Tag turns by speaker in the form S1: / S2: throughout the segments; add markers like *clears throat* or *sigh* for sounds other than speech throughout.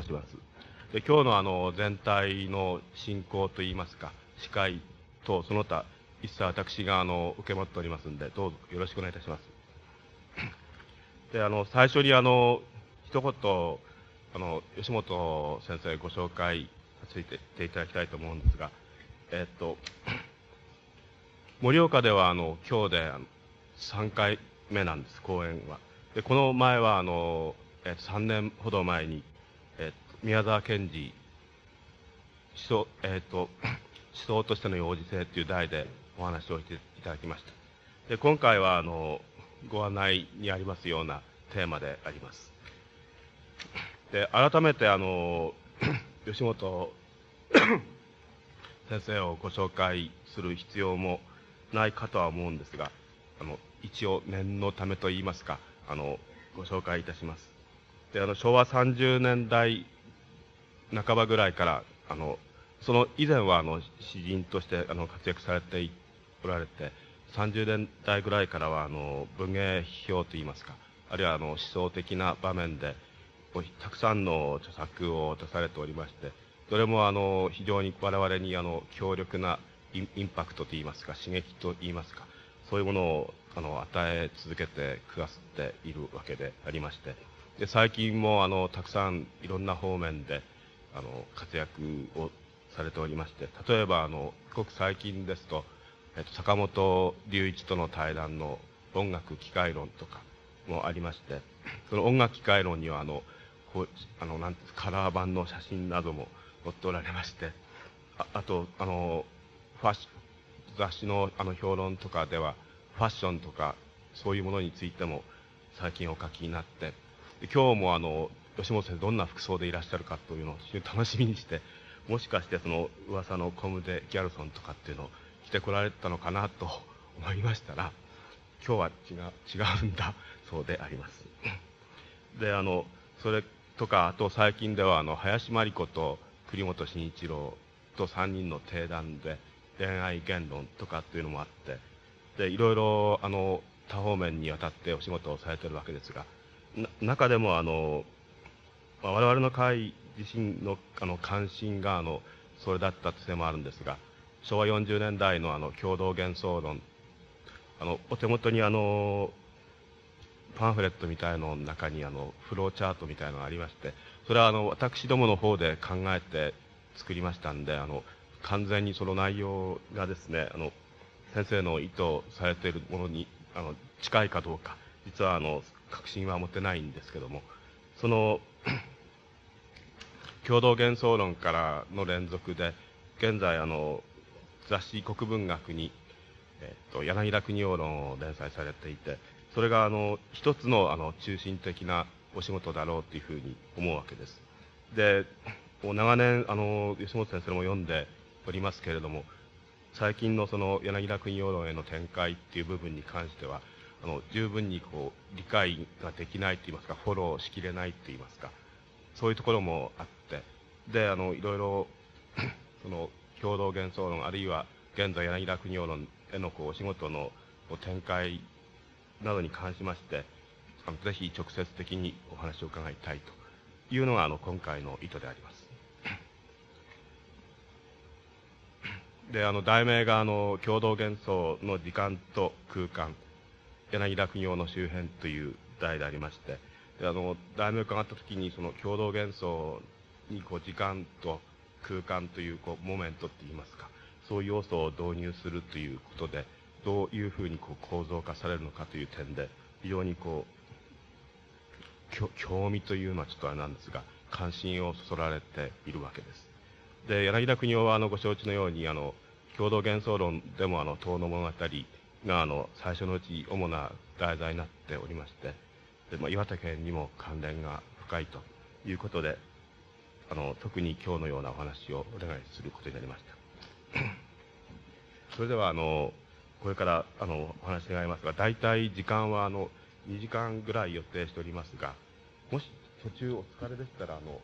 S1: 申します。で今日のあの全体の進行といいますか、司会とその他、一切私があの受け持っておりますので、どうぞよろしくお願いいたします。であの最初にあの一言あの吉本先生ご紹介させていただきたいと思うんですが、えっと盛岡ではあの今日であの3回目なんです、公演は。でこの前はあの、えっと、3年ほど前に、宮沢賢治思想,、えっと、思想としての幼児性という題でお話をしていただきました。で今回はあのご案内にありますようなテーマであります。で改めてあの *coughs* 吉本 *coughs* 先生をご紹介する必要もないかとは思うんですが、あの一応念のためといいますか、あのご紹介いたします。であの昭和30年代半ばぐらいからあのその以前はあの詩人としてあの活躍されておられて30年代ぐらいからはあの文芸批評といいますかあるいはあの思想的な場面でたくさんの著作を出されておりましてどれもあの非常に我々にあの強力なインパクトといいますか刺激といいますかそういうものをあの与え続けてくださっているわけでありましてで最近もあのたくさんいろんな方面であの活躍をされておりまして例えばあのごく最近ですと、えっと、坂本龍一との対談の音楽機械論とかもありましてその音楽機械論にはあのこうあのなんカラー版の写真なども載っておられましてああとあのファッシ雑誌のあの評論とかではファッションとかそういうものについても最近お書きになって今日もあの吉本先生どんな服装でいらっしゃるかというのを楽しみにしてもしかしてその噂のコムデ・ギャルソンとかっていうのを着てこられたのかなと思いましたら今日は違う違うんだそうであります。*laughs* であのそれとかあと最近ではあの林真理子と栗本慎一郎と3人の定談で恋愛言論とかっていうのもあってでいろいろあの多方面にわたってお仕事をされてるわけですが中でもあの、まあ、我々の会自身のあの関心があのそれだったとせもあるんですが昭和40年代のあの共同幻想論。あのお手元にあのパンフレットみたいの中にあのフローチャートみたいのがありましてそれはあの私どもの方で考えて作りましたんであの完全にその内容がですねあの先生の意図されているものにあの近いかどうか実はあの確信は持てないんですけどもその共同幻想論からの連続で現在あの雑誌国文学に、えっと、柳田国王論を連載されていてそれがあの一つのあの中心的なお仕事だろうというふうに思うわけです。で長年あの吉本先生も読んでおりますけれども最近のその柳田国世論への展開っていう部分に関してはあの十分にこう理解ができないといいますかフォローしきれないといいますかそういうところもあってであのいろいろ *clears throat* その共同幻想論あるいは現在柳田国世論へのこうお仕事の展開などに関しましてあのぜひ直接的にお話を伺いたいというのがあの今回の意図であります。であの題名があの共同幻想の時間と空間柳田国王の周辺という題でありましてであの題名を伺った時にその共同幻想にこう時間と空間というこうモメントって言いますかそういう要素を導入するということでどういうふうにこう構造化されるのかという点で非常にこう興味というのはちょっとあれなんですが関心をそそられているわけです。で柳田国夫はあのご承知のようにあの共同幻想論でもあの遠野物語があの最初のうち主な題材になっておりましてで、まあ、岩手県にも関連が深いということであの特に今日のようなお話をお願いすることになりました。*laughs* それではあのこれからあのお話願いますが大体時間はあの2時間ぐらい予定しておりますがもし途中お疲れでしたらあの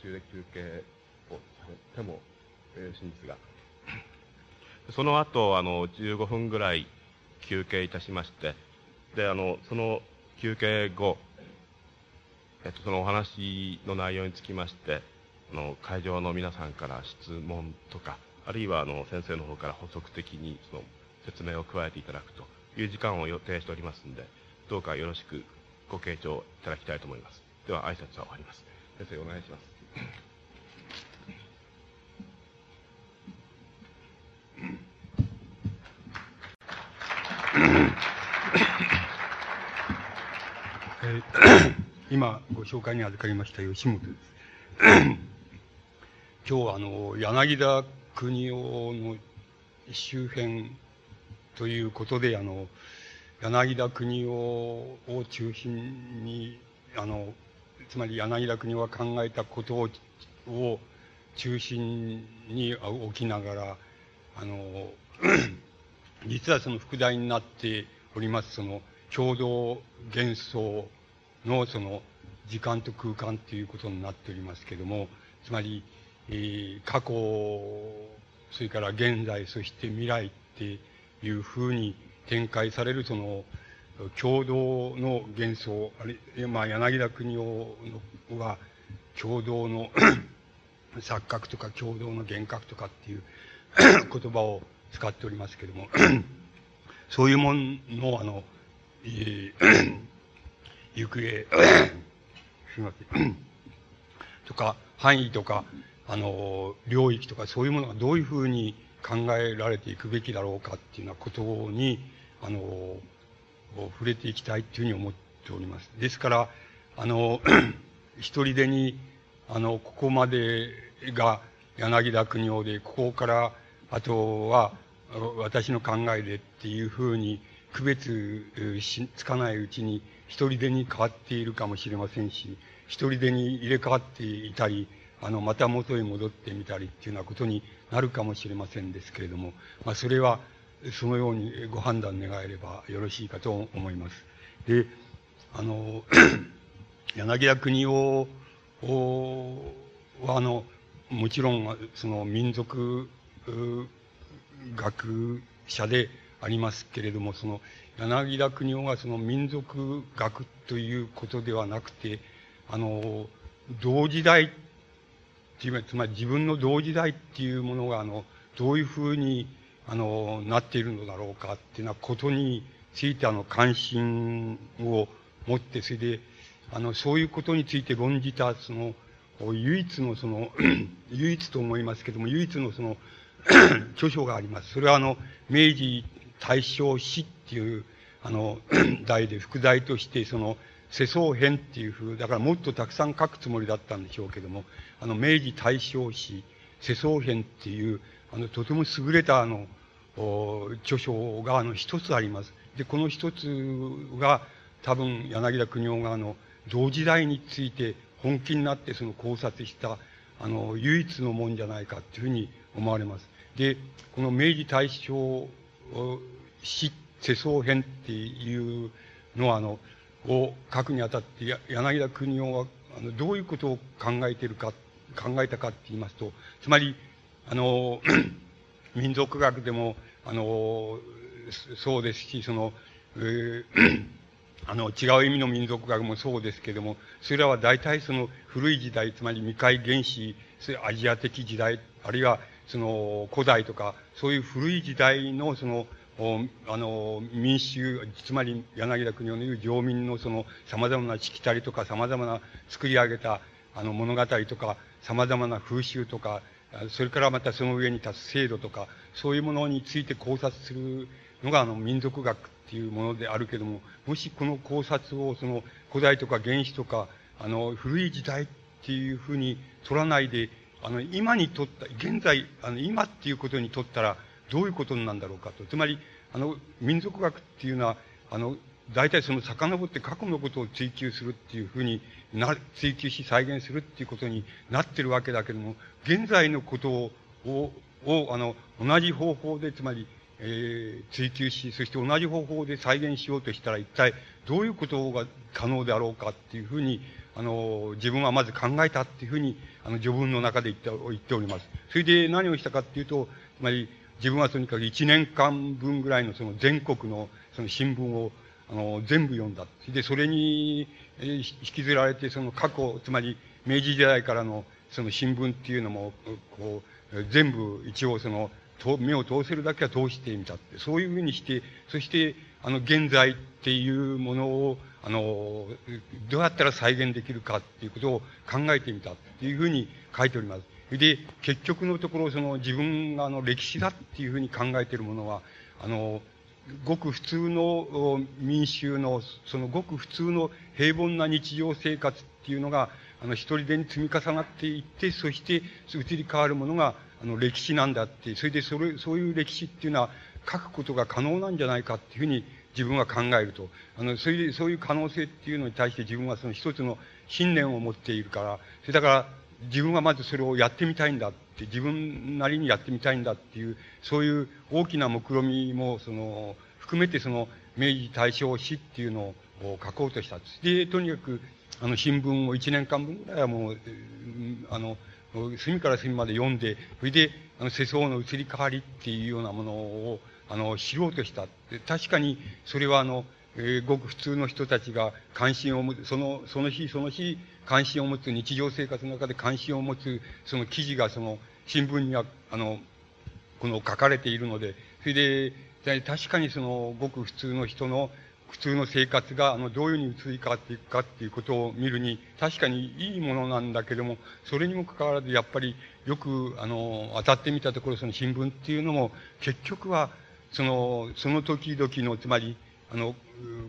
S1: 途中で休憩をされてもよろしいんですが。*laughs* その後あの15分ぐらい休憩いたしましてであのその休憩後えっと、そのお話の内容につきまして、あの会場の皆さんから質問とか、あるいはあの先生の方から補足的にその説明を加えていただくという時間を予定しておりますので、どうかよろしくご傾聴いただきたいと思います。では、挨拶は終わります。先生、お願いします。
S2: 今ご紹介に預かりました吉本です。*coughs* 今日はあの柳田国夫の周辺ということであの柳田国夫を中心にあのつまり柳田国夫が考えたことをを中心に置きながらあの *coughs* 実はその副題になっておりますその共同幻想のその時間と空間ということになっておりますけども、つまり、えー、過去、それから現在、そして未来っていうふうに展開されるその共同の幻想、あれ、まあ、柳田国夫は共同の *clears throat* 錯覚とか共同の幻覚とかっていう *clears throat* 言葉を使っておりますけども *clears throat* そういうものの、あの、えー行方、すみません。*clears throat* とか、範囲とか、あの、領域とか、そういうものがどういうふうに考えられていくべきだろうかっていうようなことに、あの、触れていきたいっていうふうに思っております。ですから、あの、*clears throat* 一人でに、あの、ここまでが柳田国夫で、ここからあとは私の考えでっていうふうに区別しつかないうちに一人でに変わっているかもしれませんし、一人でに入れ替わっていたり、あの、また元へ戻ってみたりっていうようなことになるかもしれませんですけれども、まあ、それは、そのようにご判断願えればよろしいかと思います。で、あの、*clears throat* 柳田国夫は、あの、もちろん、その民族学者でありますけれども、その、柳田国夫がその民族学ということではなくて、あの、同時代つまり自分の同時代っていうものが、あの、どういうふうに、あの、なっているのだろうかっていうようなことについて、あの、関心を持って、それで、あの、そういうことについて論じた、その、唯一のその、*clears throat* 唯一と思いますけども、唯一のその、*clears throat* 著書があります。それはあの、明治大正史っていう、あの、*clears throat* 題で副題として、その、世相編っていうふう、だからもっとたくさん書くつもりだったんでしょうけども、あの、明治大正史、世相編っていう、あの、とても優れた、あの、著書が、あの、一つあります。で、この一つが、多分、柳田国夫が、あの、同時代について本気になってその考察した、あの、唯一のもんじゃないかっていうふうに思われます。で、この明治大正史っ世相編っていうのは、あの、を書くにあたって、柳田国夫は、あの、どういうことを考えてるか、考えたかって言いますと、つまり、あの、*clears throat* 民族学でも、あの、そうですし、その、えー、*clears throat* あの、違う意味の民族学もそうですけれども、それらは大体その古い時代、つまり未開原始、アジア的時代、あるいはその古代とか、そういう古い時代のその、あの、民衆、つまり柳田国夫の言う領民のその様々なしきたりとか様々な作り上げたあの物語とか様々な風習とか、それからまたその上に立つ制度とか、そういうものについて考察するのがあの民族学っていうものであるけども、もしこの考察をその古代とか原始とか、あの古い時代っていうふうに取らないで、あの、今にとった、現在、あの、今っていうことにとったら、どういうことなんだろうかと。つまり、あの、民族学っていうのは、あの、大体その遡って過去のことを追求するっていうふうにな、追求し再現するっていうことになってるわけだけども、現在のことを、を、をあの、同じ方法で、つまり、えー、追求し、そして同じ方法で再現しようとしたら一体どういうことが可能であろうかっていうふうに、あの、自分はまず考えたっていうふうに、あの、序文の中で言って言っております。それで何をしたかっていうと、つまり、自分はとにかく1年間分ぐらいのその全国のその新聞を、あの、全部読んだ。で、それに、引きずられて、その過去、つまり、明治時代からの、その新聞っていうのも、こう、全部一応その、目を通せるだけは通してみたって、そういうふうにして、そして、あの、現在っていうものを、あの、どうやったら再現できるかっていうことを考えてみたっていうふうに書いております。で、結局のところ、その自分があの歴史だっていうふうに考えているものは、あの、ごく普通の民衆の、そのごく普通の平凡な日常生活っていうのが、あの、一人でに積み重なっていって、そして移り変わるものが、あの、歴史なんだって、それでそれ、そういう歴史っていうのは書くことが可能なんじゃないかっていうふうに自分は考えると。あの、それで、そういう可能性っていうのに対して自分はその一つの信念を持っているから、それだから、自分はまずそれをやってみたいんだって、自分なりにやってみたいんだっていう、そういう大きな目論みも、その、含めてその、明治大正史っていうのを書こうとしたで、とにかく、あの、新聞を1年間分ぐらいはもう、あの、隅から隅まで読んで、それで、あの、世相の移り変わりっていうようなものを、あの、知ろうとした。確かに、それはあの、えー、ごく普通の人たちが関心を持つ、その、その日その日関心を持つ、日常生活の中で関心を持つ、その記事がその、新聞には、あの、この書かれているので、それで、確かにその、ごく普通の人の普通の生活が、あの、どういうふうに移り変わっていくかっていうことを見るに、確かにいいものなんだけども、それにもかかわらず、やっぱり、よく、あの、当たってみたところ、その新聞っていうのも、結局は、その、その時々の、つまり、あの、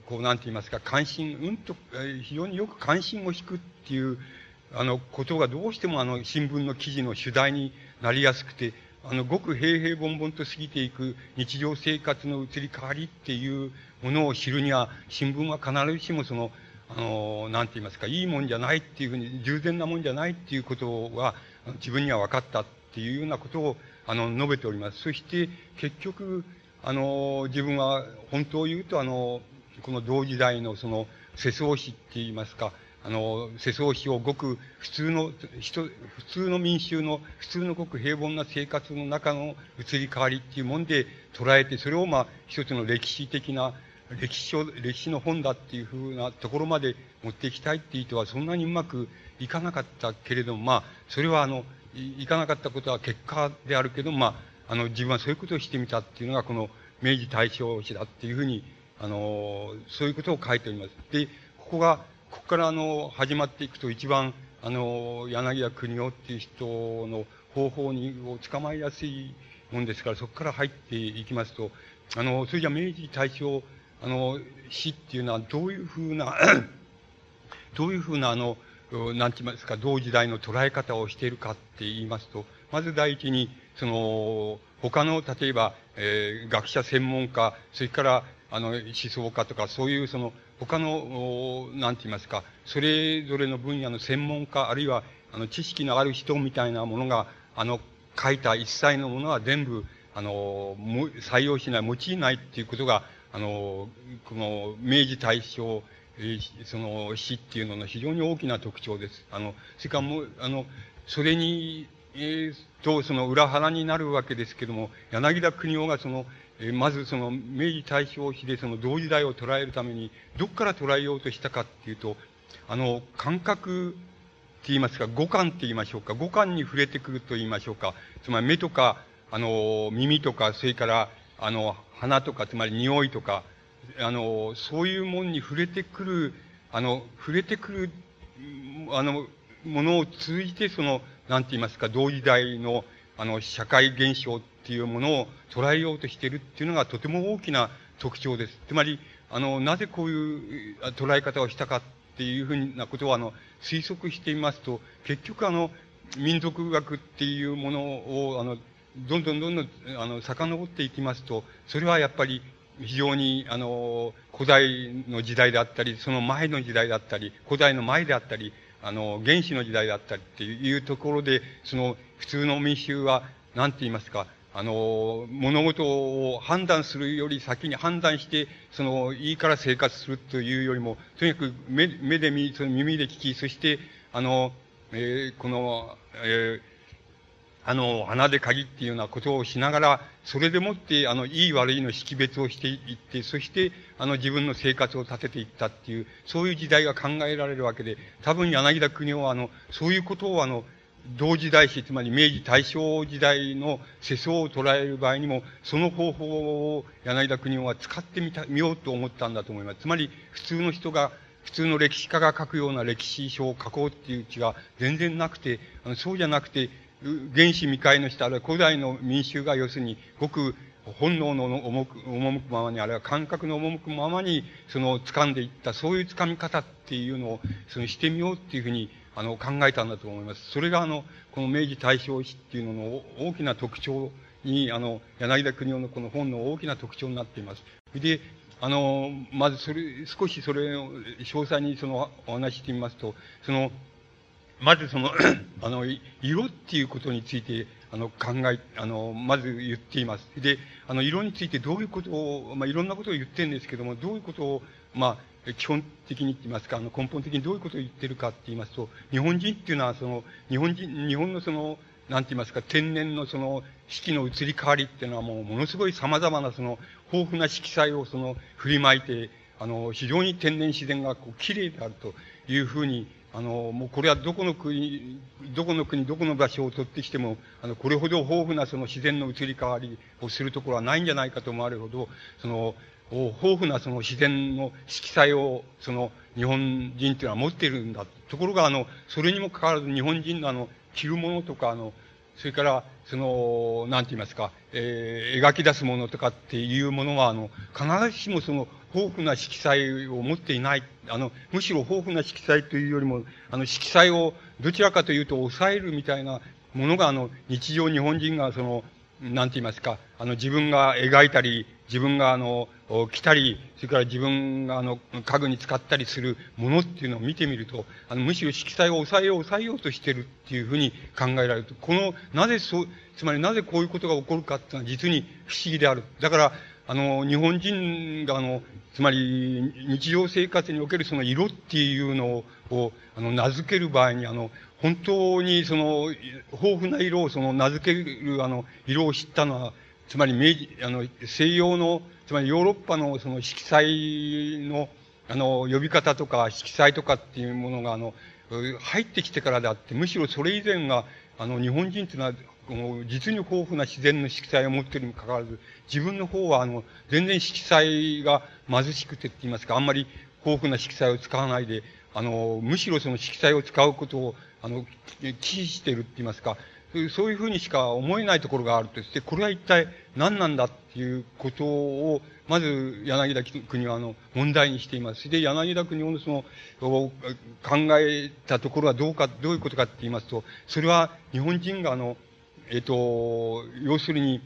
S2: こう、なんて言いますか、関心、うんと、非常によく関心を引くっていう、あの、ことがどうしてもあの、新聞の記事の主題になりやすくて、あの、ごく平々凡々と過ぎていく日常生活の移り変わりっていうものを知るには、新聞は必ずしもその、あの、なんて言いますか、いいもんじゃないっていうふうに、従前なもんじゃないっていうことは、自分には分かったっていうようなことを、あの、述べております。そして、結局、あの、自分は本当を言うと、あの、この同時代のその世相史って言いますか、あの、世相史をごく普通の人、普通の民衆の普通のごく平凡な生活の中の移り変わりっていうもんで捉えて、それをまあ一つの歴史的な、歴史書、歴史の本だっていうふうなところまで持っていきたいっていうとはそんなにうまくいかなかったけれども、まあ、それはあの、いかなかったことは結果であるけど、まあ、あの、自分はそういうことをしてみたっていうのが、この明治大正史だっていうふうに、あの、そういうことを書いております。で、ここが、ここからあの、始まっていくと一番、あの、柳家国夫っていう人の方法に、を捕まえやすいもんですから、そこから入っていきますと、あの、それじゃ明治大正、あの、史っていうのはどういうふうなどういうふうなあの、なんて言いますか、同時代の捉え方をしているかって言いますと、まず第一に、その、他の、例えば、えー、学者専門家、それから、あの、思想家とか、そういうその、他の、なんて言いますか、それぞれの分野の専門家、あるいは、あの、知識のある人みたいなものが、あの、書いた一切のものは全部、あの、採用しない、用いないっていうことが、あの、この、明治大正、その死っていうのの非常に大きな特徴です。あの、それからもう、あの、それに、えー、と、その裏腹になるわけですけども、柳田国夫がその、え、まずその明治大正史でその同時代を捉えるために、どっから捉えようとしたかっていうと、あの、感覚って言いますか、五感って言いましょうか、五感に触れてくると言いましょうか、つまり目とか、あの、耳とか、それから、あの、鼻とか、つまり匂いとか、あの、そういうもんに触れてくる、あの、触れてくる、あの、ものを通じて、その、なんて言いますか、同時代の、あの、社会現象っていうものを捉えようとしているっていうのがとても大きな特徴です。つまり、あの、なぜこういう捉え方をしたかっていうふうなことを、あの、推測してみますと、結局あの、民族学っていうものを、あの、どんどんどんどん、あの、遡っていきますと、それはやっぱり、非常に、あの、古代の時代であったり、その前の時代だったり、古代の前であったり、あの、原始の時代だったりっていうところで、その、普通の民衆は、なんて言いますか、あの、物事を判断するより先に判断して、その、いいから生活するというよりも、とにかく目目で見、その耳で聞き、そして、あの、えー、この、えー、あの、花で鍵っていうようなことをしながら、それでもって、あの、いい悪いの識別をしていって、そして、あの、自分の生活を立てていったっていう、そういう時代が考えられるわけで、多分柳田国夫は、あの、そういうことを、あの、同時代史、つまり明治大正時代の世相を捉える場合にも、その方法を柳田国夫は使ってみた、みようと思ったんだと思います。つまり、普通の人が、普通の歴史家が書くような歴史書を書こうっていう気が全然なくて、あのそうじゃなくて、原始未開の人、あるいは古代の民衆が要するに、ごく本能の赴くくままに、あるいは感覚の赴くままに、その掴んでいった、そういう掴み方っていうのを、そのしてみようっていうふうに、あの、考えたんだと思います。それが、あの、この明治大正史っていうのの大きな特徴に、あの、柳田国夫のこの本の大きな特徴になっています。で、あの、まずそれ、少しそれを詳細にそのお話してみますと、その、まずその *clears throat* あの、色っていうことについて、あの、考え、あの、まず言っています。で、あの、色についてどういうことを、まあ、いろんなことを言ってるんですけども、どういうことを、まあ、基本的に言ってますか、あの、根本的にどういうことを言ってるかって言いますと、日本人っていうのは、その、日本人、日本のその、なんて言いますか、天然のその、四季の移り変わりっていうのはもう、ものすごい様々なその、豊富な色彩をその、振りまいて、あの、非常に天然自然がこう、綺麗であるというふうに、あの、もうこれはどこの国、どこの国、どこの場所を取ってきても、あの、これほど豊富なその自然の移り変わりをするところはないんじゃないかと思われるほど、その、豊富なその自然の色彩を、その、日本人というのは持っているんだ。ところが、あの、それにもかかわらず日本人のあの、着るものとか、あの、それから、その、なんて言いますか、えー、描き出すものとかっていうものは、あの、必ずしもその、豊富な色彩を持っていない。あの、むしろ豊富な色彩というよりも、あの、色彩をどちらかというと抑えるみたいなものが、あの、日常日本人がその、なんて言いますか、あの、自分が描いたり、自分があの、来たり、それから自分があの、家具に使ったりするものっていうのを見てみると、あの、むしろ色彩を抑えよう、抑えようとしてるっていうふうに考えられると、この、なぜそう、つまりなぜこういうことが起こるかっていうのは実に不思議である。だから、あの、日本人があの、つまり、日常生活におけるその色っていうのを、あの、名付ける場合に、あの、本当にその、豊富な色をその、名付ける、あの、色を知ったのは、つまり明治、あの、西洋の、つまりヨーロッパのその色彩の、あの、呼び方とか色彩とかっていうものが、あの、入ってきてからであって、むしろそれ以前が、あの、日本人っていうのは、実に豊富な自然の色彩を持っているにもかかわらず、自分の方は、あの、全然色彩が貧しくてって言いますか、あんまり豊富な色彩を使わないで、あの、むしろその色彩を使うことを、あの、忌避しているって言いますか、そういうふうにしか思えないところがあるとして、これは一体何なんだっていうことを、まず柳田国はあの問題にしています。で、柳田国のその考えたところはどうか、どういうことかって言いますと、それは日本人があの、えっと、要するに、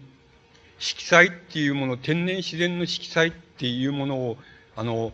S2: 色彩っていうもの、天然自然の色彩っていうものを、あの、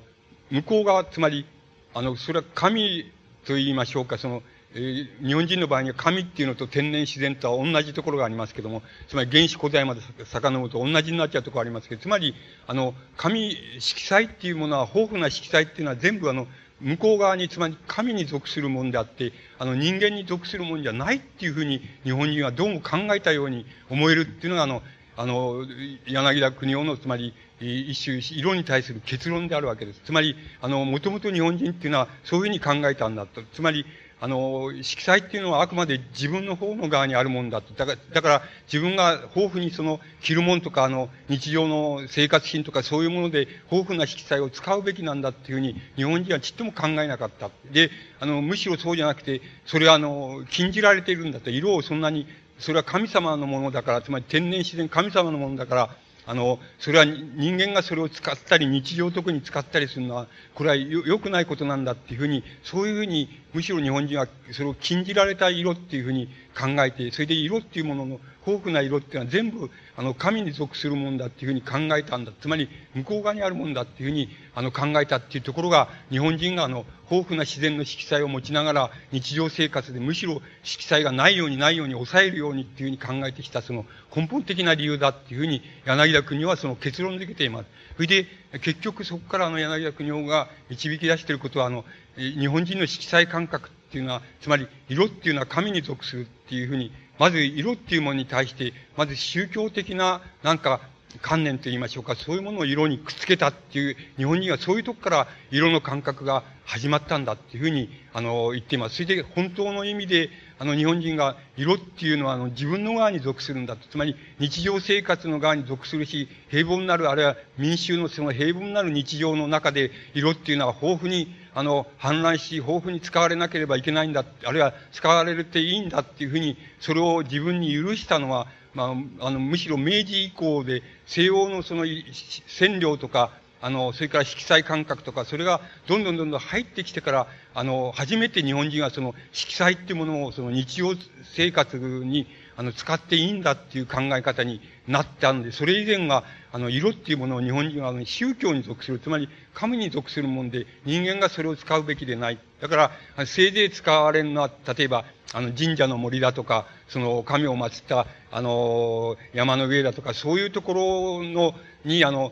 S2: 向こう側、つまり、あの、それは神と言いましょうか、その、え、日本人の場合には神っていうのと天然自然とは同じところがありますけども、つまり原始古代まで遡ると同じになっちゃうところありますけど、つまり、あの、神、色彩っていうものは、豊富な色彩っていうのは全部あの、向こう側に、つまり神に属するもんであって、あの人間に属するもんじゃないっていうふうに日本人はどうも考えたように思えるっていうのがあの、あの、柳田国夫の、つまり、一種、色に対する結論であるわけです。つまり、あの、もともと日本人っていうのはそういうふうに考えたんだと。つまり、あの、色彩っていうのはあくまで自分の方の側にあるもんだと。だから、だから自分が豊富にその着るもんとか、あの、日常の生活品とかそういうもので豊富な色彩を使うべきなんだっていうふうに日本人はちっとも考えなかった。で、あの、むしろそうじゃなくて、それはあの、禁じられているんだと。色をそんなに、それは神様のものだから、つまり天然自然神様のものだから、あの、それは人間がそれを使ったり、日常特に使ったりするのは、これは良くないことなんだっていうふうに、そういうふうに、むしろ日本人はそれを禁じられた色っていうふうに考えて、それで色っていうものの豊富な色っていうのは全部、あの、神に属するもんだっていうふうに考えたんだ。つまり、向こう側にあるもんだっていうふうに、あの、考えたっていうところが、日本人があの、豊富な自然の色彩を持ちながら、日常生活でむしろ色彩がないようにないように抑えるようにっていうふうに考えてきた、その根本的な理由だっていうふうに、柳田国はその結論づけています。それで、結局そこからあの柳田国夫が導き出していることは、あの、日本人の色彩感覚っていうのは、つまり色っていうのは神に属するっていうふうにまず色っていうものに対して、まず宗教的な、なんか、観念と言いましょうか、そういうものを色にくっつけたっていう、日本人はそういうとこから色の感覚が始まったんだっていうふうに、あの、言っています。それで本当の意味で、あの、日本人が色っていうのは、あの、自分の側に属するんだと。つまり、日常生活の側に属するし、平凡なる、あるいは民衆のその平凡なる日常の中で、色っていうのは豊富に、あの、氾濫し、豊富に使われなければいけないんだ、あるいは使われていいんだっていうふうに、それを自分に許したのは、まあ、あの、むしろ明治以降で、西欧のその、占領とか、あの、それから色彩感覚とか、それがどんどんどんどん入ってきてから、あの、初めて日本人はその色彩っていうものをその日常生活に、あの、使っていいんだっていう考え方になったんで、それ以前は、あの、色っていうものを日本人はあの宗教に属する、つまり神に属するもんで、人間がそれを使うべきでない。だから、せいぜい使われるのは、例えば、あの、神社の森だとか、その、神を祀った、あの、山の上だとか、そういうところの、に、あの、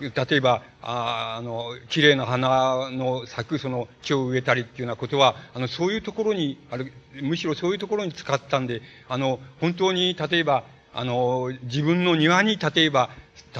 S2: 例えば、ああの、綺麗な花の咲くその木を植えたりっていうようなことは、あの、そういうところに、ある、むしろそういうところに使ったんで、あの、本当に、例えば、あの、自分の庭に、例えば、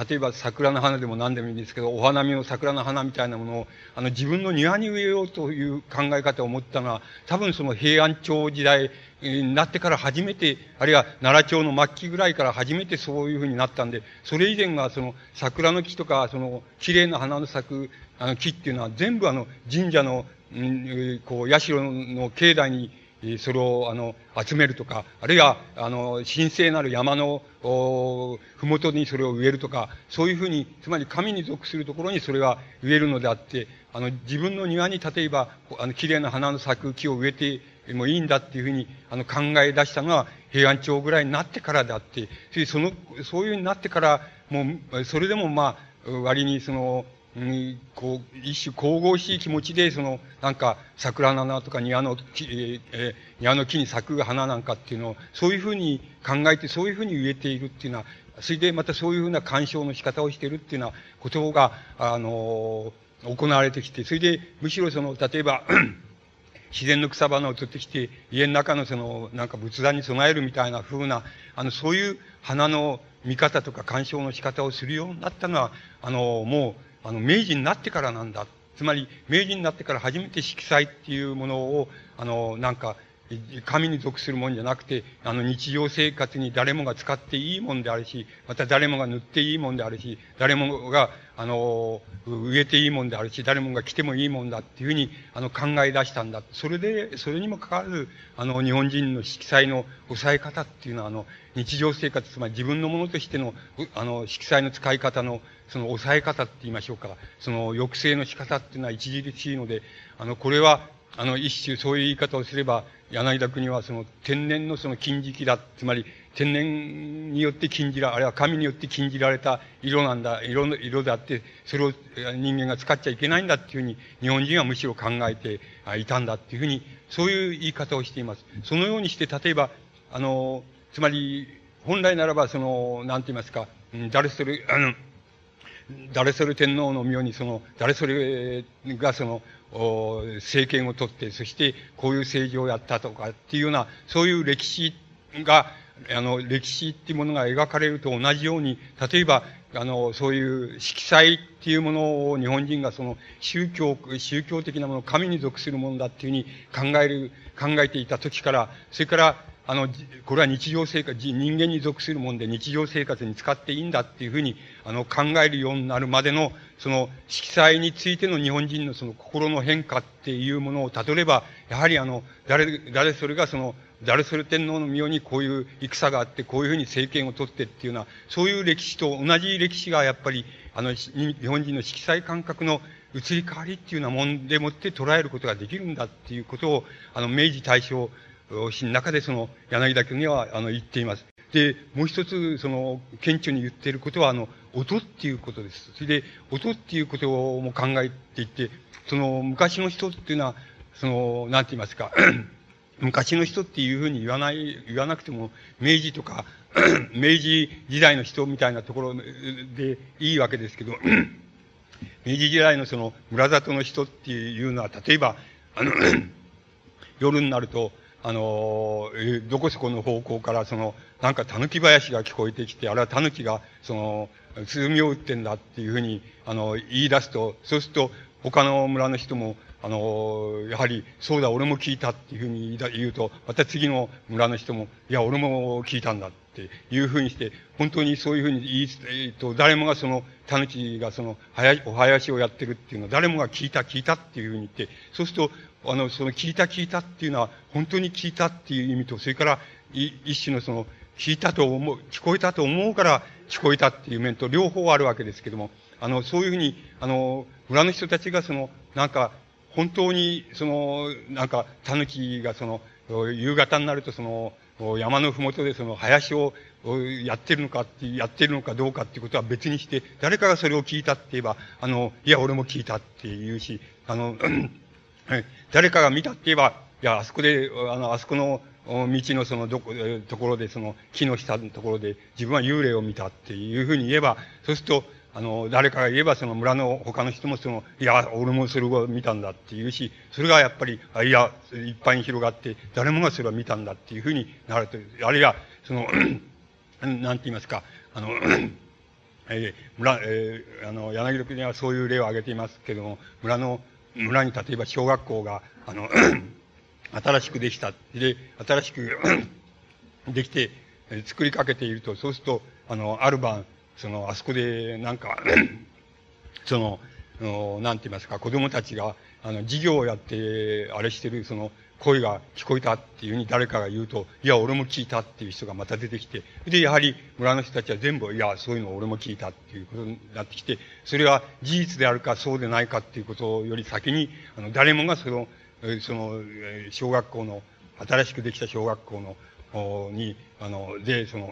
S2: 例えば桜の花でも何でもいいんですけど、お花見の桜の花みたいなものを、あの、自分の庭に植えようという考え方を持ったのは、多分その平安朝時代になってから初めて、あるいは奈良町の末期ぐらいから初めてそういうふうになったんで、それ以前はその桜の木とか、その綺麗な花の咲くあの木っていうのは全部あの神社の、うん、こう、社の境内にそれを、あの、集めるとか、あるいは、あの、神聖なる山の、ふもとにそれを植えるとか、そういうふうに、つまり神に属するところにそれが植えるのであって、あの、自分の庭に例えば、あの、綺麗な花の咲く木を植えてもいいんだっていうふうに、あの、考え出したのは平安朝ぐらいになってからであって、その、そういうふうになってから、もう、それでもまあ、割にその、うん、こう、一種神々しい気持ちで、その、なんか、桜の花とか庭の木、えー、庭の木に咲く花なんかっていうのを、そういうふうに考えて、そういうふうに植えているっていうのは、それでまたそういうふうな鑑賞の仕方をしているっていうようなことが、あの、行われてきて、それで、むしろその、例えば自然の草花を取ってきて、家の中のその、なんか仏壇に備えるみたいな風な、あの、そういう花の見方とか鑑賞の仕方をするようになったのは、あの、もう、あの、明治になってからなんだ。つまり、明治になってから初めて色彩っていうものを、あの、なんか、神に属するもんじゃなくて、あの、日常生活に誰もが使っていいもんであるし、また誰もが塗っていいもんであるし、誰もが、あの、植えていいもんであるし、誰もが来てもいいもんだっていうふうに、あの、考え出したんだ。それで、それにもかかわらず、あの、日本人の色彩の抑え方っていうのは、あの、日常生活、つまり自分のものとしての、あの、色彩の使い方の、その抑え方って言いましょうか、その抑制の仕方っていうのは著しいので、あの、これは、あの、一種そういう言い方をすれば、柳田国はその天然のその金色だ。つまり、天然によって禁じら、あるいは神によって禁じられた色なんだ、色の、色であって、それを人間が使っちゃいけないんだっていうふうに、日本人はむしろ考えていたんだっていうふうに、そういう言い方をしています。そのようにして、例えば、あの、つまり、本来ならば、その、なんて言いますか、誰それ、あの、誰それ天皇の妙にその、誰それがその、政権を取って、そしてこういう政治をやったとかっていうような、そういう歴史が、あの、歴史っていうものが描かれると同じように、例えば、あの、そういう色彩っていうものを日本人がその宗教、宗教的なもの、神に属するものだっていうふうに考える、考えていた時から、それから、あの、これは日常生活、人間に属するもんで日常生活に使っていいんだっていうふうに、あの、考えるようになるまでの、その、色彩についての日本人のその心の変化っていうものをたどれば、やはりあの、誰、誰それがその、誰それ天皇の妙にこういう戦があって、こういうふうに政権を取ってっていうような、そういう歴史と同じ歴史がやっぱり、あの、日本人の色彩感覚の移り変わりっていうようなもんでもって捉えることができるんだっていうことを、あの、明治大正詩の中でその柳田君にはあの言っています。で、もう一つ、その、顕著に言っていることは、あの、音っていうことです。それで、音っていうことも考えていて、その、昔の人っていうのは、その、なんて言いますか、*clears throat* 昔の人っていうふうに言わない、言わなくても、明治とか、*clears throat* 明治時代の人みたいなところでいいわけですけど、*clears throat* 明治時代のその、村里の人っていうのは、例えば、あの、夜になると、あの、どこそこの方向から、その、なんか狸林が聞こえてきて、あれは狸が、その、鼓を打ってんだっていうふうに、あの、言い出すと、そうすると、他の村の人も、あの、やはり、そうだ、俺も聞いたっていうふうに言うと、また次の村の人も、いや、俺も聞いたんだっていうふうにして、本当にそういうふうに言い、えっと、誰もがその、狸がその、はや、お囃子をやってるっていうのは、誰もが聞いた、聞いたっていうふうに言って、そうすると、あの、その聞いた聞いたっていうのは、本当に聞いたっていう意味と、それから、一種のその、聞いたと思う、聞こえたと思うから聞こえたっていう面と両方あるわけですけども、あの、そういうふうに、あの、村の人たちがその、なんか、本当に、その、なんか、狸がその、夕方になるとその、山のふもとでその林をやってるのかって、やってるのかどうかっていうことは別にして、誰かがそれを聞いたって言えば、あの、いや、俺も聞いたって言うし、あの、誰かが見たって言えば、いや、あそこで、あの、あそこの道のそのどこ、ところで、その木の下のところで自分は幽霊を見たっていうふうに言えば、そうすると、あの、誰かが言えば、その村の他の人もその、いや、俺もそれを見たんだっていうし、それがやっぱり、あいや、いっぱいに広がって、誰もがそれを見たんだっていうふうになると、あるいは、その、*clears throat* なんて言いますか、あの、*clears throat* えー、村、えー、あの、柳国にはそういう例を挙げていますけども、村の、村に例えば小学校が、あの、*clears throat* 新しくできた。で、新しく *clears throat* できて、作りかけていると、そうすると、あの、ある晩、その、あそこで、なんか *clears throat* その、なんて言いますか、子供たちが、あの、授業をやって、あれしてる、その、声が聞こえたっていうふうに誰かが言うと、いや、俺も聞いたっていう人がまた出てきて、で、やはり村の人たちは全部、いや、そういうの俺も聞いたっていうことになってきて、それは事実であるかそうでないかっていうことより先に、あの、誰もがその、その、小学校の、新しくできた小学校の、に、あの、で、その、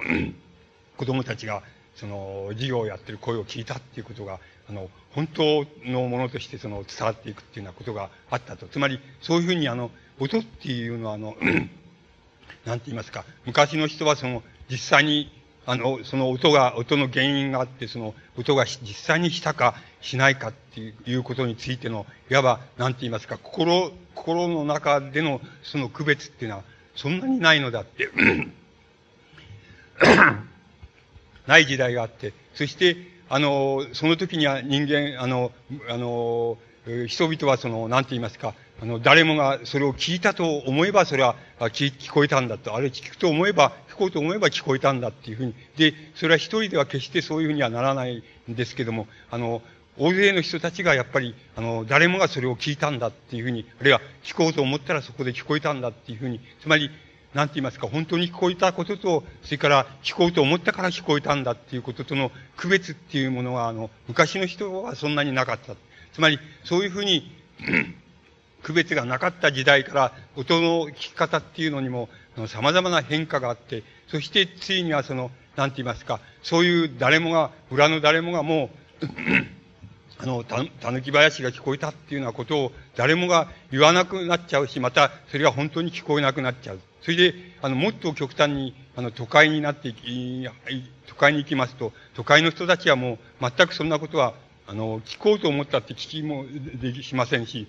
S2: *clears throat* 子供たちが、その、授業をやってる声を聞いたっていうことが、あの、本当のものとしてその、伝わっていくっていうようなことがあったと。つまり、そういうふうにあの、音っていうのはあの、*clears throat* なんて言いますか、昔の人はその、実際に、あの、その音が、音の原因があって、その、音が実際にしたかしないかっていうことについての、いわば、なんて言いますか、心、心の中でのその区別っていうのは、そんなにないのだって。*clears throat* ない時代があって、そして、あの、その時には人間、あの、あの、人々はその、なんて言いますか、あの、誰もがそれを聞いたと思えば、それは聞聞こえたんだと。あれ聞くと思えば、聞こうと思えば聞こえたんだっていうふうに。で、それは一人では決してそういうふうにはならないんですけども、あの、大勢の人たちがやっぱり、あの、誰もがそれを聞いたんだっていうふうに、あるいは聞こうと思ったらそこで聞こえたんだっていうふうに、つまり、なんて言いますか、本当に聞こえたことと、それから聞こうと思ったから聞こえたんだっていうこととの区別っていうものは、あの、昔の人はそんなになかった。つまり、そういうふうに、*clears throat* 区別がなかった時代から音の聞き方っていうのにも様々な変化があって、そしてついにはその、なんて言いますか、そういう誰もが、裏の誰もがもう *clears throat* あの、た、たぬき林が聞こえたっていうようなことを誰もが言わなくなっちゃうし、またそれが本当に聞こえなくなっちゃう。それで、あの、もっと極端に、あの、都会になっていき、都会に行きますと、都会の人たちはもう全くそんなことは、あの、聞こうと思ったって聞きもできしませんし、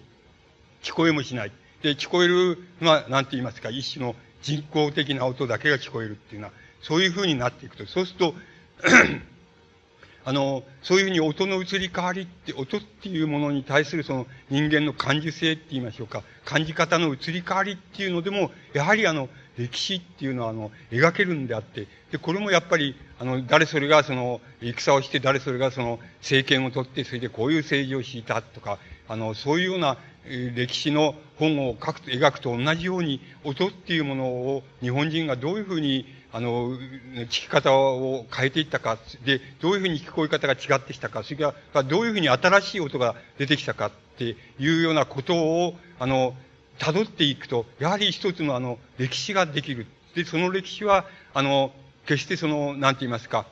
S2: 聞こえもしない。で、聞こえるのは、なんて言いますか、一種の人工的な音だけが聞こえるっていうのは、そういうふうになっていくと。そうすると、あの、そういうふうに音の移り変わりって、音っていうものに対するその人間の感受性って言いましょうか、感じ方の移り変わりっていうのでも、やはりあの、歴史っていうのはあの、描けるんであって、で、これもやっぱり、あの、誰それがその、戦をして、誰それがその、政権を取って、それでこういう政治を敷いたとか、あの、そういうような、歴史の本を書くと、描くと同じように、音っていうものを日本人がどういうふうに、あの、聞き方を変えていったか、で、どういうふうに聞こえ方が違ってきたか、それからどういうふうに新しい音が出てきたかっていうようなことを、あの、辿っていくと、やはり一つのあの、歴史ができる。で、その歴史は、あの、決してその、なんて言いますか、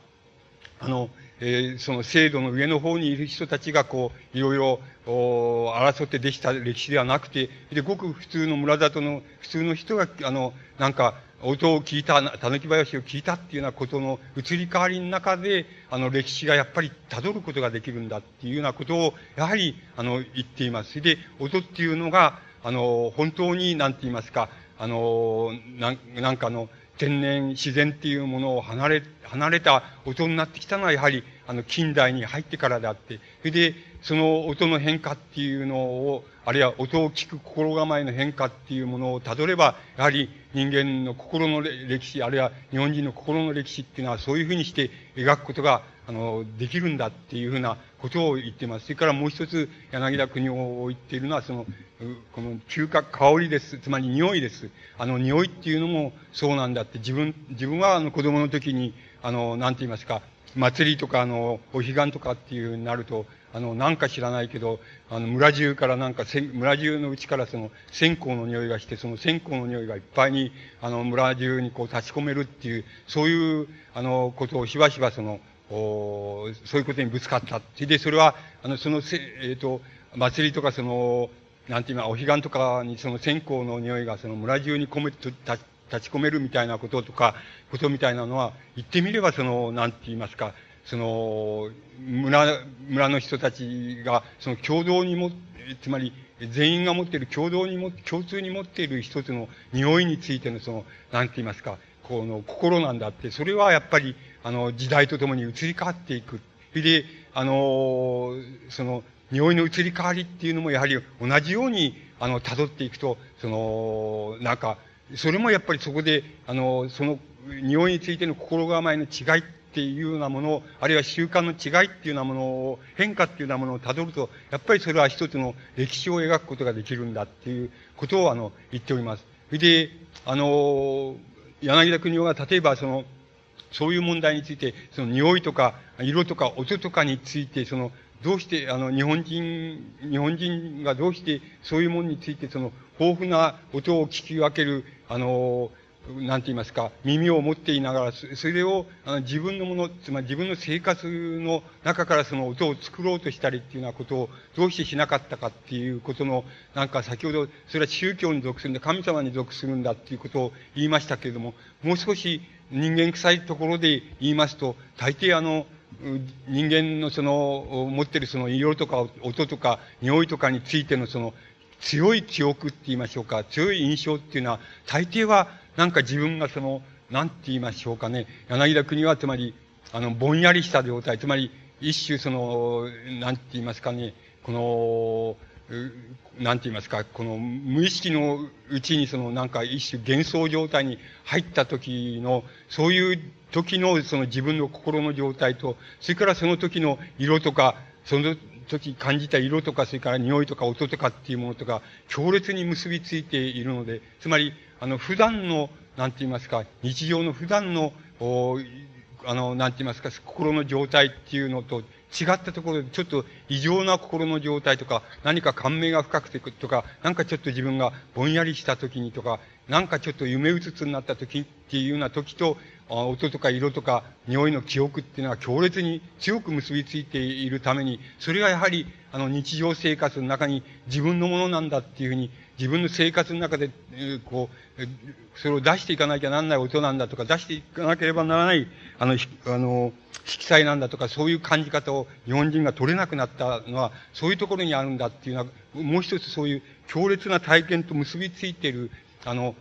S2: あの、えー、その制度の上の方にいる人たちがこう、いろいろ、お争ってできた歴史ではなくて、で、ごく普通の村里の普通の人が、あの、なんか、音を聞いた、狸林を聞いたっていうようなことの移り変わりの中で、あの、歴史がやっぱり辿ることができるんだっていうようなことを、やはり、あの、言っています。で、音っていうのが、あの、本当に、なんて言いますか、あの、なん、なんかの、天然、自然っていうものを離れ、離れた音になってきたのは、やはり、あの、近代に入ってからであって、それで、その音の変化っていうのを、あるいは音を聞く心構えの変化っていうものをたどれば、やはり人間の心の歴史、あるいは日本人の心の歴史っていうのはそういうふうにして描くことが、あの、できるんだっていうふうなことを言っています。それからもう一つ、柳田国夫を言っているのは、その、この嗅覚、香りです。つまり匂いです。あの、匂いっていうのもそうなんだって、自分、自分はあの子供の時に、あの、なんて言いますか、祭りとか、あの、お彼岸とかっていうになると、あの、なんか知らないけど、あの、村中からなんか、村中のうちからその、線香の匂いがして、その線香の匂いがいっぱいに、あの、村中にこう立ち込めるっていう、そういう、あの、ことをしばしばその、おそういうことにぶつかった。で、それは、あの、そのせ、えっ、ー、と、祭りとかその、なんていう、お彼岸とかにその線香の匂いがその村中に込め、立ち込めるみたいなこととか、ことみたいなのは、言ってみればその、なんて言いますか、その、村、村の人たちが、その共同にも、つまり、全員が持っている共同にも、共通に持っている一つの匂いについてのその、なんて言いますか、この心なんだって、それはやっぱり、あの、時代とともに移り変わっていく。それで、あの、その、匂いの移り変わりっていうのもやはり同じように、あの、辿っていくと、その、なんか、それもやっぱりそこで、あの、その、匂いについての心構えの違いっっていうようなものを、あるいは習慣の違いっていうようなものを、変化っていうようなものを辿ると、やっぱりそれは一つの歴史を描くことができるんだっていうことを、あの、言っております。それで、あの、柳田国夫が例えばその、そういう問題について、その匂いとか、色とか音とかについて、その、どうして、あの、日本人、日本人がどうしてそういうものについて、その、豊富な音を聞き分ける、あの、なんて言いますか、耳を持っていながら、それをあの自分のもの、つまり自分の生活の中からその音を作ろうとしたりっていうようなことをどうしてしなかったかっていうことの、なんか先ほど、それは宗教に属するんだ、神様に属するんだっていうことを言いましたけれども、もう少し人間臭いところで言いますと、大抵あの、人間のその、持ってるその色とか音とか匂いとかについてのその、強い記憶って言いましょうか、強い印象っていうのは、大抵はなんか自分がその、なんて言いましょうかね、柳田国はつまり、あの、ぼんやりした状態、つまり、一種その、なんて言いますかね、この、なんて言いますか、この無意識のうちにそのなんか一種幻想状態に入った時の、そういう時のその自分の心の状態と、それからその時の色とか、その時感じた色とか、それから匂いとか音とかっていうものとか、強烈に結びついているので、つまり、あの、普段の、なんて言いますか、日常の普段の、おあの、なんて言いますか、心の状態っていうのと違ったところで、ちょっと異常な心の状態とか、何か感銘が深くてとか、なんかちょっと自分がぼんやりした時にとか、なんかちょっと夢うつつになった時っていうような時と、音とか色とか匂いの記憶っていうのは強烈に強く結びついているために、それがやはり、あの、日常生活の中に自分のものなんだっていうふうに、自分の生活の中で、こう、それを出していかなきゃなんない音なんだとか、出していかなければならない、あの、あの、色彩なんだとか、そういう感じ方を日本人が取れなくなったのは、そういうところにあるんだっていうのは、もう一つそういう強烈な体験と結びついている、あの、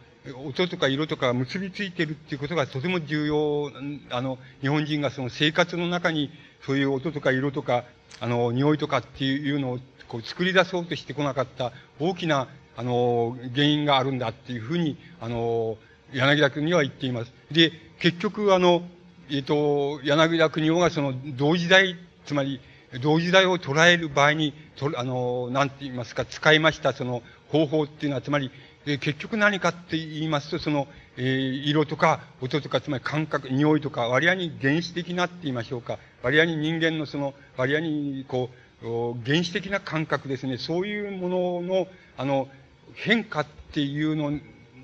S2: 音とか色とか結びついているっていうことがとても重要、あの、日本人がその生活の中にそういう音とか色とか、あの、匂いとかっていうのをこう作り出そうとしてこなかった大きな、あの、原因があるんだっていうふうに、あの、柳田君には言っています。で、結局あの、えっ、と、柳田国夫がその同時代、つまり同時代を捉える場合に、とあの、なんて言いますか、使いましたその方法っていうのは、つまり、え結局何かって言いますと、その、えー、色とか音とか、つまり感覚、匂いとか、割合に原始的なって言いましょうか。割合に人間のその、割合に、こう、原始的な感覚ですね。そういうものの、あの、変化っていうの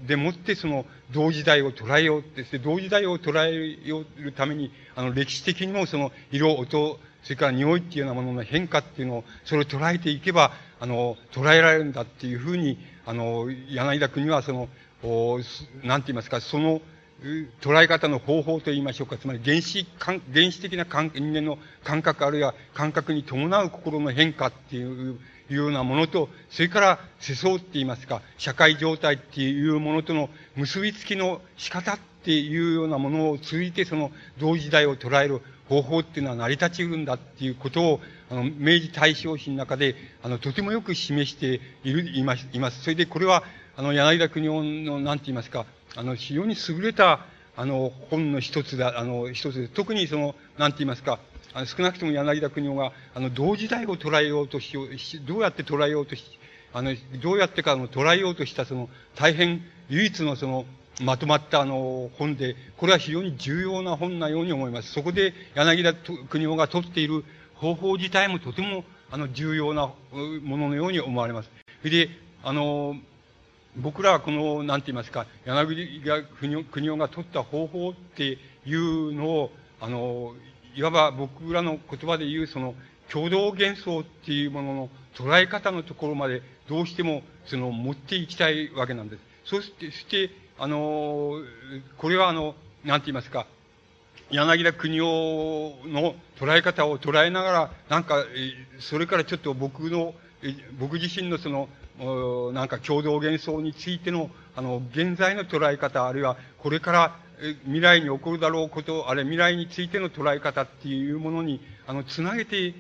S2: でもってその同時代を捉えようって、同時代を捉えるために、あの歴史的にもその色、音、それから匂いっていうようなものの変化っていうのを、それを捉えていけば、あの、捉えられるんだっていうふうに、あの、柳田国はその、おなんて言いますか、その、捉え方の方法といいましょうか。つまり原始、原始的な人間の感覚あるいは感覚に伴う心の変化っていうようなものと、それから世相って言いますか、社会状態っていうものとの結びつきの仕方っていうようなものを通じてその同時代を捉える方法っていうのは成り立ちうるんだっていうことを、あの、明治大正史の中で、あの、とてもよく示している、います。それでこれは、あの、柳田国夫の、なんて言いますか、あの、非常に優れた、あの、本の一つだ、あの、一つで、特にその、なんて言いますか、あの少なくとも柳田国夫が、あの、同時代を捉えようとしよう、どうやって捉えようとし、あの、どうやってか、あの、捉えようとした、その、大変唯一のその、まとまったあの本で、これは非常に重要な本なように思います。そこで柳田国夫が取っている方法自体もとてもあの重要なもののように思われます。それで、あの、僕らはこの、なんて言いますか、柳田国夫が取った方法っていうのを、あの、いわば僕らの言葉で言うその共同幻想っていうものの捉え方のところまでどうしてもその持っていきたいわけなんです。そして、して、あの、これはあの、なんて言いますか、柳田国夫の捉え方を捉えながら、なんか、それからちょっと僕の、僕自身のその、なんか共同幻想についての、あの、現在の捉え方、あるいはこれから未来に起こるだろうこと、あれ未来についての捉え方っていうものに、あの、つなげて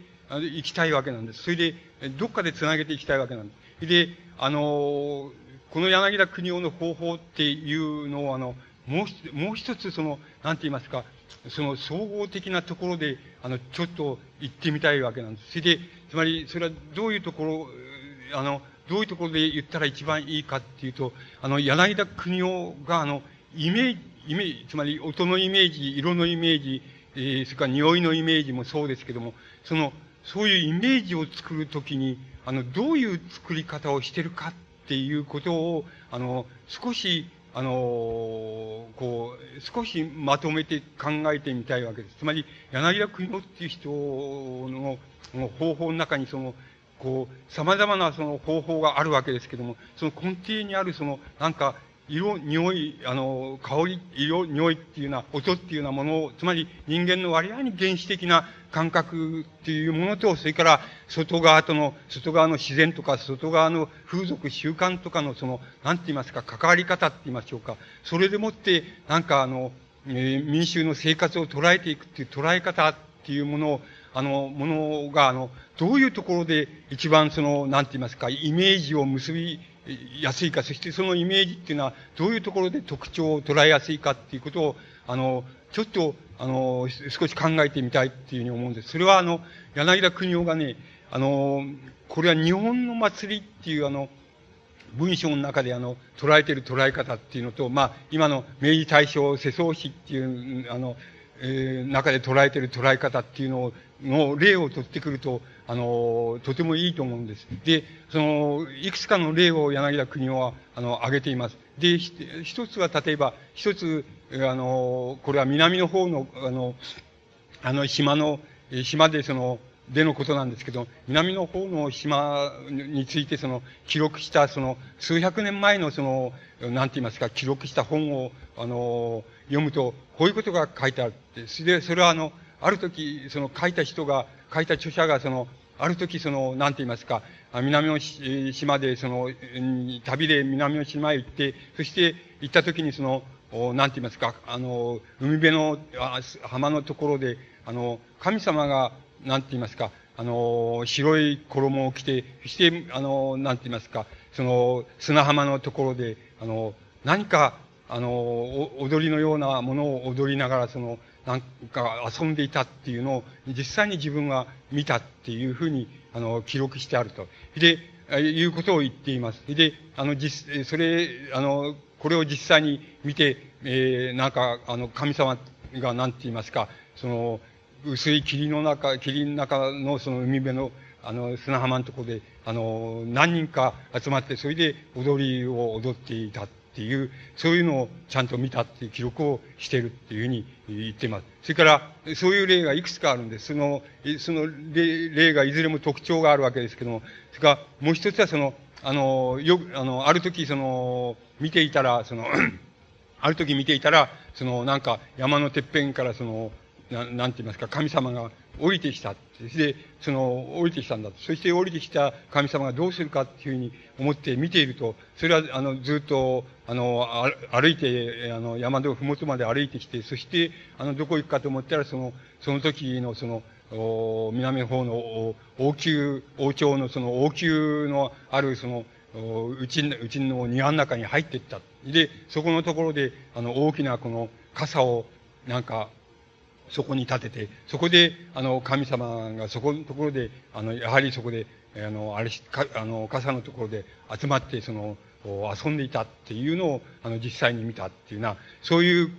S2: いきたいわけなんです。それで、どっかでつなげていきたいわけなんです。で、あの、この柳田国夫の方法っていうのを、あの、もう、もう一つ、その、なんて言いますか、その総合的なところで、あの、ちょっと行ってみたいわけなんです。それで、つまり、それはどういうところ、あの、どういうところで言ったら一番いいかっていうと、あの、柳田国夫が、あの、イメージ、イメージ、つまり音のイメージ、色のイメージ、えー、それから匂いのイメージもそうですけども、その、そういうイメージを作るときに、あの、どういう作り方をしてるかっていうことを、あの、少し、あの、こう、少しまとめて考えてみたいわけです。つまり、柳田国夫っていう人の方法の中に、その、こう、様々なその方法があるわけですけども、その根底にあるその、なんか、色、匂い、あの、香り、色、匂いっていうような、音っていうようなものを、つまり人間の割合に原始的な感覚っていうものと、それから外側との、外側の自然とか、外側の風俗習慣とかのその、なんて言いますか、関わり方って言いましょうか。それでもって、なんかあの、えー、民衆の生活を捉えていくっていう捉え方っていうものを、あの、ものが、あの、どういうところで一番その、なんて言いますか、イメージを結び、やすいか、そしてそのイメージっていうのは、どういうところで特徴を捉えやすいかっていうことを、あの、ちょっと、あの、少し考えてみたいっていうふうに思うんです。それは、あの、柳田国夫がね、あの、これは日本の祭りっていう、あの、文章の中であの、捉えてる捉え方っていうのと、まあ、今の明治大正世相史っていう、あの、え、中で捉えている捉え方っていうのを、の例を取ってくると、あの、とてもいいと思うんです。で、その、いくつかの例を柳田国夫は、あの、挙げています。で、一つは例えば、一つ、あの、これは南の方の、あの、あの島の、島でその、でのことなんですけど、南の方の島についてその、記録した、その、数百年前のその、なんて言いますか、記録した本を、あの、読むと、こういうことが書いてあるって。それで、それはあの、ある時、その書いた人が、書いた著者が、その、ある時、その、なんて言いますか、南の島で、その、旅で南の島へ行って、そして行った時に、その、なんて言いますか、あの、海辺の浜のところで、あの、神様が、なんて言いますか、あの、白い衣を着て、そして、あの、なんて言いますか、その、砂浜のところで、あの、何か、あの、踊りのようなものを踊りながら、その、なんか遊んでいたっていうのを実際に自分が見たっていうふうに、あの、記録してあると。で、いうことを言っています。で、あの、実、それ、あの、これを実際に見て、えー、なんか、あの、神様が何て言いますか、その、薄い霧の中、霧の中のその海辺の、あの、砂浜のところで、あの、何人か集まって、それで踊りを踊っていたっていう、そういうのをちゃんと見たっていう記録をしてるっていうふうに言っています。それから、そういう例がいくつかあるんです。その、その例例がいずれも特徴があるわけですけども、それからもう一つはその、あの、よく、あの、ある時その、見ていたら、その、*coughs* ある時見ていたら、その、なんか、山のてっぺんからその、ななんて言いますか、神様が降りてきた。で、その、降りてきたんだ。そして降りてきた神様がどうするかっていうふうに思って見ていると、それは、あの、ずっと、あの、歩いて、あの、山のふもとまで歩いてきて、そして、あの、どこ行くかと思ったら、その、その時の、その、お南の方の王宮、王朝のその王宮のあるその、うち、うちの庭の中に入っていった。で、そこのところで、あの、大きなこの傘を、なんか、そこに立てて、そこで、あの、神様がそこのところで、あの、やはりそこで、あの、あれか、あの、傘のところで集まって、その、遊んでいたっていうのを、あの、実際に見たっていうな、そういう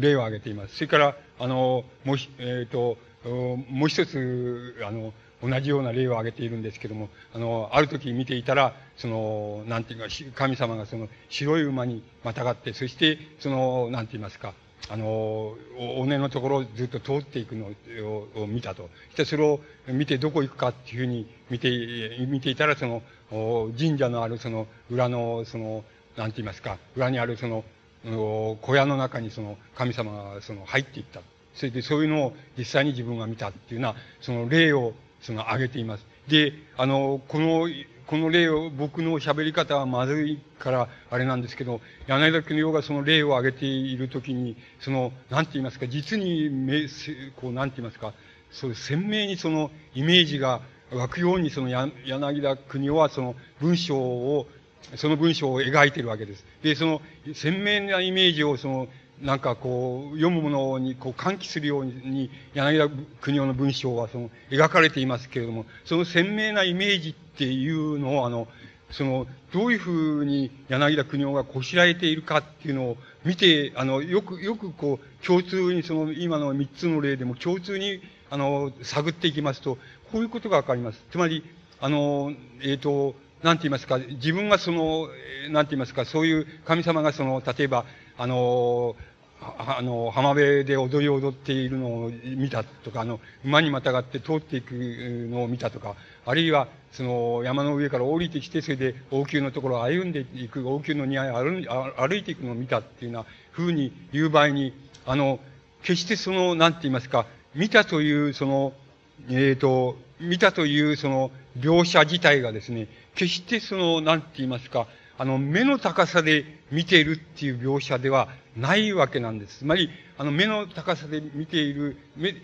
S2: 例を挙げています。それから、あの、もう、えっ、ー、と、もう一つ、あの、同じような例を挙げているんですけども、あの、ある時見ていたら、その、なんていうか、神様がその白い馬にまたがって、そして、その、なんて言いますか、あの、お根のところをずっと通っていくのを見たと。そしてそれを見てどこ行くかっていうふうに見て、見ていたら、その、神社のあるその裏の、その、なんて言いますか、裏にあるその、小屋の中にその神様がその入っていった。それでそういうのを実際に自分が見たっていうような、その例をその挙げています。で、あの、この、この例を、僕の喋り方はまずいからあれなんですけど、柳田国夫がその例を挙げているときに、その、なんて言いますか、実にめ、こう、なんて言いますか、そう鮮明にそのイメージが湧くように、その柳田国夫はその文章を、その文章を描いているわけです。で、その鮮明なイメージをそのなんかこう、読むものにこう喚起するように、柳田国夫の文章はその、描かれていますけれども、その鮮明なイメージっていうのを、あの、その、どういうふうに柳田国夫がこしらえているかっていうのを見て、あの、よく、よくこう、共通にその、今の三つの例でも共通に、あの、探っていきますと、こういうことがわかります。つまり、あの、えっ、ー、と、なんて言いますか、自分がその、なんて言いますか、そういう神様がその、例えば、あの、あの、浜辺で踊りを踊っているのを見たとか、あの、馬にまたがって通っていくのを見たとか、あるいは、その、山の上から降りてきて、それで王宮のところを歩んでいく、王宮の庭へ歩歩いていくのを見たっていうような風に言う場合に、あの、決してその、なんて言いますか、見たという、その、えっ、ー、と、見たというその描写自体がですね、決してその、なんて言いますか、あの、目の高さで見ているっていう描写ではないわけなんです。つまり、あの、目の高さで見ている、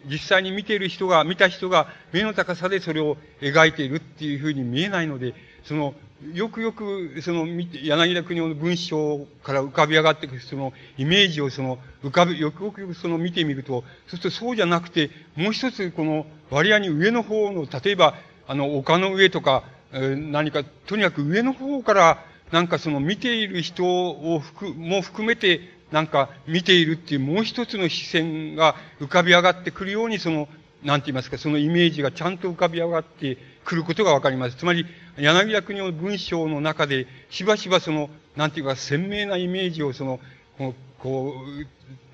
S2: 実際に見ている人が、見た人が目の高さでそれを描いているっていうふうに見えないので、その、よくよく、その、柳田国夫の文章から浮かび上がってくる、その、イメージをその、浮かび、よくよくその見てみると、そうするとそうじゃなくて、もう一つ、この、割合に上の方の、例えば、あの、丘の上とか、何か、とにかく上の方から、なんかその見ている人を含、も含めて、なんか見ているっていうもう一つの視線が浮かび上がってくるように、その、なんて言いますか、そのイメージがちゃんと浮かび上がってくることがわかります。つまり、柳田国の文章の中で、しばしばその、なんていうか、鮮明なイメージをその、ここ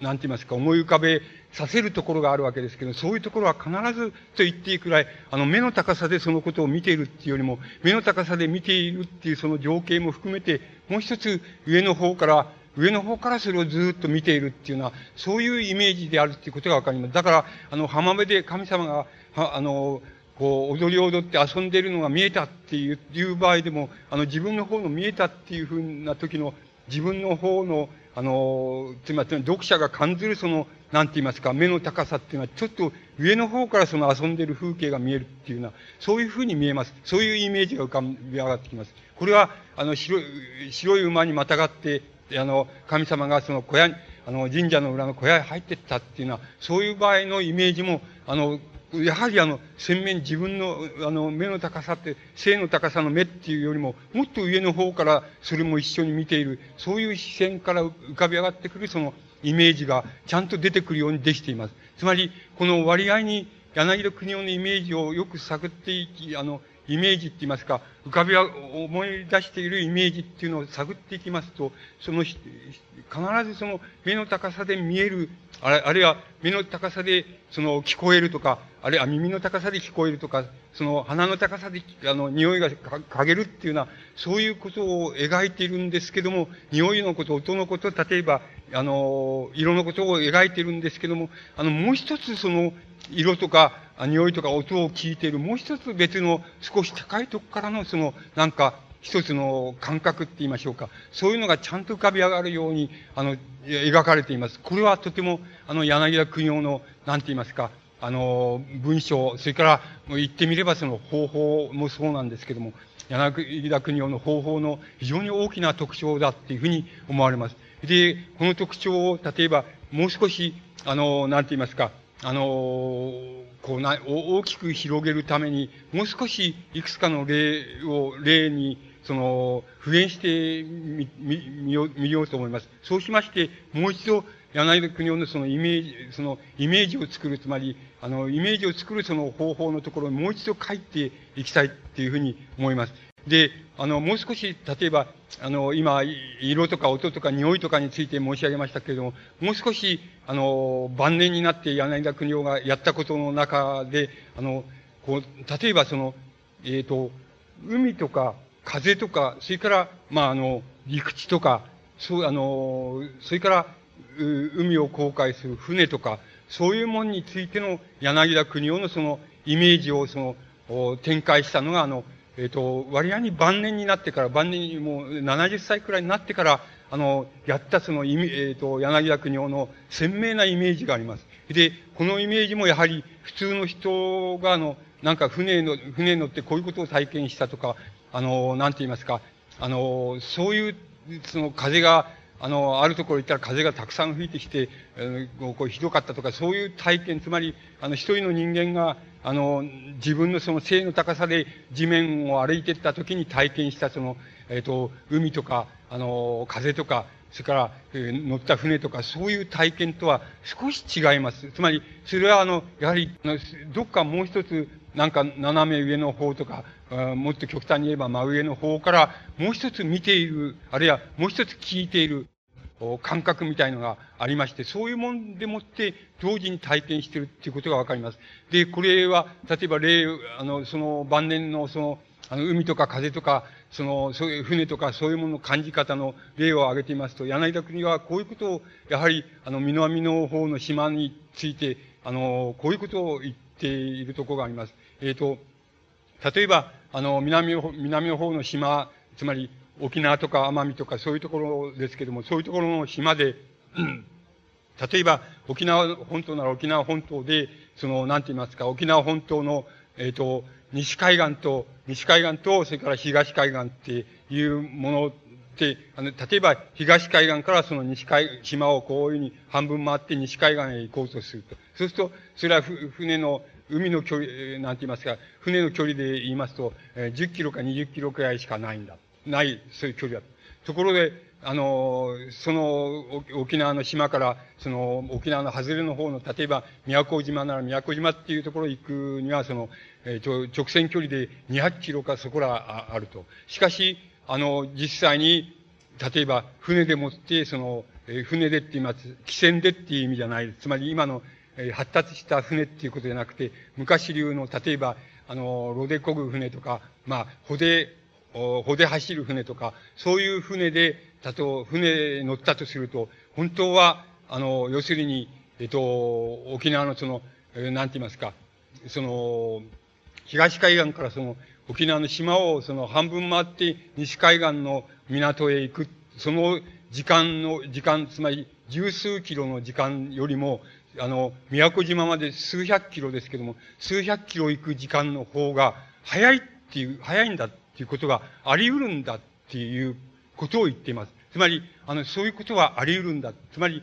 S2: う、なんて言いますか、思い浮かべさせるところがあるわけですけど、そういうところは必ずと言っていいくらい、あの、目の高さでそのことを見ているっていうよりも、目の高さで見ているっていうその情景も含めて、もう一つ上の方から、上の方からそれをずっと見ているっていうのは、そういうイメージであるっていうことがわかります。だから、あの、浜辺で神様が、あの、こう、踊りを踊って遊んでいるのが見えたっていういう場合でも、あの、自分の方の見えたっていうふうな時の、自分の方の、あの、つまり、読者が感じるその、なんて言いますか、目の高さっていうのは、ちょっと上の方からその遊んでる風景が見えるっていうような、そういうふうに見えます。そういうイメージが浮かび上がってきます。これは、あの、白い、白い馬にまたがって、あの、神様がその小屋に、あの、神社の裏の小屋へ入ってったっていうのは、そういう場合のイメージも、あの、やはりあの、洗面自分の、あの、目の高さって、性の高さの目っていうよりも、もっと上の方からそれも一緒に見ている、そういう視線から浮かび上がってくるそのイメージがちゃんと出てくるようにできています。つまり、この割合に柳田国夫のイメージをよく探っていき、あの、イメージって言いますか、浮かびは、思い出しているイメージっていうのを探っていきますと、その、必ずその目の高さで見える、あれあるいは目の高さでその聞こえるとか、あるいは耳の高さで聞こえるとか、その鼻の高さで、あの、匂いが嗅げるっていうような、そういうことを描いているんですけども、匂いのこと、音のこと、例えば、あの、色のことを描いているんですけども、あの、もう一つその、色とか、匂いとか音を聞いている、もう一つ別の少し高いとこからのその、なんか、一つの感覚って言いましょうか。そういうのがちゃんと浮かび上がるように、あの、描かれています。これはとても、あの、柳田国夫の、なんて言いますか、あの、文章、それから、もう言ってみればその方法もそうなんですけども、柳田国夫の方法の非常に大きな特徴だっていうふうに思われます。で、この特徴を、例えば、もう少し、あの、なんて言いますか、あの、こうな、大きく広げるために、もう少しいくつかの例を、例に、その、普遍してみ、見よう、見ようと思います。そうしまして、もう一度、柳田国夫のそのイメージ、そのイメージを作る、つまり、あの、イメージを作るその方法のところをもう一度書いていきたいっていうふうに思います。で、あの、もう少し、例えば、あの、今、色とか音とか匂いとかについて申し上げましたけれども、もう少し、あの、晩年になって柳田国夫がやったことの中で、あの、こう、例えばその、えっ、ー、と、海とか風とか、それから、まあ、あの、陸地とか、そう、あの、それから、海を航海する船とか、そういうものについての柳田国夫のそのイメージをその展開したのが、あの、えっ、ー、と、割合に晩年になってから、晩年にもう70歳くらいになってから、あの、やったその、えっ、ー、と、柳田国夫の鮮明なイメージがあります。で、このイメージもやはり普通の人が、あの、なんか船の、船に乗ってこういうことを体験したとか、あの、なんて言いますか、あの、そういう、その風が、あの、あるところ行ったら風がたくさん吹いてきて、えー、こうひどかったとか、そういう体験、つまり、あの、一人の人間が、あの、自分のその性の高さで地面を歩いていった時に体験したその、えっ、ー、と、海とか、あの、風とか、それから、えー、乗った船とか、そういう体験とは少し違います。つまり、それはあの、やはり、どっかもう一つ、なんか斜め上の方とか、もっと極端に言えば真上の方から、もう一つ見ている、あるいはもう一つ聞いている、感覚みたいのがありまして、そういうもんでもって同時に体験してるっていうことがわかります。で、これは、例えば例、あの、その晩年のその、あの、海とか風とか、その、そういう船とかそういうものの感じ方の例を挙げていますと、柳田国はこういうことを、やはり、あの、南の方の島について、あの、こういうことを言っているところがあります。えっ、ー、と、例えば、あの、南の、南の方の島、つまり、沖縄とか奄美とかそういうところですけども、そういうところの島で、例えば沖縄本島なら沖縄本島で、その、なんて言いますか、沖縄本島の、えっ、ー、と、西海岸と、西海岸と、それから東海岸っていうものって、あの、例えば東海岸からその西海、島をこういうふうに半分回って西海岸へ行こうとすると。そうすると、それは船の、海の距離、なんて言いますか、船の距離で言いますと、10キロか20キロくらいしかないんだ。ない、そういう距離だ。ところで、あの、その沖縄の島から、その沖縄の外れの方の、例えば宮古島なら宮古島っていうところに行くには、その、えー、直線距離で200キロかそこらあると。しかし、あの、実際に、例えば船でもって、その、えー、船でって言います、汽船でっていう意味じゃない。つまり今の、えー、発達した船っていうことじゃなくて、昔流の、例えば、あの、炉で漕ぐ船とか、まあ、帆で帆で走る船とか、そういう船で、たと、船乗ったとすると、本当は、あの、要するに、えっと、沖縄のその、え、なんて言いますか、その、東海岸からその、沖縄の島をその半分回って西海岸の港へ行く、その時間の、時間、つまり十数キロの時間よりも、あの、宮古島まで数百キロですけども、数百キロ行く時間の方が早いっていう、早いんだっいうことがあり得るんだっていうことを言っています。つまり、あの、そういうことはあり得るんだ。つまり、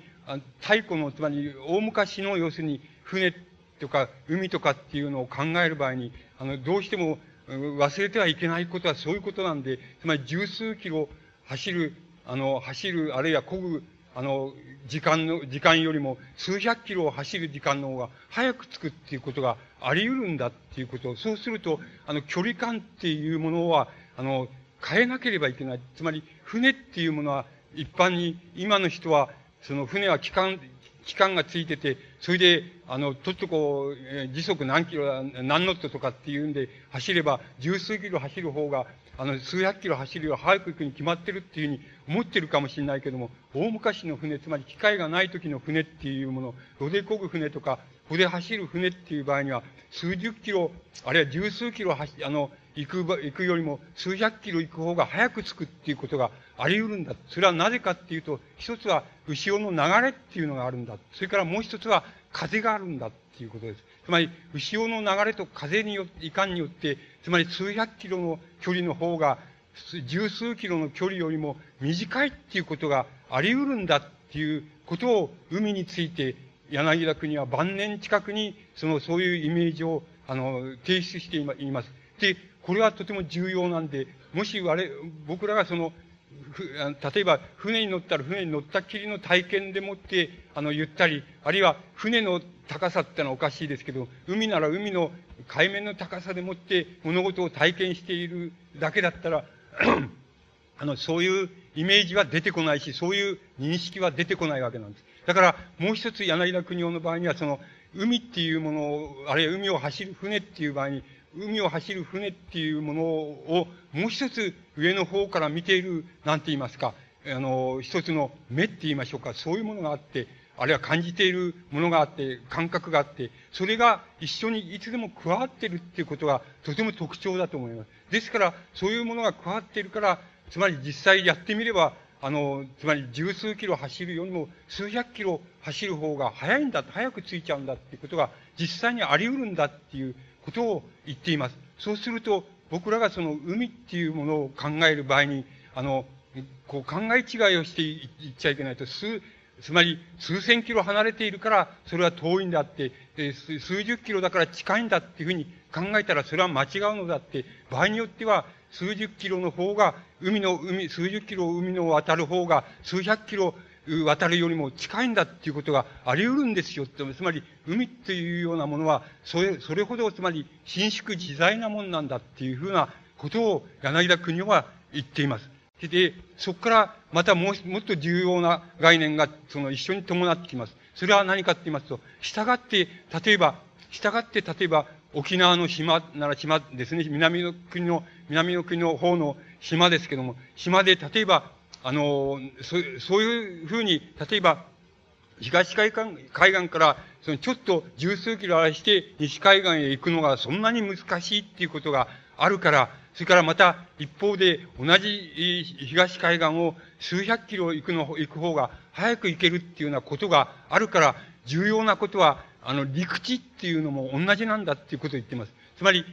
S2: 太古の、つまり、大昔の、要するに、船とか、海とかっていうのを考える場合に、あの、どうしても忘れてはいけないことはそういうことなんで、つまり、十数キロ走る、あの、走る、あるいは漕ぐ、あの、時間の、時間よりも数百キロを走る時間の方が早く着くっていうことがあり得るんだっていうことを、そうすると、あの、距離感っていうものは、あの、変えなければいけない。つまり、船っていうものは、一般に、今の人は、その船は機関、期間がついてて、それで、あの、とっとこう、時速何キロ、何ノットとかっていうんで走れば、十数キロ走る方が、あの、数百キロ走るより早く行くに決まってるっていうふうに思ってるかもしれないけども、大昔の船、つまり機械がない時の船っていうもの、炉で漕ぐ船とか、こで走る船っていう場合には、数十キロ、あるいは十数キロ走、あの、行く、行くよりも数百キロ行く方が早く着くっていうことがあり得るんだ。それはなぜかっていうと、一つは後ろの流れっていうのがあるんだ。それからもう一つは風があるんだっていうことです。つまり、後ろの流れと風によって、いかんによって、つまり数百キロの距離の方が、十数キロの距離よりも短いっていうことがあり得るんだっていうことを海について柳田国は晩年近くにそのそういうイメージをあの提出しています。で、これはとても重要なんで、もし我僕らがその例えば、船に乗ったら船に乗ったきりの体験でもって、あの、言ったり、あるいは船の高さってのはおかしいですけど、海なら海の海面の高さでもって物事を体験しているだけだったら、*clears throat* あの、そういうイメージは出てこないし、そういう認識は出てこないわけなんです。だから、もう一つ柳田国夫の場合には、その、海っていうものを、あるいは海を走る船っていう場合に、海を走る船っていうものをもう一つ上の方から見ている、なんて言いますか、あの、一つの目って言いましょうか、そういうものがあって、あるいは感じているものがあって、感覚があって、それが一緒にいつでも加わってるっていうことがとても特徴だと思います。ですから、そういうものが加わっているから、つまり実際やってみれば、あの、つまり十数キロ走るよりも数百キロ走る方が早いんだ、早く着いちゃうんだっていうことが実際にあり得るんだっていうことを言っています。そうすると、僕らがその海っていうものを考える場合に、あの、こう考え違いをしていっちゃいけないと、数、つまり数千キロ離れているから、それは遠いんだって、数十キロだから近いんだっていうふうに考えたら、それは間違うのだって、場合によっては、数十キロの方が、海の、海、数十キロ海の渡る方が、数百キロ渡るよりも近いんだっていうことがあり得るんですよって、つまり、海っていうようなものは、それ、それほど、つまり、伸縮自在なもんなんだっていうふうなことを柳田国夫は言っています。で、そこからまたも、もっと重要な概念が、その一緒に伴ってきます。それは何かって言いますと、従って、例えば、従って、例えば、沖縄の島なら島ですね、南の国の、南の国の方の島ですけども、島で、例えば、あの、そういうふうに、例えば、東海岸海岸から、そのちょっと十数キロあらして西海岸へ行くのがそんなに難しいっていうことがあるから、それからまた一方で同じ東海岸を数百キロ行くの、行く方が早く行けるっていうようなことがあるから、重要なことは、あの、陸地っていうのも同じなんだっていうことを言ってます。つまり、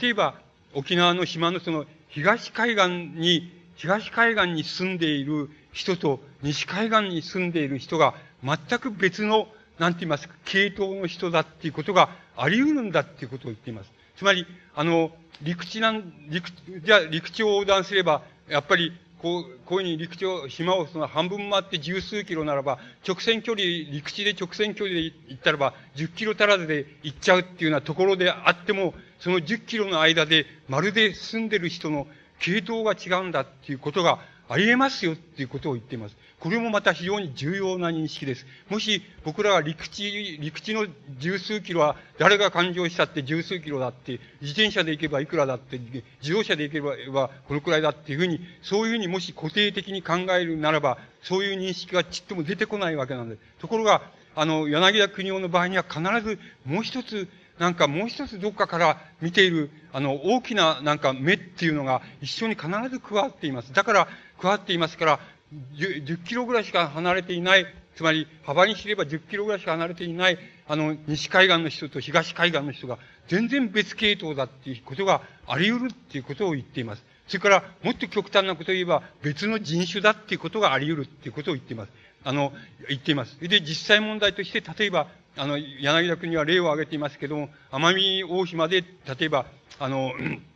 S2: 例えば、沖縄の島のその東海岸に東海岸に住んでいる人と西海岸に住んでいる人が全く別の、なんて言いますか、系統の人だっていうことがあり得るんだっていうことを言っています。つまり、あの、陸地なん、陸、じゃ陸地を横断すれば、やっぱり、こう、こういうふうに陸地を、島をその半分回って十数キロならば、直線距離、陸地で直線距離で行ったらば、10キロ足らずで行っちゃうっていうようなところであっても、その10キロの間で、まるで住んでる人の系統が違うんだっていうことがあり得ますよっていうことを言っています。これもまた非常に重要な認識です。もし僕らは陸地、陸地の十数キロは誰が勘定したって十数キロだって、自転車で行けばいくらだって、自動車で行けばこのくらいだっていうふうに、そういうふうにもし固定的に考えるならば、そういう認識がちっとも出てこないわけなんです。ところが、あの、柳田国夫の場合には必ずもう一つなんかもう一つどっかから見ている、あの、大きななんか目っていうのが一緒に必ず加わっています。だから、加わっていますから、10, 10キロぐらいしか離れていない、つまり幅にすれば10キロぐらいしか離れていない、あの、西海岸の人と東海岸の人が全然別系統だっていうことがあり得るっていうことを言っています。それから、もっと極端なことを言えば、別の人種だっていうことがあり得るっていうことを言っています。あの、言っています。で、実際問題として、例えば、あの、柳田国は例を挙げていますけども、奄美大島で、例えば、あの、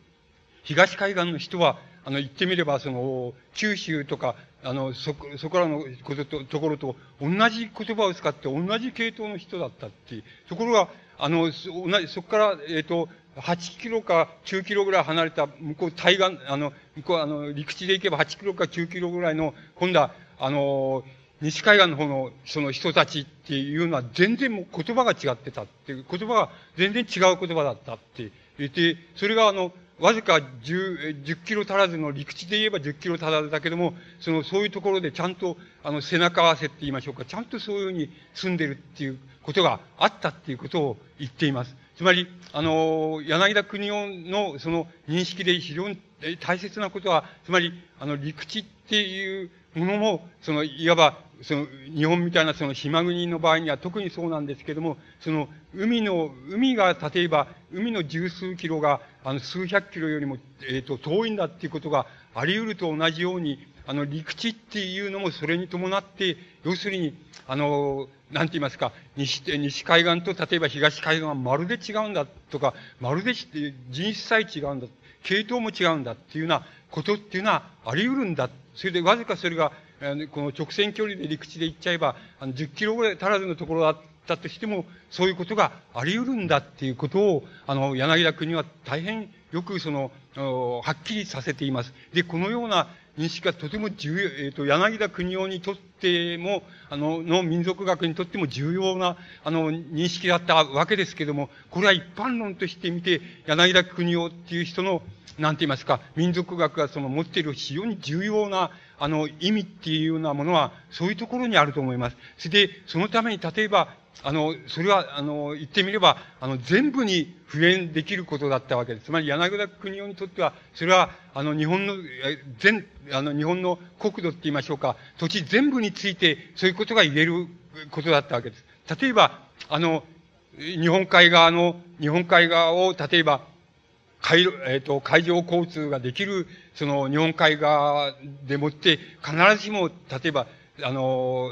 S2: *clears throat* 東海岸の人は、あの、言ってみれば、その、九州とか、あの、そ、そこらのことと、ところと、同じ言葉を使って同じ系統の人だったっていう。ところが、あの、そ、同じ、そこから、えっ、ー、と、8キロか9キロぐらい離れた、向こう対岸、あの、向こう、あの、陸地で行けば8キロか9キロぐらいの、今度は、あの、西海岸の方のその人たちっていうのは全然もう言葉が違ってたっていう、言葉が全然違う言葉だったって言って、それがあの、わずか10、10キロ足らずの陸地で言えば10キロ足らずだけども、その、そういうところでちゃんと、あの、背中合わせって言いましょうか、ちゃんとそういうふうに住んでるっていうことがあったっていうことを言っています。つまり、あの、柳田国夫のその認識で非常に大切なことは、つまり、あの、陸地っていうものも、その、いわば、その、日本みたいなその島国の場合には特にそうなんですけども、その、海の、海が例えば、海の十数キロが、あの、数百キロよりも、えっ、ー、と、遠いんだっていうことがあり得ると同じように、あの、陸地っていうのもそれに伴って、要するに、あの、なんて言いますか、西、西海岸と例えば東海岸はまるで違うんだとか、まるで人種さえ違うんだ、系統も違うんだっていうようなことっていうのはあり得るんだ。それでわずかそれが、あのこの直線距離で陸地で行っちゃえば、あの、10キロぐらい足らずのところだったとしても、そういうことがあり得るんだっていうことを、あの、柳田国は大変よくその、はっきりさせています。で、このような認識がとても重要、えっ、ー、と、柳田国夫にとっても、あの、の民族学にとっても重要な、あの、認識だったわけですけども、これは一般論として見て、柳田国夫っていう人の、なんて言いますか、民族学がその持っている非常に重要な、あの、意味っていうようなものは、そういうところにあると思います。それで、そのために、例えば、あの、それは、あの、言ってみれば、あの、全部に普遍できることだったわけです。つまり、柳田国夫にとっては、それは、あの、日本の、全、あの、日本の国土って言いましょうか、土地全部について、そういうことが言えることだったわけです。例えば、あの、日本海側の、日本海側を、例えば、海、え、ー、と、海上交通ができる、その、日本海側でもって、必ずしも、例えば、あの、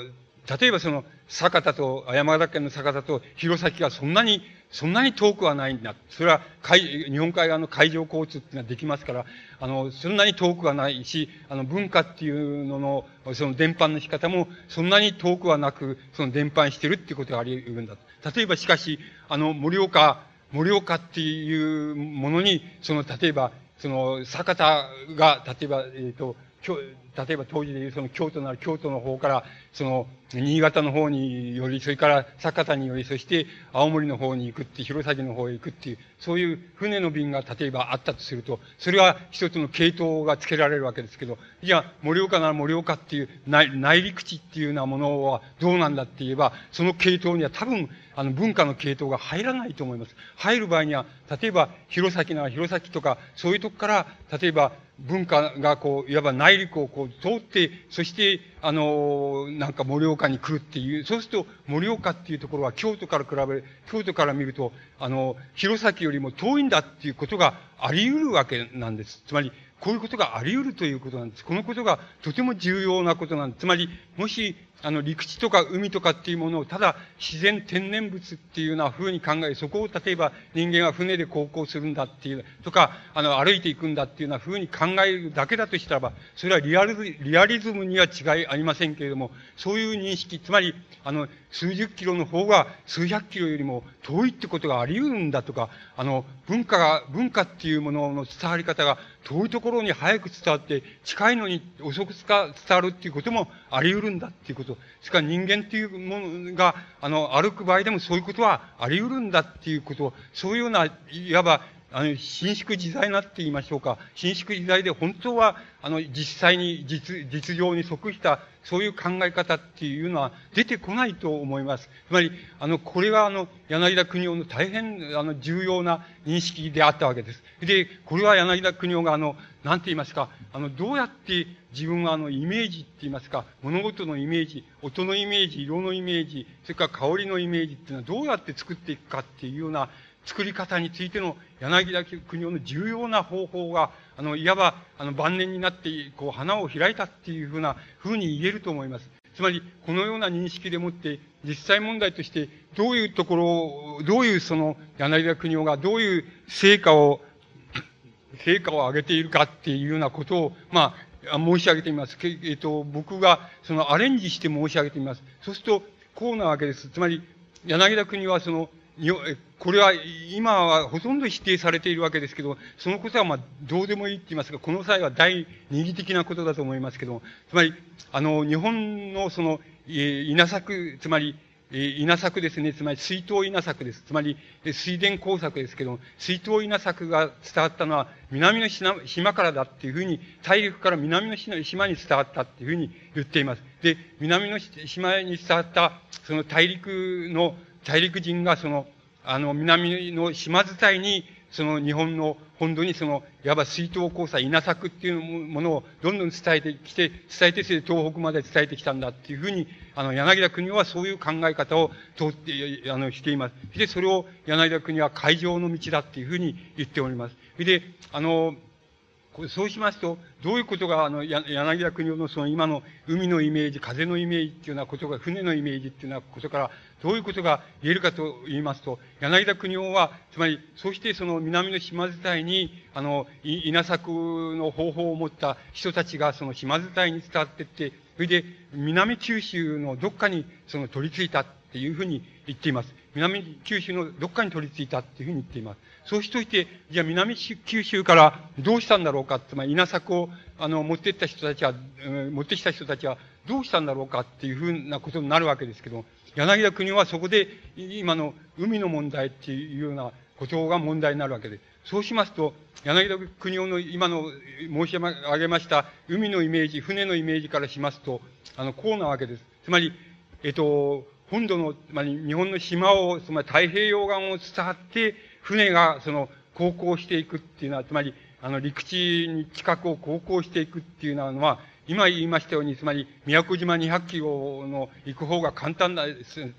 S2: 例えばその、酒田と、山形県の酒田と弘前がそんなに、そんなに遠くはないんだ。それは海、日本海側の海上交通っていうのはできますから、あの、そんなに遠くはないし、あの、文化っていうのの、その伝播の仕方も、そんなに遠くはなく、その伝播してるってことがあり得るんだ。例えばしかし、あの、盛岡、盛岡っていうものに、その、例えば、その、酒田が、例えば、えっ、ー、と、例えば当時でいうその京都なら京都の方から、その、新潟の方により、それから酒田により、そして青森の方に行くって、弘前の方へ行くっていう、そういう船の便が例えばあったとすると、それは一つの系統が付けられるわけですけど、じゃあ、盛岡なら盛岡っていう内内陸地っていうようなものはどうなんだって言えば、その系統には多分、あの文化の系統が入らないと思います。入る場合には、例えば弘前なら弘前とか、そういうとこから、例えば文化がこう、いわば内陸をこう通って、そして、あの、なんか盛岡に来るっていう、そうすると盛岡っていうところは京都から比べ、京都から見ると、あの、弘前よりも遠いんだっていうことがあり得るわけなんです。つまり、こういうことがあり得るということなんです。このことがとても重要なことなんです。つまり、もし、あの、陸地とか海とかっていうものを、ただ自然天然物っていうような風に考え、そこを例えば人間は船で航行するんだっていう、とか、あの、歩いていくんだっていうような風に考えるだけだとしたらば、それはリアル、リアリズムには違いありませんけれども、そういう認識、つまり、あの、数十キロの方が数百キロよりも遠いってことがあり得るんだとか、あの、文化が、文化っていうものの伝わり方が遠いところに早く伝わって、近いのに遅く伝わるっていうこともあり得るんだっていうこと。としか人間っていうものが、あの、歩く場合でもそういうことはあり得るんだっていうこと。そういうような、いわば、あの、伸縮自在なって言いましょうか。伸縮自在で本当は、あの、実際に実、実情に即した、そういう考え方っていうのは出てこないと思います。つまり、あの、これはあの、柳田国夫の大変、あの、重要な認識であったわけです。で、これは柳田国夫があの、なんて言いますか、あの、どうやって自分はあの、イメージって言いますか、物事のイメージ、音のイメージ、色のイメージ、それから香りのイメージっていうのはどうやって作っていくかっていうような、作り方についての柳田国夫の重要な方法が、あの、いわば、あの、晩年になって、こう、花を開いたっていうふうな、ふうに言えると思います。つまり、このような認識でもって、実際問題として、どういうところを、どういうその、柳田国夫がどういう成果を成果を上げているかっていうようなことを、まあ、申し上げてみます。えっ、と、僕が、その、アレンジして申し上げてみます。そうすると、こうなわけです。つまり、柳田国はその、よこれは今はほとんど否定されているわけですけど、そのことはまあどうでもいいって言いますが、この際は大二義的なことだと思いますけど、つまり、あの、日本のその、え稲作、つまり、稲作ですね。つまり水筒稲作です。つまり、水田工作ですけど、水筒稲作が伝わったのは南の島からだっていうふうに、大陸から南の島に伝わったっていうふうに言っています。で、南の島に伝わった、その大陸の大陸人がその、あの、南の島伝いに、その日本の本土にその、いわば水筒交差、稲作っていうものをどんどん伝えてきて、伝えて、東北まで伝えてきたんだっていうふうに、あの、柳田国はそういう考え方を通って、あの、しています。で、それを柳田国は海上の道だっていうふうに言っております。で、あの、そうしますと、どういうことが、あの、柳田国のその今の海のイメージ、風のイメージっていうようなことが、船のイメージっていうようなことから、どういうことが言えるかと言いますと、柳田国夫は、つまり、そしてその南の島伝いに、あの、稲作の方法を持った人たちがその島伝いに伝わっていって、それで南九州のどっかにその取り付いた。っていうふうに言っています。南九州のどっかに取り付いたっていうふうに言っています。そうしといて、じゃあ南九州からどうしたんだろうかつまり稲作を、あの、持ってった人たちは、持ってきた人たちはどうしたんだろうかっていうふうなことになるわけですけど、柳田国はそこで今の海の問題っていうようなことが問題になるわけです。そうしますと、柳田国夫の今の申し上げました海のイメージ、船のイメージからしますと、あの、こうなわけです。つまり、えっと、本土の、つまり日本の島を、つまり太平洋岸を伝って、船がその航行していくっていうのは、つまり、あの、陸地に近くを航行していくっていうのは、今言いましたように、つまり、宮古島200キロの行く方が簡単だ、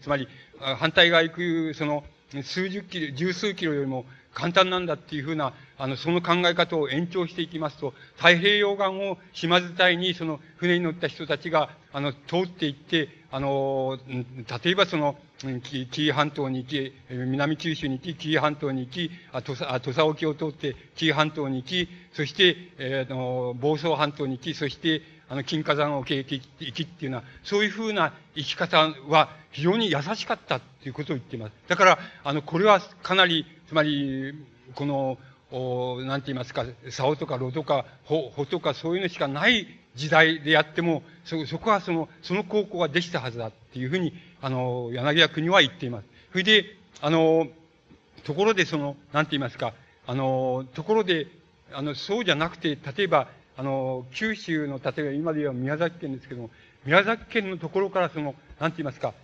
S2: つまり、反対側行く、その、数十キロ、十数キロよりも簡単なんだっていうふうな、あの、その考え方を延長していきますと、太平洋岸を島伝いに、その、船に乗った人たちが、あの、通っていって、あの、例えばその、紀伊半島に行き、南九州に行き、紀伊半島に行き、土佐沖を通って紀伊半島に行き、そして、えー、の房総半島に行き、そして、あの、金火山を経て行きっていうのは、そういうふうな生き方は非常に優しかったっていうことを言っています。だから、あの、これはかなり、つまり、この、おなんて言いますか、竿とか炉とか、穂とかそういうのしかない時代でやっても、そ、そこはその、その高校ができたはずだっていうふうに、あの、柳家国は言っています。それで、あの、ところでその、なんて言いますか、あの、ところで、あの、そうじゃなくて、例えば、あの、九州の、例えば今で言えば宮崎県ですけども、宮崎県のところからその、なんて言いますか、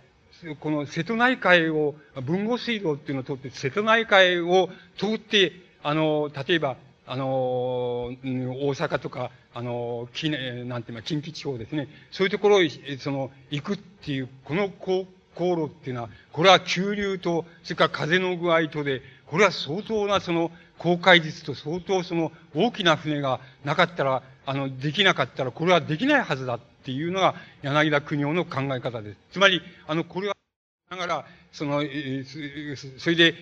S2: この瀬戸内海を、文後水道っていうのを通って、瀬戸内海を通って、あの、例えば、あの、大阪とか、あの、きなんていうか、近畿地方ですね。そういうところへ、その、行くっていう、この航路っていうのは、これは急流と、それから風の具合とで、これは相当なその、航海術と相当その、大きな船がなかったら、あの、できなかったら、これはできないはずだっていうのが、柳田国夫の考え方です。つまり、あの、これは、ながら、その、それで、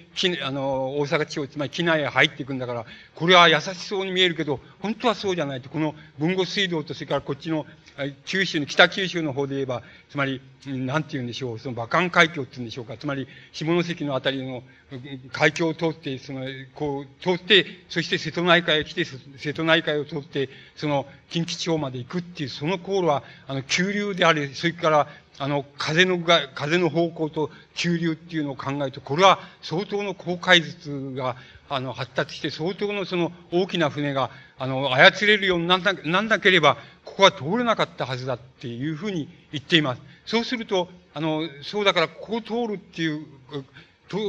S2: あの、大阪地方、つまり機内へ入っていくんだから、これは優しそうに見えるけど、本当はそうじゃないと、この文後水道と、それからこっちの、九州の、北九州の方で言えば、つまり、なんて言うんでしょう、その馬漢海峡って言うんでしょうか、つまり、下関のあたりの海峡を通って、その、こう、通って、そして瀬戸内海へ来て、瀬戸内海を通って、その、近畿地方まで行くっていう、その航路は、あの、急流であり、それから、あの、風のが、風の方向と急流っていうのを考えると、これは相当の航海術が、あの、発達して、相当のその大きな船が、あの、操れるようになんななんなければ、ここは通れなかったはずだっていうふうに言っています。そうすると、あの、そうだから、ここ通るっていう、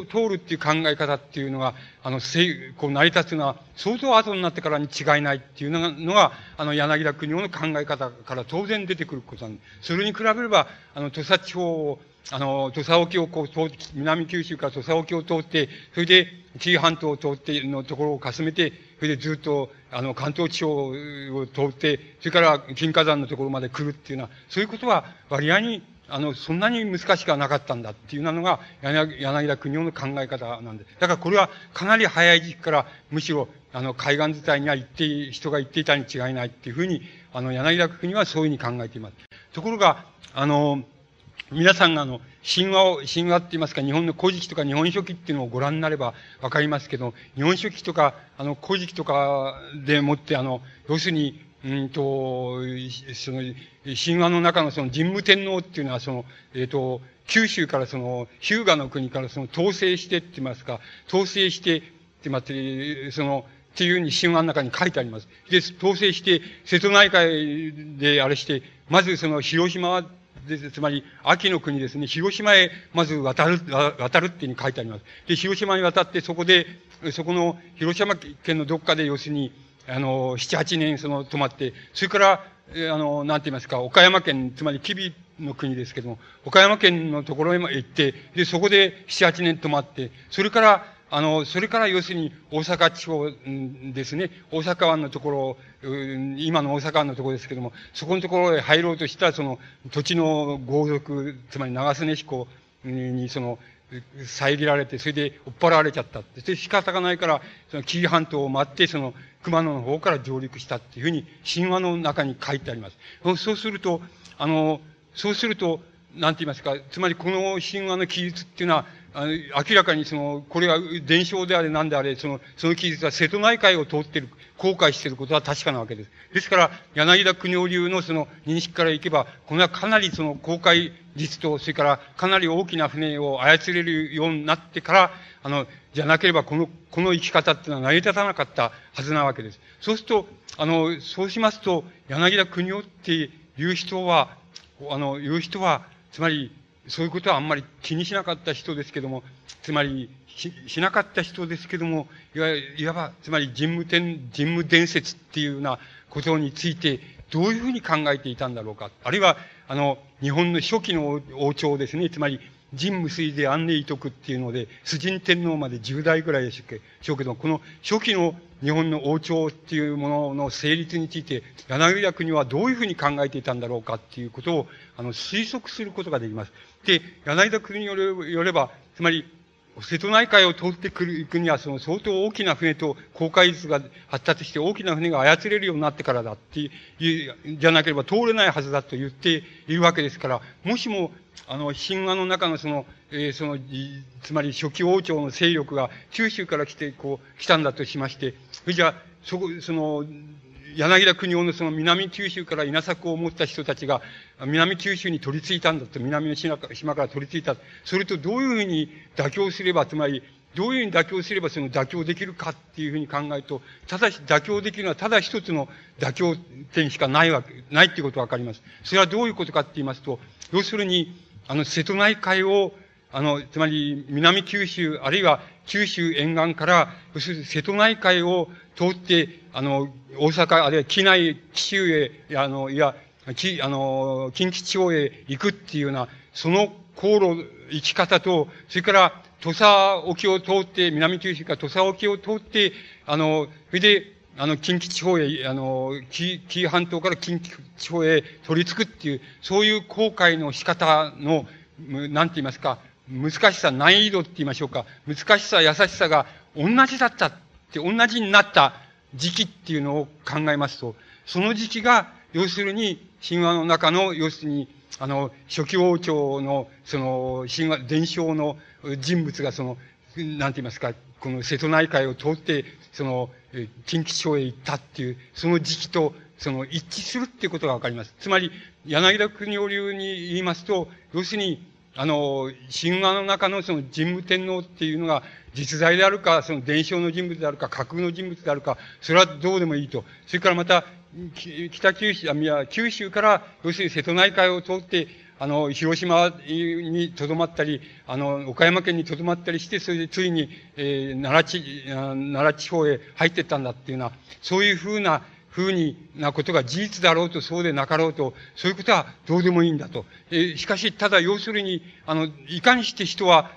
S2: 通るっていう考え方っていうのが、あの、せこう成り立つのは、相当後になってからに違いないっていうのが、あの、柳田国夫の考え方から当然出てくることなんで、それに比べれば、あの、土佐地方を、あの、土佐沖をこう通って、南九州から土佐沖を通って、それで、紀伊半島を通ってのところをかすめて、それでずっと、あの、関東地方を通って、それから金華山のところまで来るっていうのは、そういうことは割合に、あの、そんなに難しくはなかったんだっていうのが、柳田国夫の考え方なんで。だからこれはかなり早い時期から、むしろ、あの、海岸伝いには行って、人が行っていたに違いないっていうふうに、あの、柳田国はそういうふうに考えています。ところが、あの、皆さんがあの、神話を、神話って言いますか、日本の古事記とか日本書紀っていうのをご覧になればわかりますけど、日本書紀とか、あの、古事記とかでもって、あの、要するに、うんと、その、神話の中のその神武天皇っていうのは、その、えっ、ー、と、九州からその、日向の国からその、統制してって言いますか、統制して、って言います、その、っていうふうに神話の中に書いてあります。で、統制して、瀬戸内海であれして、まずその、広島で、つまり、秋の国ですね、広島へまず渡る、渡るっていうふうに書いてあります。で、広島に渡って、そこで、そこの広島県のどっかで、要するに、あの、七八年その泊まって、それから、あの、なんて言いますか、岡山県、つまり吉備の国ですけども、岡山県のところへ行って、で、そこで七八年泊まって、それから、あの、それから要するに大阪地方ですね、大阪湾のところ、今の大阪湾のところですけども、そこのところへ入ろうとしたその土地の豪族、つまり長曽根彦にその、遮られて、それで追っ払われちゃったって。で、仕方がないから、その紀伊半島を待って、その、熊野の方から上陸したっていうふうに、神話の中に書いてあります。そうすると、あの、そうすると、なんて言いますか、つまりこの神話の記述っていうのは、あの明らかにその、これが伝承であれなんであれ、その、その記述は瀬戸内海を通っている、航海していることは確かなわけです。ですから、柳田国夫流のその認識からいけば、これはかなりその航海術と、それからかなり大きな船を操れるようになってから、あの、じゃなければこの、この生き方っていうのは成り立たなかったはずなわけです。そうすると、あの、そうしますと、柳田国夫っていう人は、あの、いう人は、つまり、そういうことはあんまり気にしなかった人ですけども、つまり、し、しなかった人ですけども、いわいわば、つまり人武天、人武伝説っていうようなことについて、どういうふうに考えていたんだろうか。あるいは、あの、日本の初期の王朝ですね。つまり、神無水で安寧徳っていうので、崇神天皇まで10代ぐらいでしたっけしょうけど、この初期の日本の王朝っていうものの成立について、柳田国はどういうふうに考えていたんだろうかっていうことを、あの、推測することができます。で、柳田国によれば、つまり、瀬戸内海を通ってくる、行くには、その相当大きな船と航海術が発達して大きな船が操れるようになってからだっていう、じゃなければ通れないはずだと言っているわけですから、もしも、あの、神話の中のその、えー、その、つまり初期王朝の勢力が九州から来て、こう、来たんだとしまして、それじゃあそこ、その、柳田国夫のその南九州から稲作を持った人たちが、南九州に取り付いたんだと、南の島から取り付いた。それとどういうふうに妥協すれば、つまり、どういうふうに妥協すればその妥協できるかっていうふうに考えると、ただし妥協できるのはただ一つの妥協点しかないわけ、ないっていうことがわかります。それはどういうことかって言いますと、要するに、あの、瀬戸内海を、あの、つまり、南九州、あるいは九州沿岸から、要するに瀬戸内海を通って、あの、大阪、あるいは機内、紀州へ、あの、いや、き、あの、近畿地方へ行くっていうような、その航路、行き方と、それから、土佐沖を通って、南九州から土佐沖を通って、あの、それで、あの、近畿地方へ、あの、紀伊半島から近畿地方へ取り付くっていう、そういう航海の仕方の、なんて言いますか、難しさ、難易度って言いましょうか、難しさ、優しさが同じだったって、同じになった時期っていうのを考えますと、その時期が、要するに、神話の中の、要するに、あの、初期王朝の、その、神話、伝承の人物が、その、なんて言いますか、この瀬戸内海を通って、その、近畿地方へ行ったっていう、その時期と、その、一致するっていうことがわかります。つまり、柳田国王流に言いますと、要するに、あの、神話の中のその神武天皇っていうのが実在であるか、その伝承の人物であるか、架空の人物であるか、それはどうでもいいと。それからまた、北九州、いや、九州から、要するに瀬戸内海を通って、あの、広島に留まったり、あの、岡山県に留まったりして、それでついに、えー、奈良地、奈良地方へ入っていったんだっていうような、そういうふうなふうになことが事実だろうとそうでなかろうと、そういうことはどうでもいいんだと。えしかし、ただ要するに、あの、いかにして人は、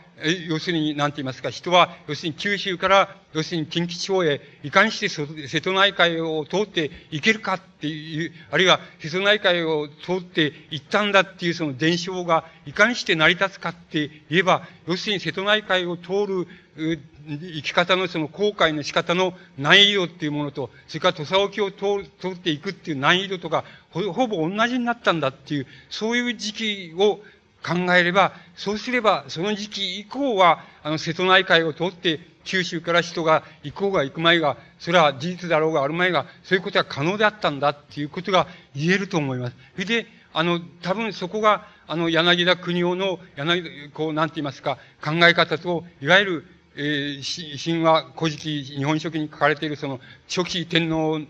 S2: 要するに、なんて言いますか、人は、要するに九州から、要するに近畿地方へ、いかにして瀬戸内海を通って行けるかっていう、あるいは瀬戸内海を通って行ったんだっていうその伝承が、いかにして成り立つかって言えば、要するに瀬戸内海を通る、生き方のその航海の仕方の難易度っていうものと、それから土佐沖を通通っていくっていう難易度とか、ほほぼ同じになったんだっていう、そういう時期を考えれば、そうすれば、その時期以降は、あの、瀬戸内海を通って、九州から人が行こうが行く前が、それは事実だろうがある前が、そういうことが可能であったんだっていうことが言えると思います。それで、あの、多分そこが、あの、柳田国夫の、柳、こう、なんて言いますか、考え方と、いわゆる、えー、神話古事記日本書紀に書かれているその初期天皇、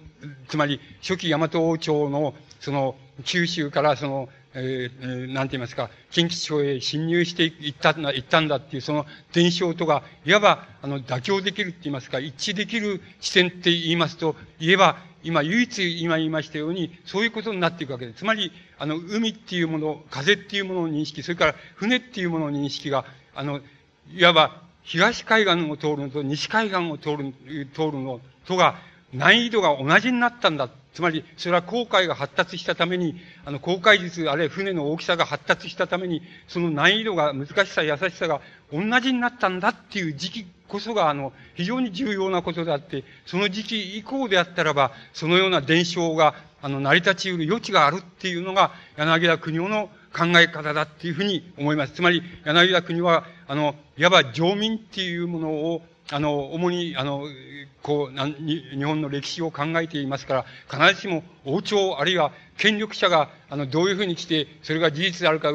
S2: つまり初期大和王朝のその九州からそのえー、なんて言いますか、近畿地方へ侵入していったんだ、行ったんだっていう、その伝承とが、いわば、あの、妥協できるって言いますか、一致できる視点って言いますと、言えば、今、唯一今言いましたように、そういうことになっていくわけです。つまり、あの、海っていうもの、風っていうものの認識、それから船っていうものの認識が、あの、いわば、東海岸を通るのと西海岸を通る、通るのとが、難易度が同じになったんだ。つまり、それは航海が発達したために、あの、航海術、あるいは船の大きさが発達したために、その難易度が、難しさ、優しさが同じになったんだっていう時期こそが、あの、非常に重要なことであって、その時期以降であったらば、そのような伝承が、あの、成り立ち得る余地があるっていうのが、柳田国夫の考え方だっていうふうに思います。つまり、柳田国は、あの、いわば上民っていうものを、あの、主に、あの、こう、日本の歴史を考えていますから、必ずしも王朝、あるいは権力者が、あの、どういうふうに来て、それが事実であるか、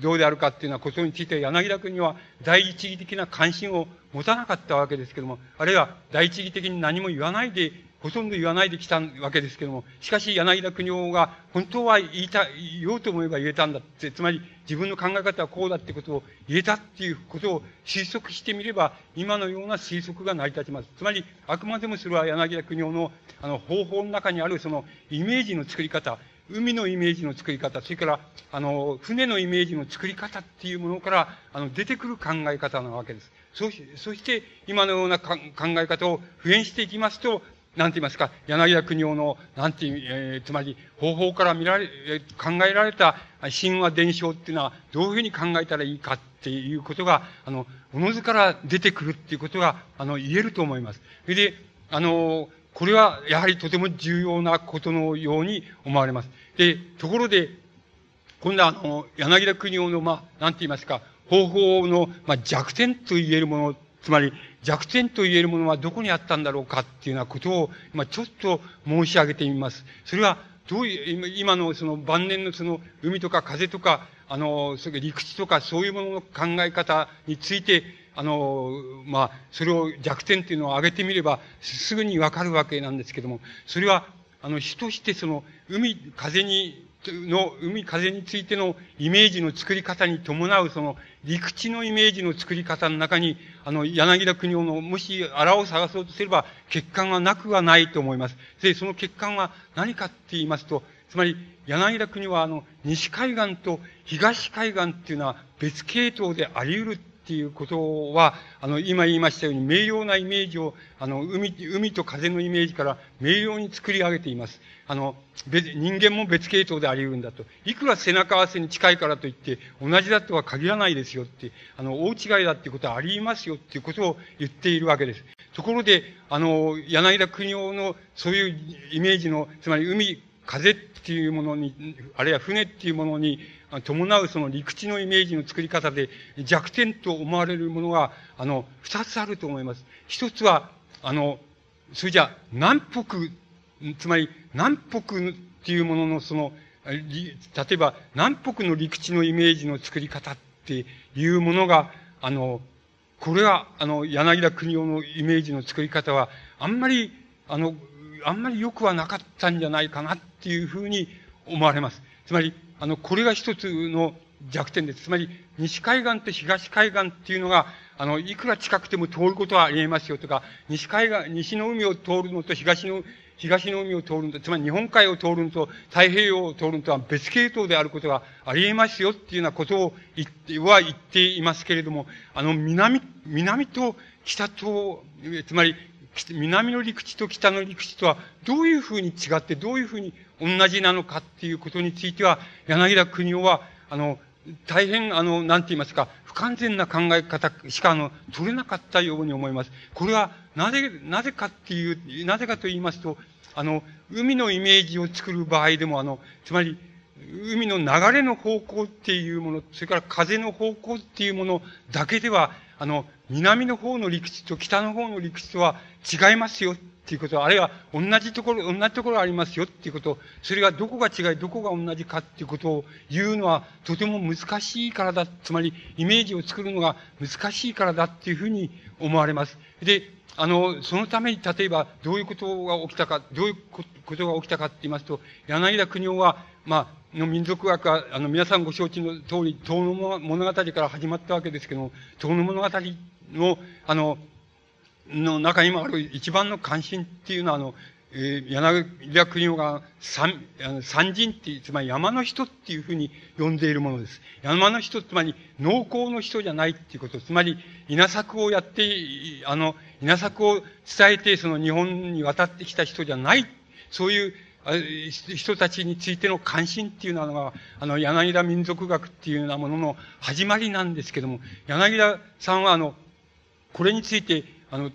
S2: どうであるかっていうようなことについて、柳田君には第一義的な関心を持たなかったわけですけども、あるいは第一義的に何も言わないで、ほとんど言わないできたわけですけども、しかし柳田国夫が本当は言いた、言おうと思えば言えたんだって、つまり自分の考え方はこうだってことを言えたっていうことを推測してみれば、今のような推測が成り立ちます。つまり、あくまでもそれは柳田国夫のあの方法の中にあるそのイメージの作り方、海のイメージの作り方、それから、あの、船のイメージの作り方っていうものから、あの、出てくる考え方なわけです。そしそして、今のような考え方を普遍していきますと、なんて言いますか、柳田国夫の、なんていう、えー、つまり、方法から見られ、考えられた神話伝承っていうのは、どういうふうに考えたらいいかっていうことが、あの、おのずから出てくるっていうことが、あの、言えると思います。それで、あの、これは、やはりとても重要なことのように思われます。で、ところで、今度は、あの、柳田国夫の、まあ、なんて言いますか、方法の、まあ、弱点と言えるもの、つまり、弱点と言えるものはどこにあったんだろうかっていうようなことを、ま、ちょっと申し上げてみます。それは、どういう、今のその晩年のその海とか風とか、あの、それ陸地とかそういうものの考え方について、あの、まあ、それを弱点っていうのを挙げてみれば、すぐにわかるわけなんですけども、それは、あの、主としてその、海、風にの海風についてのイメージの作り方に伴うその陸地のイメージの作り方の中に、あの、柳田国夫の、もし、あらを探そうとすれば、欠陥はなくはないと思います。で、その欠陥は何かって言いますと、つまり、柳田国は、あの、西海岸と東海岸っていうのは別系統であり得るっていうことは、あの、今言いましたように、明瞭なイメージを、あの、海、海と風のイメージから明瞭に作り上げています。あの、別、人間も別系統であり得るんだと。いくら背中合わせに近いからといって、同じだとは限らないですよって、あの、大違いだっていうことはありますよっていうことを言っているわけです。ところで、あの、柳田国夫のそういうイメージの、つまり海、風っていうものに、あるいは船っていうものに、伴うその陸地のイメージの作り方で弱点と思われるものが、あの、二つあると思います。一つは、あの、それじゃ、南北、つまり南北っていうもののその、例えば南北の陸地のイメージの作り方っていうものが、あの、これは、あの、柳田国夫のイメージの作り方は、あんまり、あの、あんまり良くはなかったんじゃないかなっていうふうに思われます。つまり、あの、これが一つの弱点です。つまり、西海岸と東海岸っていうのが、あの、いくら近くても通ることはあり得ますよとか、西海岸、西の海を通るのと東の東の海を通るのと、つまり日本海を通るのと太平洋を通るのとは別系統であることがあり得ますよっていうようなことを言って、は言っていますけれども、あの、南、南と北と、つまり、南の陸地と北の陸地とはどういうふうに違って、どういうふうに同じなのかっていうことについては、柳田国夫は、あの、大変、あの、なんて言いますか、不完全な考え方しか、あの、取れなかったように思います。これは、なぜ、なぜかっていう、なぜかと言いますと、あの、海のイメージを作る場合でも、あの、つまり、海の流れの方向っていうもの、それから風の方向っていうものだけでは、あの、南の方の陸地と北の方の陸地とは違いますよっていうこと、あるいは同じところ、同じところありますよっていうこと、それがどこが違い、どこが同じかっていうことを言うのはとても難しいからだ、つまりイメージを作るのが難しいからだっていうふうに思われます。で、あの、そのために例えばどういうことが起きたか、どういうことが起きたかって言いますと、柳田国夫は、まあ、の民族学は、あの、皆さんご承知の通り、遠野物語から始まったわけですけども、遠野物語の、あの、の中にもある一番の関心っていうのは、あの、えー、柳田国夫が三、あの三人っていう、つまり山の人っていうふうに呼んでいるものです。山の人、つまり農耕の人じゃないっていうこと、つまり稲作をやって、あの、稲作を伝えて、その日本に渡ってきた人じゃない、そういう人たちについての関心っていうのは、あの、柳田民族学っていうようなものの始まりなんですけども、柳田さんは、あの、これについて、あの、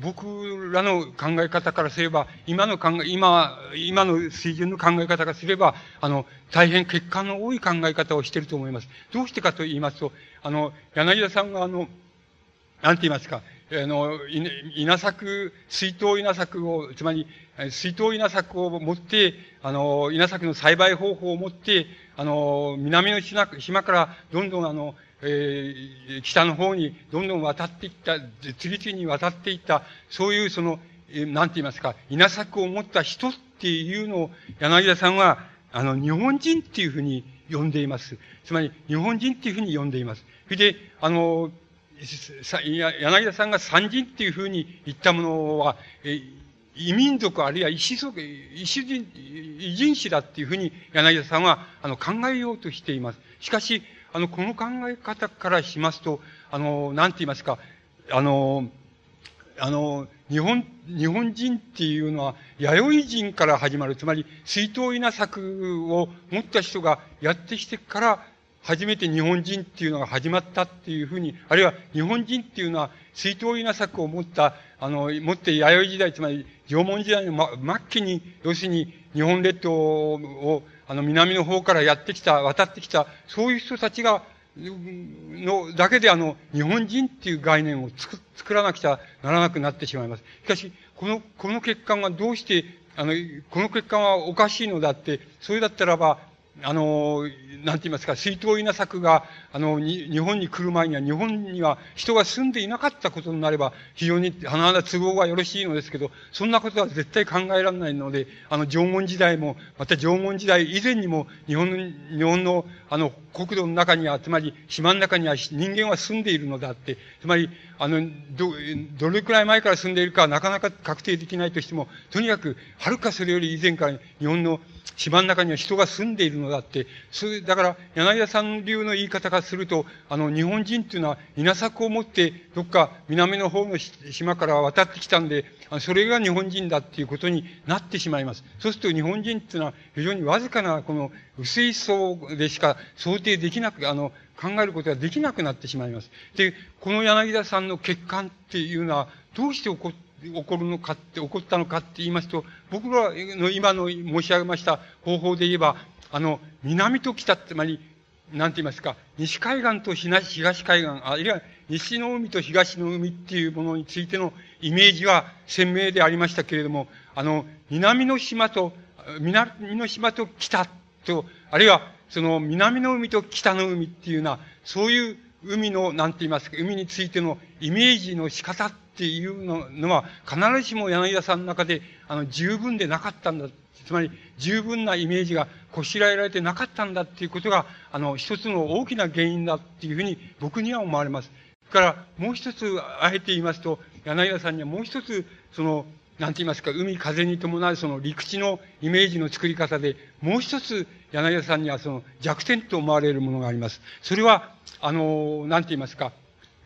S2: 僕らの考え方からすれば、今の考え、今、今の水準の考え方からすれば、あの、大変欠陥の多い考え方をしていると思います。どうしてかと言いますと、あの、柳田さんがあの、なんて言いますか、あの、稲作、水筒稲作を、つまり、水筒稲作を持って、あの、稲作の栽培方法を持って、あの、南の島からどんどんあの、えー、北の方にどんどん渡っていった、次々に渡っていった、そういうその、えー、なんて言いますか、稲作を持った人っていうのを、柳田さんは、あの、日本人っていうふうに呼んでいます。つまり、日本人っていうふうに呼んでいます。それで、あの、柳田さんが三人っていうふうに言ったものは、えー、異民族あるいは異種族、異種人、異人種だっていうふうに柳田さんはあの考えようとしています。しかし、あの、この考え方からしますと、あの、なんて言いますか、あの、あの、日本、日本人っていうのは、弥生人から始まる、つまり、水筒稲作を持った人がやってきてから、初めて日本人っていうのが始まったっていうふうに、あるいは日本人っていうのは、水筒稲作を持った、あの、持って弥生時代、つまり縄文時代の、末期に、要するに日本列島を、あの、南の方からやってきた、渡ってきた、そういう人たちが、の、だけであの、日本人っていう概念を作、作らなくちゃならなくなってしまいます。しかし、この、この欠陥がどうして、あの、この欠陥はおかしいのだって、それだったらば、あの、なんて言いますか、水筒稲作が、あの、日本に来る前には、日本には人が住んでいなかったことになれば、非常に、甚だ都合がよろしいのですけど、そんなことは絶対考えられないので、あの、縄文時代も、また縄文時代以前にも、日本の、日本の、あの、国土の中には、つまり、島の中には人間は住んでいるのであって、つまり、あの、ど、どれくらい前から住んでいるかなかなか確定できないとしても、とにかく、はるかそれより以前から日本の島の中には人が住んでいるのだって、それ、だから、柳田さん流の言い方からすると、あの、日本人っていうのは稲作を持って、どっか南の方の島から渡ってきたんで、それが日本人だっていうことになってしまいます。そうすると日本人っていうのは非常にわずかなこの薄い層でしか想定できなく、あの、考えることができなくなってしまいます。で、この柳田さんの欠陥っていうのは、どうして起こって起こるのかって、起こったのかって言いますと、僕らの今の申し上げました方法で言えば、あの、南と北、つまり、なんて言いますか、西海岸と東海岸、あるいは西の海と東の海っていうものについてのイメージは鮮明でありましたけれども、あの、南の島と、南の島と北と、あるいはその南の海と北の海っていうような、そういう海の、なんて言いますか、海についてのイメージの仕方っていうのは、必ずしも柳田さんの中で、あの、十分でなかったんだ。つまり、十分なイメージがこしらえられてなかったんだっていうことが、あの、一つの大きな原因だっていうふうに僕には思われます。から、もう一つ、あえて言いますと、柳田さんにはもう一つ、その、なんて言いますか、海風に伴うその陸地のイメージの作り方で、もう一つ柳田さんにはその弱点と思われるものがあります。それは、あの、なんて言いますか、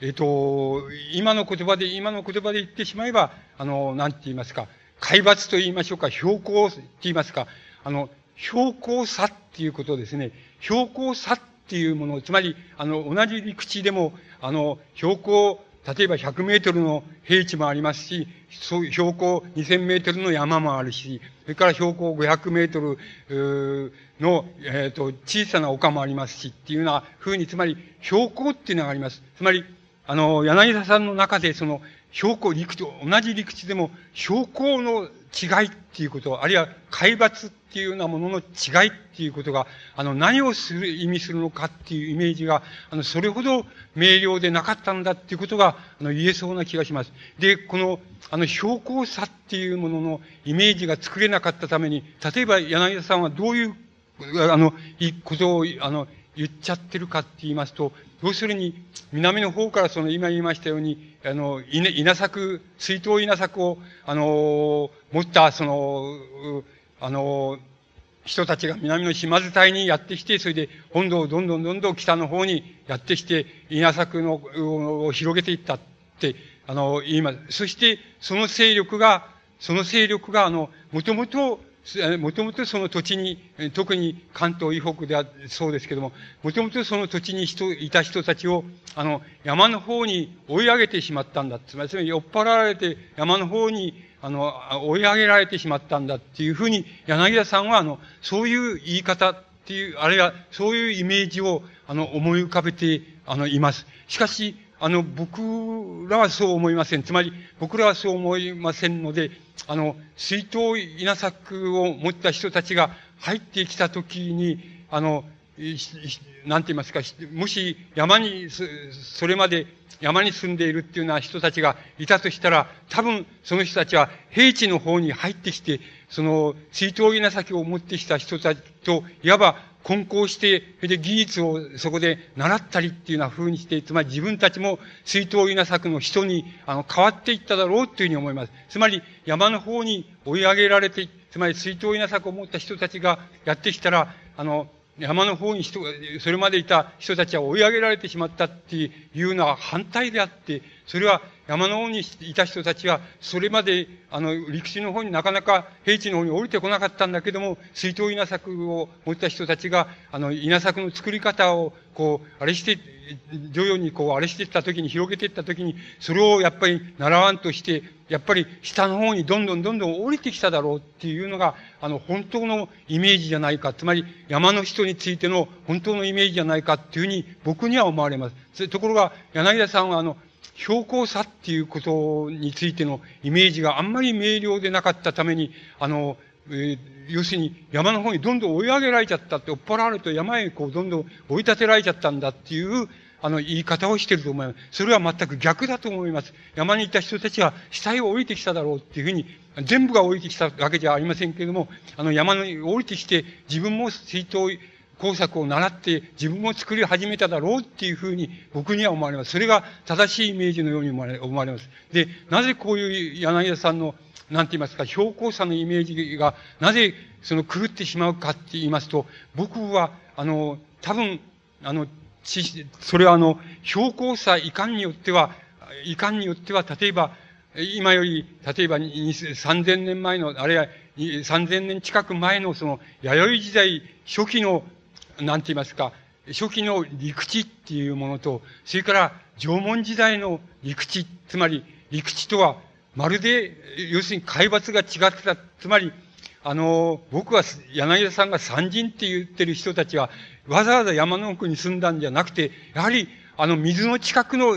S2: えっ、と、今の言葉で、今の言葉で言ってしまえば、あの、なんて言いますか、海抜と言いましょうか、標高って言いますか、あの、標高差っていうことですね。標高差っていうもの、つまり、あの、同じ陸地でも、あの、標高例えば100メートルの平地もありますし、そう標高2000メートルの山もあるし、それから標高500メートルの、えっ、ー、と、小さな丘もありますし、っていうような風に、つまり、標高っていうのがあります。つまり、あの、柳田さんの中で、その、標高、陸地、同じ陸地でも、標高の違いっていうこと、あるいは海抜っていうようなものの違いっていうことが、あの、何をする、意味するのかっていうイメージが、あの、それほど明瞭でなかったんだっていうことが、あの、言えそうな気がします。で、この、あの、標高差っていうもののイメージが作れなかったために、例えば柳田さんはどういう、あの、いことを、あの、言っちゃってるかって言いますと、要するに、南の方からその今言いましたように、あの、稲、稲作、水筒稲作を、あの、持った、その、あの、人たちが南の島伝いにやってきて、それで本土をどんどんどんどん北の方にやってきて、稲作の、を広げていったって、あの、言います。そして、その勢力が、その勢力が、あの、もともと、もともとその土地に、特に関東以北ではそうですけども、もともとその土地に人、いた人たちを、あの、山の方に追い上げてしまったんだ。つまり、酔っ払われて山の方に、あの、追い上げられてしまったんだっていうふうに、柳田さんは、あの、そういう言い方っていう、あるいはそういうイメージを、あの、思い浮かべて、あの、います。しかし、あの、僕らはそう思いません。つまり、僕らはそう思いませんので、あの、水筒稲作を持った人たちが入ってきたときに、あの、なんて言いますか、もし山に、それまで山に住んでいるっていうような人たちがいたとしたら、多分その人たちは平地の方に入ってきて、その水筒稲先を持ってきた人たちと、いわば混交して、それで技術をそこで習ったりっていうような風にして、つまり自分たちも水筒稲作の人にあの変わっていっただろうというふうに思います。つまり山の方に追い上げられて、つまり水筒稲作を持った人たちがやってきたら、あの、山の方に人、それまでいた人たちは追い上げられてしまったっていうのは反対であって、それは山の方にいた人たちは、それまで、あの、陸地の方になかなか平地の方に降りてこなかったんだけども、水筒稲作を持った人たちが、あの、稲作の作り方を、こう、あれして、徐々にこう、あれしていった時に、広げていった時に、それをやっぱり習わんとして、やっぱり下の方にどんどんどんどん降りてきただろうっていうのが、あの、本当のイメージじゃないか。つまり、山の人についての本当のイメージじゃないかっていうふうに、僕には思われます。ところが、柳田さんは、あの、標高差っていうことについてのイメージがあんまり明瞭でなかったために、あの、えー、要するに山の方にどんどん追い上げられちゃったって、追っ払われると山へこうどんどん追い立てられちゃったんだっていう、あの、言い方をしてると思います。それは全く逆だと思います。山に行った人たちは死へを降りてきただろうっていうふうに、全部が降りてきたわけじゃありませんけれども、あの山に降りてきて自分も水筒工作を習って自分も作り始めただろうっていうふうに僕には思われます。それが正しいイメージのように思われます。で、なぜこういう柳田さんの、なんて言いますか、標高差のイメージが、なぜその狂ってしまうかって言いますと、僕は、あの、多分、あの、それはあの、標高差いかんによっては、いかんによっては、例えば、今より、例えば3000年前の、あるいは3000年近く前のその、弥生時代初期のなんて言いますか、初期の陸地っていうものと、それから縄文時代の陸地、つまり陸地とは、まるで、要するに海抜が違ってた。つまり、あの、僕は、柳田さんが山人って言ってる人たちは、わざわざ山の奥に住んだんじゃなくて、やはり、あの、水の近くの、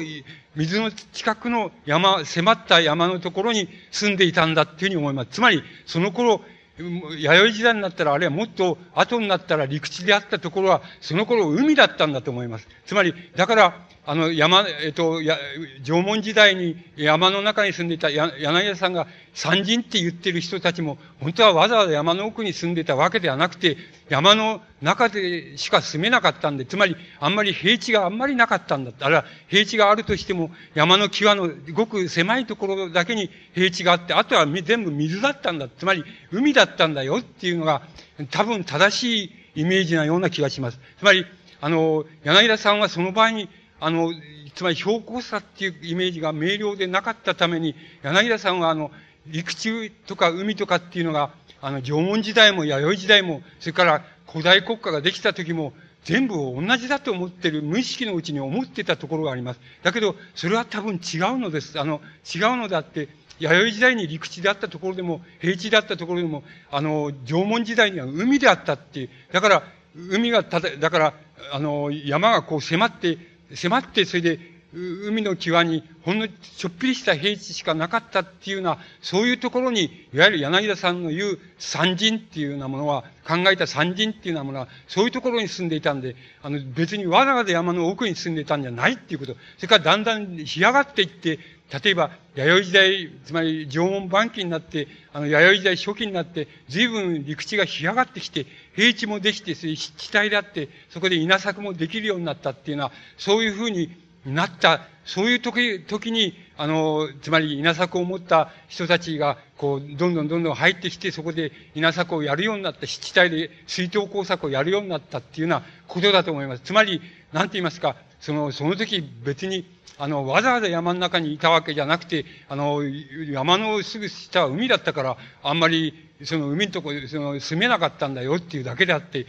S2: 水の近くの山、迫った山のところに住んでいたんだっていうふうに思います。つまり、その頃、弥生時代になったら、あるいはもっと後になったら陸地であったところは、その頃海だったんだと思います。つまり、だから、あの、山、えっと、や、縄文時代に山の中に住んでいた柳田さんが山人って言ってる人たちも、本当はわざわざ山の奥に住んでたわけではなくて、山の中でしか住めなかったんで、つまり、あんまり平地があんまりなかったんだ。あるいは、平地があるとしても、山の際のごく狭いところだけに平地があって、あとは全部水だったんだ。つまり、海だったんだよっていうのが、多分正しいイメージなような気がします。つまり、あの、柳田さんはその場合に、あの、つまり標高差っていうイメージが明瞭でなかったために、柳田さんはあの、陸地とか海とかっていうのが、あの、縄文時代も弥生時代も、それから古代国家ができた時も、全部同じだと思ってる、無意識のうちに思ってたところがあります。だけど、それは多分違うのです。あの、違うのであって、弥生時代に陸地であったところでも、平地であったところでも、あの、縄文時代には海であったっていう。だから、海がただ、だから、あの、山がこう迫って、迫って、それで、海の際にほんのちょっぴりした平地しかなかったっていうような、そういうところに、いわゆる柳田さんの言う山人っていうようなものは、考えた山人っていうようなものは、そういうところに住んでいたんで、あの別にわざわざ山の奥に住んでいたんじゃないっていうこと。それからだんだん干上がっていって、例えば、弥生時代、つまり縄文晩期になって、あの、弥生時代初期になって、随分陸地が干上がってきて、平地もできて、そういう湿地帯であって、そこで稲作もできるようになったっていうのは、そういうふうになった、そういう時、時に、あの、つまり稲作を持った人たちが、こう、どんどんどんどん入ってきて、そこで稲作をやるようになった、湿地帯で水筒工作をやるようになったっていうようなことだと思います。つまり、なんて言いますか、その、その時別に、あの、わざわざ山の中にいたわけじゃなくて、あの、山のすぐ下は海だったから、あんまり、その海のとこ、その、住めなかったんだよっていうだけであって、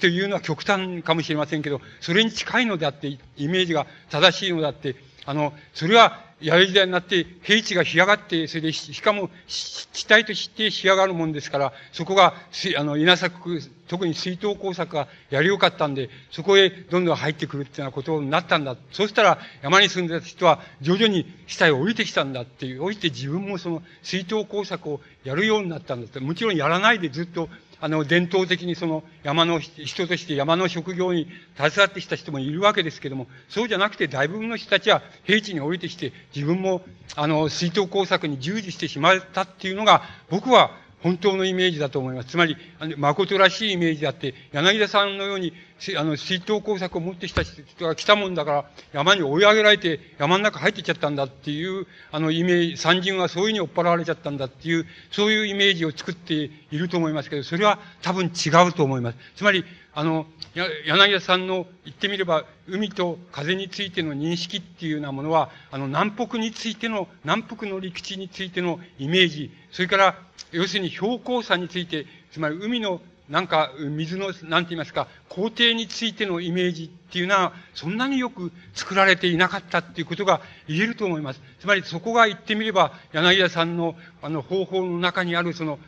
S2: というのは極端かもしれませんけど、それに近いのであって、イメージが正しいのであって、あの、それは、弥生時代になって、平地が干上がって、それで、しかも、地帯として干上がるもんですから、そこが、あの、稲作、特に水筒工作がやりよかったんで、そこへどんどん入ってくるっていうようなことになったんだ。そうしたら、山に住んでた人は、徐々に下へ降りてきたんだっていう、降りて自分もその水筒工作をやるようになったんだって。もちろんやらないでずっと、あの、伝統的にその山の人として山の職業に携わってきた人もいるわけですけども、そうじゃなくて大部分の人たちは平地に降りてきて、自分も、あの、水筒工作に従事してしまったっていうのが、僕は本当のイメージだと思います。つまり、あの誠らしいイメージであって、柳田さんのように、あの、水筒工作を持ってきた人が来たもんだから、山に追い上げられて、山の中入ってっちゃったんだっていう、あの、イメージ、三人はそういうふうに追っ払われちゃったんだっていう、そういうイメージを作っていると思いますけど、それは多分違うと思います。つまり、あの、柳田さんの言ってみれば、海と風についての認識っていうようなものは、あの、南北についての、南北の陸地についてのイメージ、それから、要するに標高差について、つまり海のなんか、水の、なんて言いますか、工程についてのイメージっていうのは、そんなによく作られていなかったっていうことが言えると思います。つまりそこが言ってみれば、柳田さんの、あの、方法の中にあるその、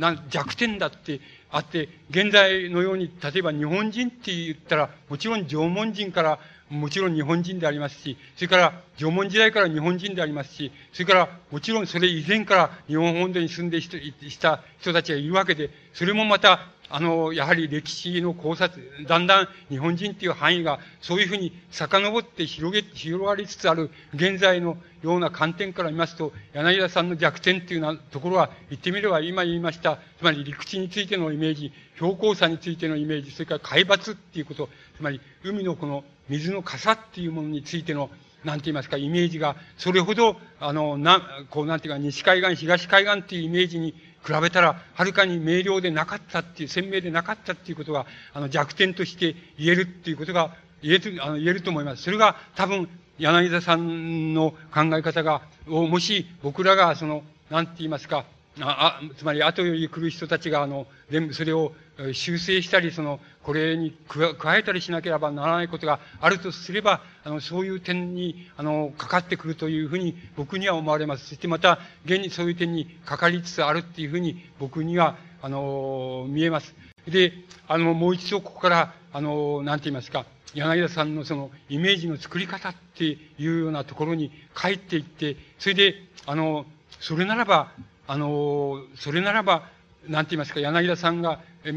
S2: な弱点だってあって、現在のように、例えば日本人って言ったら、もちろん縄文人からもちろん日本人でありますし、それから縄文時代から日本人でありますし、それからもちろんそれ以前から日本本土に住んでいた人たちがいるわけで、それもまたあの、やはり歴史の考察、だんだん日本人っていう範囲がそういうふうに遡って広げ、広がりつつある現在のような観点から見ますと、柳田さんの弱点っていうなところは言ってみれば今言いました、つまり陸地についてのイメージ、標高差についてのイメージ、それから海抜っていうこと、つまり海のこの水の傘っていうものについてのなんて言いますか、イメージが、それほど、あの、な、こう、なんていうか、西海岸、東海岸っていうイメージに比べたら、はるかに明瞭でなかったっていう、鮮明でなかったっていうことが、あの、弱点として言えるっていうことが、言える、あの、言えると思います。それが多分、柳田さんの考え方が、もし僕らが、その、なんて言いますか、あ、あつまり後より来る人たちが、あの、全部それを修正したり、その、これに加えたりしなければならないことがあるとすれば、あの、そういう点に、あの、かかってくるというふうに僕には思われます。そしてまた、現にそういう点にかかりつつあるっていうふうに僕には、あの、見えます。で、あの、もう一度ここから、あの、なんて言いますか、柳田さんのそのイメージの作り方っていうようなところに帰っていって、それで、あの、それならば、あの、それならば、なんて言いますか、柳田さんが明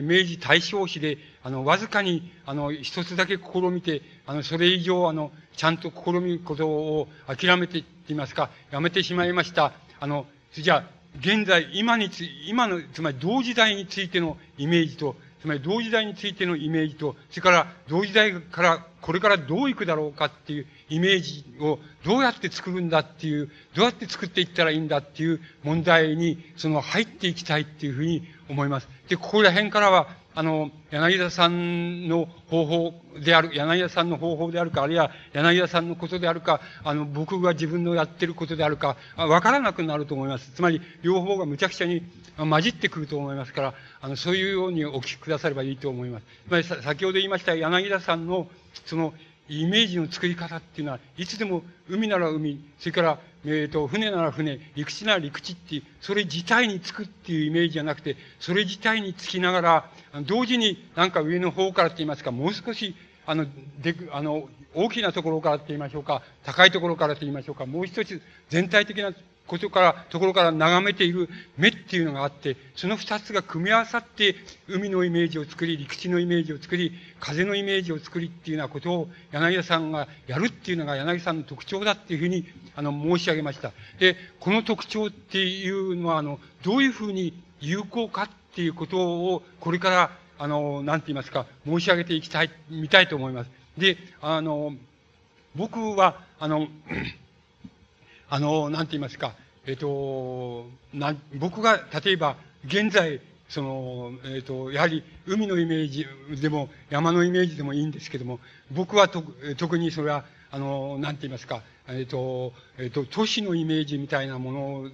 S2: 明治大正史で、あの、わずかに、あの、一つだけ試みて、あの、それ以上、あの、ちゃんと試みることを諦めて、って言いますか、やめてしまいました。あの、じゃあ、現在、今につ、今の、つまり同時代についてのイメージと、つまり同時代についてのイメージと、それから同時代からこれからどう行くだろうかっていうイメージをどうやって作るんだっていう、どうやって作っていったらいいんだっていう問題に、その入っていきたいっていうふうに思います。で、ここら辺からは、あの、柳田さんの方法である、柳田さんの方法であるか、あるいは柳田さんのことであるか、あの、僕が自分のやってることであるか、わからなくなると思います。つまり、両方が無茶苦茶に混じってくると思いますから、あの、そういうようにお聞きくださればいいと思います。つまり、先ほど言いました柳田さんの、その、イメージの作り方っていうのは、いつでも海なら海、それから、えっ、ー、と、船なら船、陸地なら陸地っていう、それ自体につくっていうイメージじゃなくて、それ自体につきながら、同時になんか上の方からって言いますか、もう少し、あの、で、あの、大きなところからって言いましょうか、高いところからって言いましょうか、もう一つ全体的なことから、ところから眺めている目っていうのがあって、その二つが組み合わさって、海のイメージを作り、陸地のイメージを作り、風のイメージを作りっていうようなことを柳田さんがやるっていうのが柳さんの特徴だっていうふうに、あの、申し上げました。で、この特徴っていうのは、あの、どういうふうに有効かっていうことを、これから、あの、なんて言いますか、申し上げていきたい、見たいと思います。で、あの、僕は、あの、あの、なんて言いますか、えっ、と、な、僕が、例えば、現在、その、えっ、と、やはり、海のイメージでも、山のイメージでもいいんですけども、僕はと特にそれは、あの、なんて言いますか、えっ、と、えっ、と、都市のイメージみたいなもの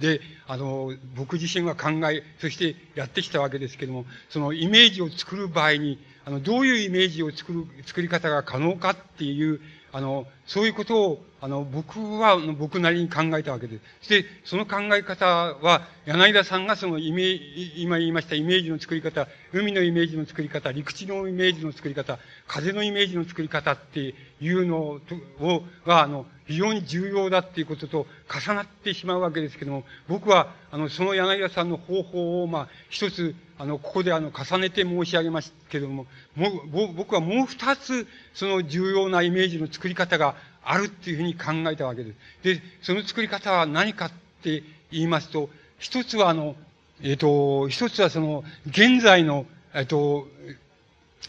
S2: で、あの、僕自身は考え、そしてやってきたわけですけども、そのイメージを作る場合に、あの、どういうイメージを作る、作り方が可能かっていう、あの、そういうことを、あの、僕は、僕なりに考えたわけです。そして、その考え方は、柳田さんがそのイメージ、今言いましたイメージの作り方、海のイメージの作り方、陸地のイメージの作り方、風のイメージの作り方っていうのを、は、あの、非常に重要だっていうことと重なってしまうわけですけども、僕は、あの、その柳田さんの方法を、まあ、一つ、あの、ここであの、重ねて申し上げますけども、もう、僕はもう二つ、その重要なイメージの作り方があるっていうふうに考えたわけです。で、その作り方は何かって言いますと、一つはあの、えっ、ー、と、一つはその、現在の、えっ、ー、と、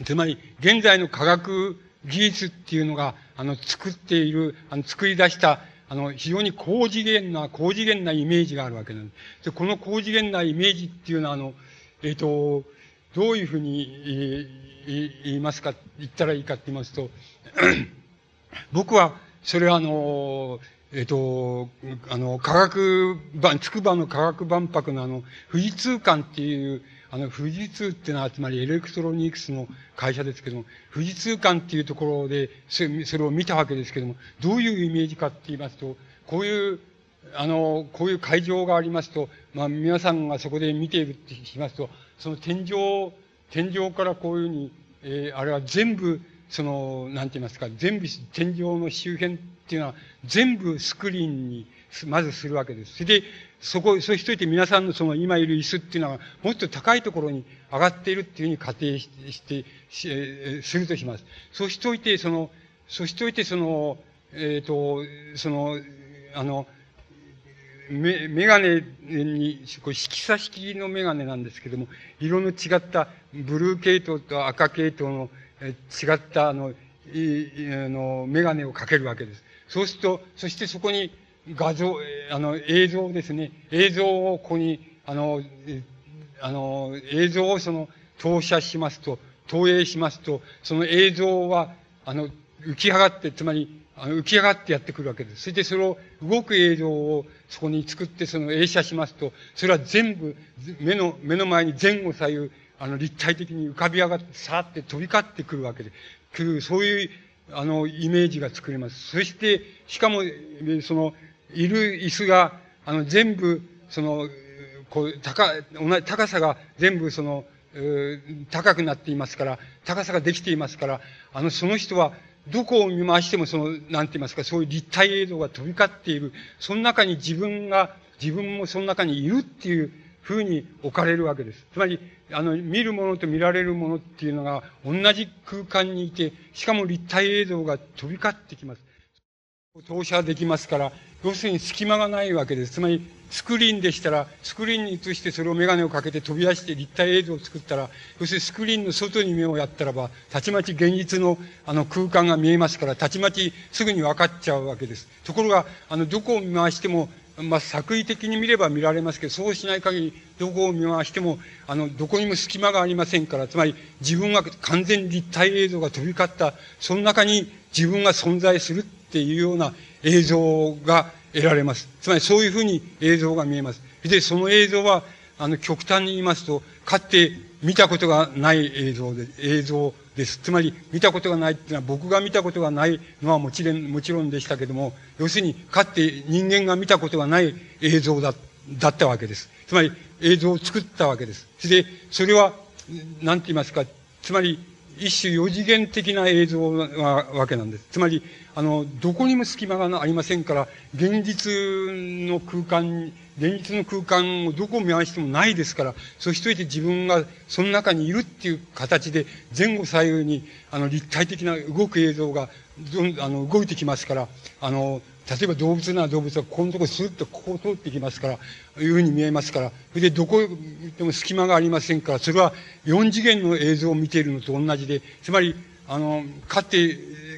S2: つまり、現在の科学技術っていうのが、あの、作っている、あの、作り出した、あの、非常に高次元な、高次元なイメージがあるわけなんです。で、この高次元なイメージっていうのは、あの、えっ、ー、と、どういうふうに言いますか、言ったらいいかって言いますと、僕は、それはあの、えっ、と、あの、科学版、筑波の科学万博のあの、富士通館っていう、あの、富士通っていうのは、つまりエレクトロニクスの会社ですけども、富士通館っていうところで、それを見たわけですけども、どういうイメージかって言いますと、こういうあの、こういう会場がありますと、まあ、皆さんがそこで見ているってしますと、その天井、天井からこういうふうに、えー、あれは全部、その、なんて言いますか、全部、天井の周辺っていうのは、全部スクリーンに、まずするわけです。それで、そこ、そうしといて皆さんのその今いる椅子っていうのは、もっと高いところに上がっているっていうふうに仮定して、しえするとします。そうしといて、その、そうしといて、その、えっ、ー、と、その、あの、メメガネに、これ色差式のメガネなんですけども、色の違ったブルー系統と赤系統の違ったあの、いあのメガネをかけるわけです。そうすると、そしてそこに画像、あの、映像ですね。映像をここに、あの、あの、映像をその、投射しますと、投影しますと、その映像は、あの、浮き上がって、つまり、あの浮き上がってやってくるわけです。それでそれを動く映像をそこに作ってその映写しますと、それは全部目の、目の前に前後左右、あの立体的に浮かび上がって、さーって飛び交ってくるわけで、くる、そういう、あの、イメージが作れます。そして、しかも、その、いる椅子が、あの、全部、その、こう、高、同じ、高さが全部その、高くなっていますから、高さができていますから、あの、その人は、どこを見回してもその、なんて言いますか、そういう立体映像が飛び交っている。その中に自分が、自分もその中にいるっていうふうに置かれるわけです。つまり、あの、見るものと見られるものっていうのが同じ空間にいて、しかも立体映像が飛び交ってきます。投射できますから、要するに隙間がないわけです。つまり、スクリーンでしたら、スクリーンに映してそれをメガネをかけて飛び出して立体映像を作ったら、要するにスクリーンの外に目をやったらば、たちまち現実のあの空間が見えますから、たちまちすぐに分かっちゃうわけです。ところが、あの、どこを見回しても、まあ、作為的に見れば見られますけど、そうしない限り、どこを見回しても、あの、どこにも隙間がありませんから、つまり、自分が完全立体映像が飛び交った、その中に自分が存在するっていうような映像が得られます。つまり、そういうふうに映像が見えます。で、その映像は、あの、極端に言いますと、かつて見たことがない映像で、映像です。つまり、見たことがないっていうのは、僕が見たことがないのはもちろん、もちろんでしたけども、要するに、かつて人間が見たことがない映像だ、だったわけです。つまり、映像を作ったわけです。それで、それは、なんて言いますか、つまり、一種四次元的な映像なわけなんです。つまり、あの、どこにも隙間がありませんから、現実の空間、現実の空間をどこを見回してもないですから、そうしといて自分がその中にいるっていう形で、前後左右に、あの、立体的な動く映像が、どん、あの、動いてきますから、あの、例えば動物なら動物はここのとこスーッとここを通っていきますから、いうふうに見えますから、それでどこでも隙間がありませんから、それは4次元の映像を見ているのと同じで、つまり、あの、かって、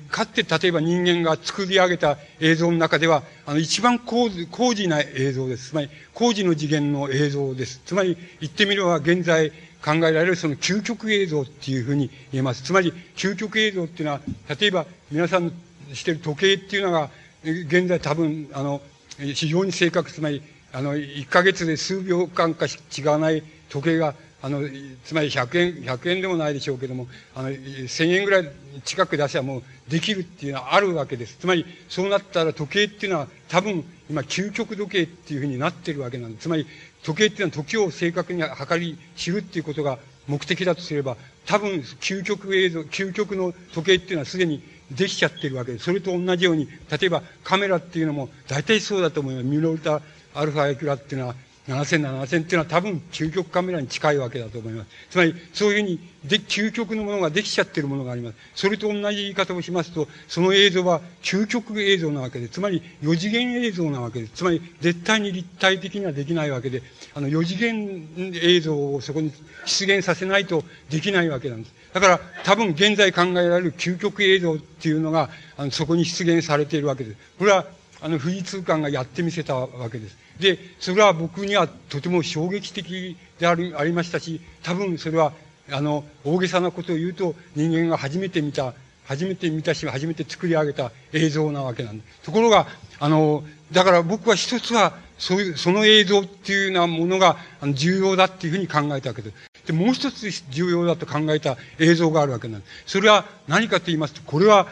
S2: かって例えば人間が作り上げた映像の中では、あの、一番工事、工事な映像です。つまり、工事の次元の映像です。つまり、言ってみれば現在考えられるその究極映像っていうふうに言えます。つまり、究極映像っていうのは、例えば皆さんのしてる時計っていうのが、現在多分、あの、非常に正確、つまり、あの、1ヶ月で数秒間か違わない時計が、あの、つまり100円、100円でもないでしょうけども、あの、1000円ぐらい近く出せばもうできるっていうのはあるわけです。つまり、そうなったら時計っていうのは多分、今、究極時計っていうふうになってるわけなんです。つまり、時計っていうのは時を正確に測り知るっていうことが目的だとすれば、多分、究極映像、究極の時計っていうのはすでにできちゃってるわけです。それと同じように、例えばカメラっていうのも大体そうだと思います。ミノルタアルファエクラっていうのは7000、7000っていうのは多分究極カメラに近いわけだと思います。つまり、そういうふうに、で、究極のものができちゃってるものがあります。それと同じ言い方をしますと、その映像は究極映像なわけで、つまり四次元映像なわけです。つまり、絶対に立体的にはできないわけで、あの、四次元映像をそこに出現させないとできないわけなんです。だから、多分現在考えられる究極映像っていうのが、あの、そこに出現されているわけです。これは、あの、富士通館がやってみせたわけです。で、それは僕にはとても衝撃的である、ありましたし、多分それは、あの、大げさなことを言うと、人間が初めて見た、初めて見たし、初めて作り上げた映像なわけなんです。ところが、あの、だから僕は一つは、そういう、その映像っていうようなものが重要だっていうふうに考えたわけです。で、もう一つ重要だと考えた映像があるわけなんです。それは何かと言いますと、これは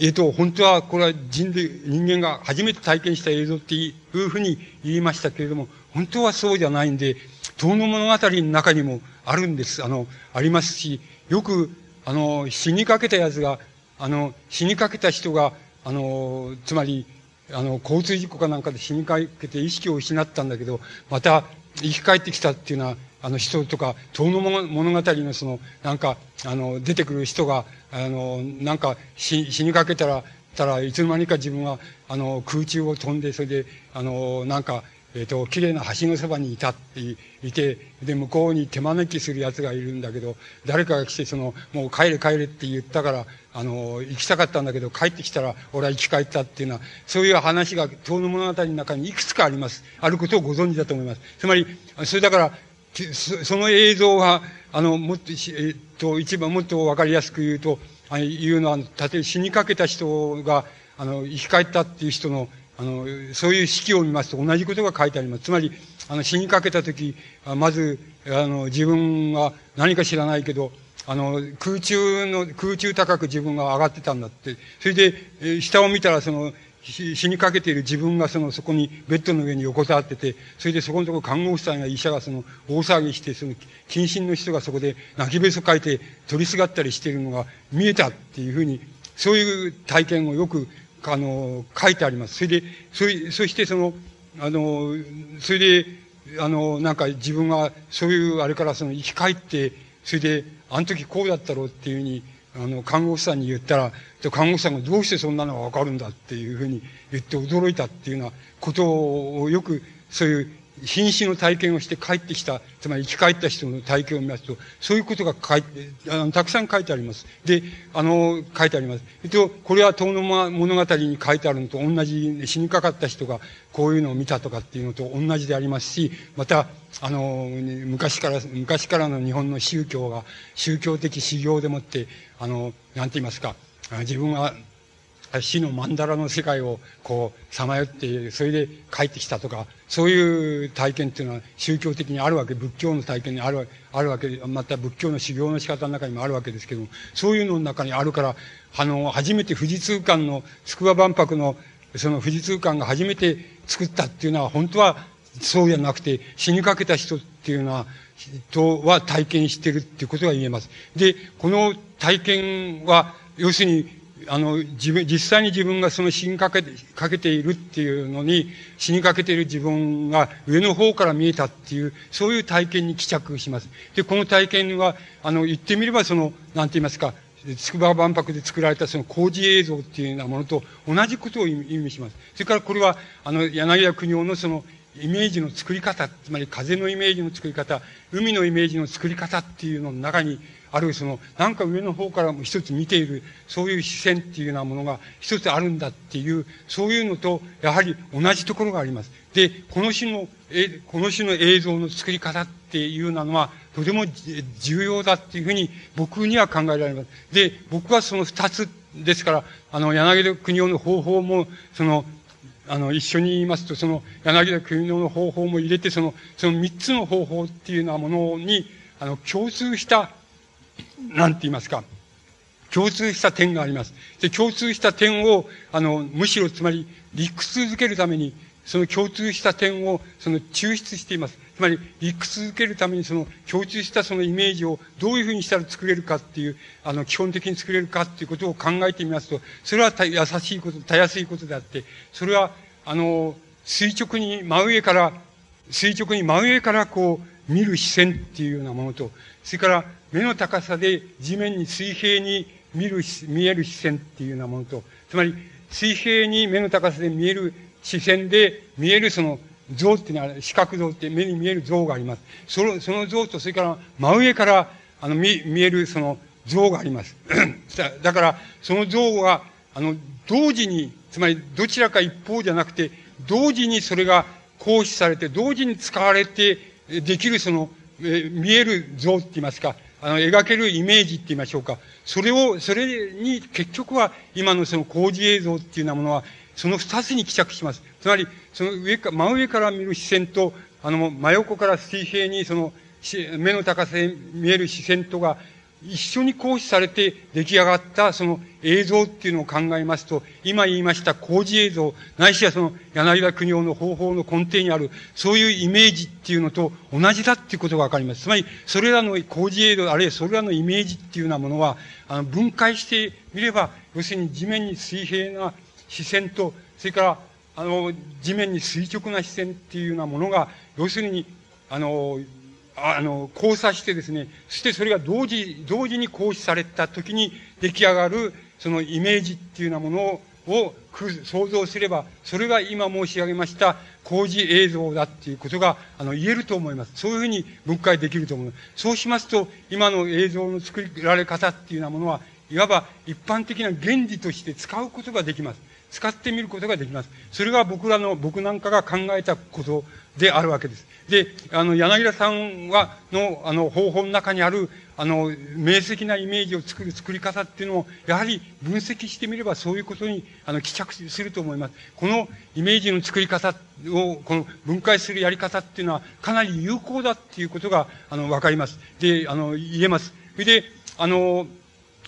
S2: えっ、ー、と、本当はこれは人類、人間が初めて体験した映像っていうふうに言いましたけれども、本当はそうじゃないんで、遠の物語の中にもあるんです。あの、ありますし、よく、あの、死にかけたやつが、あの、死にかけた人が、あの、つまり、あの、交通事故かなんかで死にかけて意識を失ったんだけど、また生き返ってきたっていうのは、あの人とか、遠の物語のその、なんか、あの、出てくる人が、あの、なんか死、死にかけたら、たらいつの間にか自分は、あの、空中を飛んで、それで、あの、なんか、えっ、ー、と、綺麗な橋のそばにいたっていて、で、向こうに手招きする奴がいるんだけど、誰かが来て、その、もう帰れ帰れって言ったから、あの、行きたかったんだけど、帰ってきたら、俺は生き返ったっていうのは、そういう話が、遠の物語の中にいくつかあります。あることをご存知だと思います。つまり、それだから、その映像が、あの、もっと、えっと、一番もっとわかりやすく言うと、あの、言うのは、例え死にかけた人が、あの、生き返ったっていう人の、あの、そういう式を見ますと同じことが書いてあります。つまり、あの、死にかけたとき、まず、あの、自分は何か知らないけど、あの、空中の、空中高く自分が上がってたんだって。それで、下を見たら、その、死にかけている自分がその、そこにベッドの上に横たわってて、それでそこのところ看護師さんや医者がその、大騒ぎして、その、近親の人がそこで泣きべそかいて取りすがったりしているのが見えたっていうふうに、そういう体験をよく、あの、書いてあります。それで、それ、そしてその、あの、それで、あの、なんか自分がそういうあれからその生き返って、それで、あの時こうだったろうっていうふうに、あの、看護師さんに言ったら、看護師さんがどうしてそんなのがわかるんだっていうふうに言って驚いたっていうようなことをよく、そういう瀕死の体験をして帰ってきた、つまり生き返った人の体験を見ますと、そういうことが書いて、あの、たくさん書いてあります。で、あの、書いてあります。えっと、これは遠野物語に書いてあるのと同じ、死にかかった人がこういうのを見たとかっていうのと同じでありますし、また、あの、昔から、昔からの日本の宗教が、宗教的修行でもって、あの、なんて言いますか、自分は死の曼荼羅の世界をこう、さまよって、それで帰ってきたとか、そういう体験っていうのは宗教的にあるわけ、仏教の体験にあるあるわけ、また仏教の修行の仕方の中にもあるわけですけども、そういうのの中にあるから、あの、初めて富士通館の、筑波万博の、その富士通館が初めて作ったっていうのは、本当はそうじゃなくて、死にかけた人っていうのは、とは体験してるっていうことが言えます。で、この体験は、要するに、あの、自分、実際に自分がその死にかけて、かけているっていうのに、死にかけている自分が上の方から見えたっていう、そういう体験に帰着します。で、この体験は、あの、言ってみればその、なんて言いますか、筑波万博で作られたその工事映像っていうようなものと同じことを意味します。それからこれは、あの、柳家国夫のその、イメージの作り方、つまり風のイメージの作り方、海のイメージの作り方っていうのの中に、あるいはその、なんか上の方からも一つ見ている、そういう視線っていうようなものが一つあるんだっていう、そういうのと、やはり同じところがあります。で、この種の、え、この種の映像の作り方っていうのは、とても重要だっていうふうに僕には考えられます。で、僕はその二つですから、あの、柳田国夫の方法も、その、あの、一緒に言いますと、その、柳田国の方法も入れて、その、その三つの方法っていうようなものに、あの、共通したなんて言いますか、共通した点があります。で、共通した点を、あの、むしろつまり理屈づけるために、その共通した点を、その抽出しています。つまり、理屈づけるためにその共通したそのイメージをどういうふうにしたら作れるかっていう、あの、基本的に作れるかっていうことを考えてみますと、それはた優しいこと、たやすいことであって、それは、あの、垂直に真上から、垂直に真上からこう、見る視線っていうようなものと、それから目の高さで地面に水平に見る、見える視線っていうようなものと、つまり水平に目の高さで見える視線で見えるその像っていうのは、視覚像って目に見える像があります。その、その像と、それから真上から、あの、見、見えるその像があります。*clears throat* だから、その像は、あの、同時に、つまりどちらか一方じゃなくて、同時にそれが行使されて、同時に使われてできるそのえ見える像って言いますか、あの、描けるイメージって言いましょうか。それを、それに結局は今のその工事映像っていうようなものは、その二つに帰着します。つまり、その上か、真上から見る視線と、あの、真横から水平にその、目の高さで見える視線とが一緒に行使されて出来上がったその映像っていうのを考えますと、今言いました工事映像、ないしはその柳田国夫の方法の根底にある、そういうイメージっていうのと同じだっていうことがわかります。つまり、それらの工事映像、あるいはそれらのイメージっていうようなものは、あの、分解してみれば、要するに地面に水平な視線と、それから、あの、地面に垂直な視線っていうようなものが、要するに、あの、あの、交差してですね、そしてそれが同時、同時に行使された時に出来上がる、そのイメージっていうようなものを想像すれば、それが今申し上げました工事映像だっていうことが、あの、言えると思います。そういうふうに分解できると思います。そうしますと、今の映像の作られ方っていうようなものは、いわば一般的な原理として使うことができます。使ってみることができます。それが僕らの、僕なんかが考えたことであるわけです。で、あの、柳田さんは、の、あの、方法の中にある、あの、明晰なイメージを作る作り方っていうのを、やはり分析してみればそういうことに、あの、帰着すると思います。このイメージの作り方を、この分解するやり方っていうのは、かなり有効だっていうことが、あの、わかります。で、あの、言えます。それで、あの、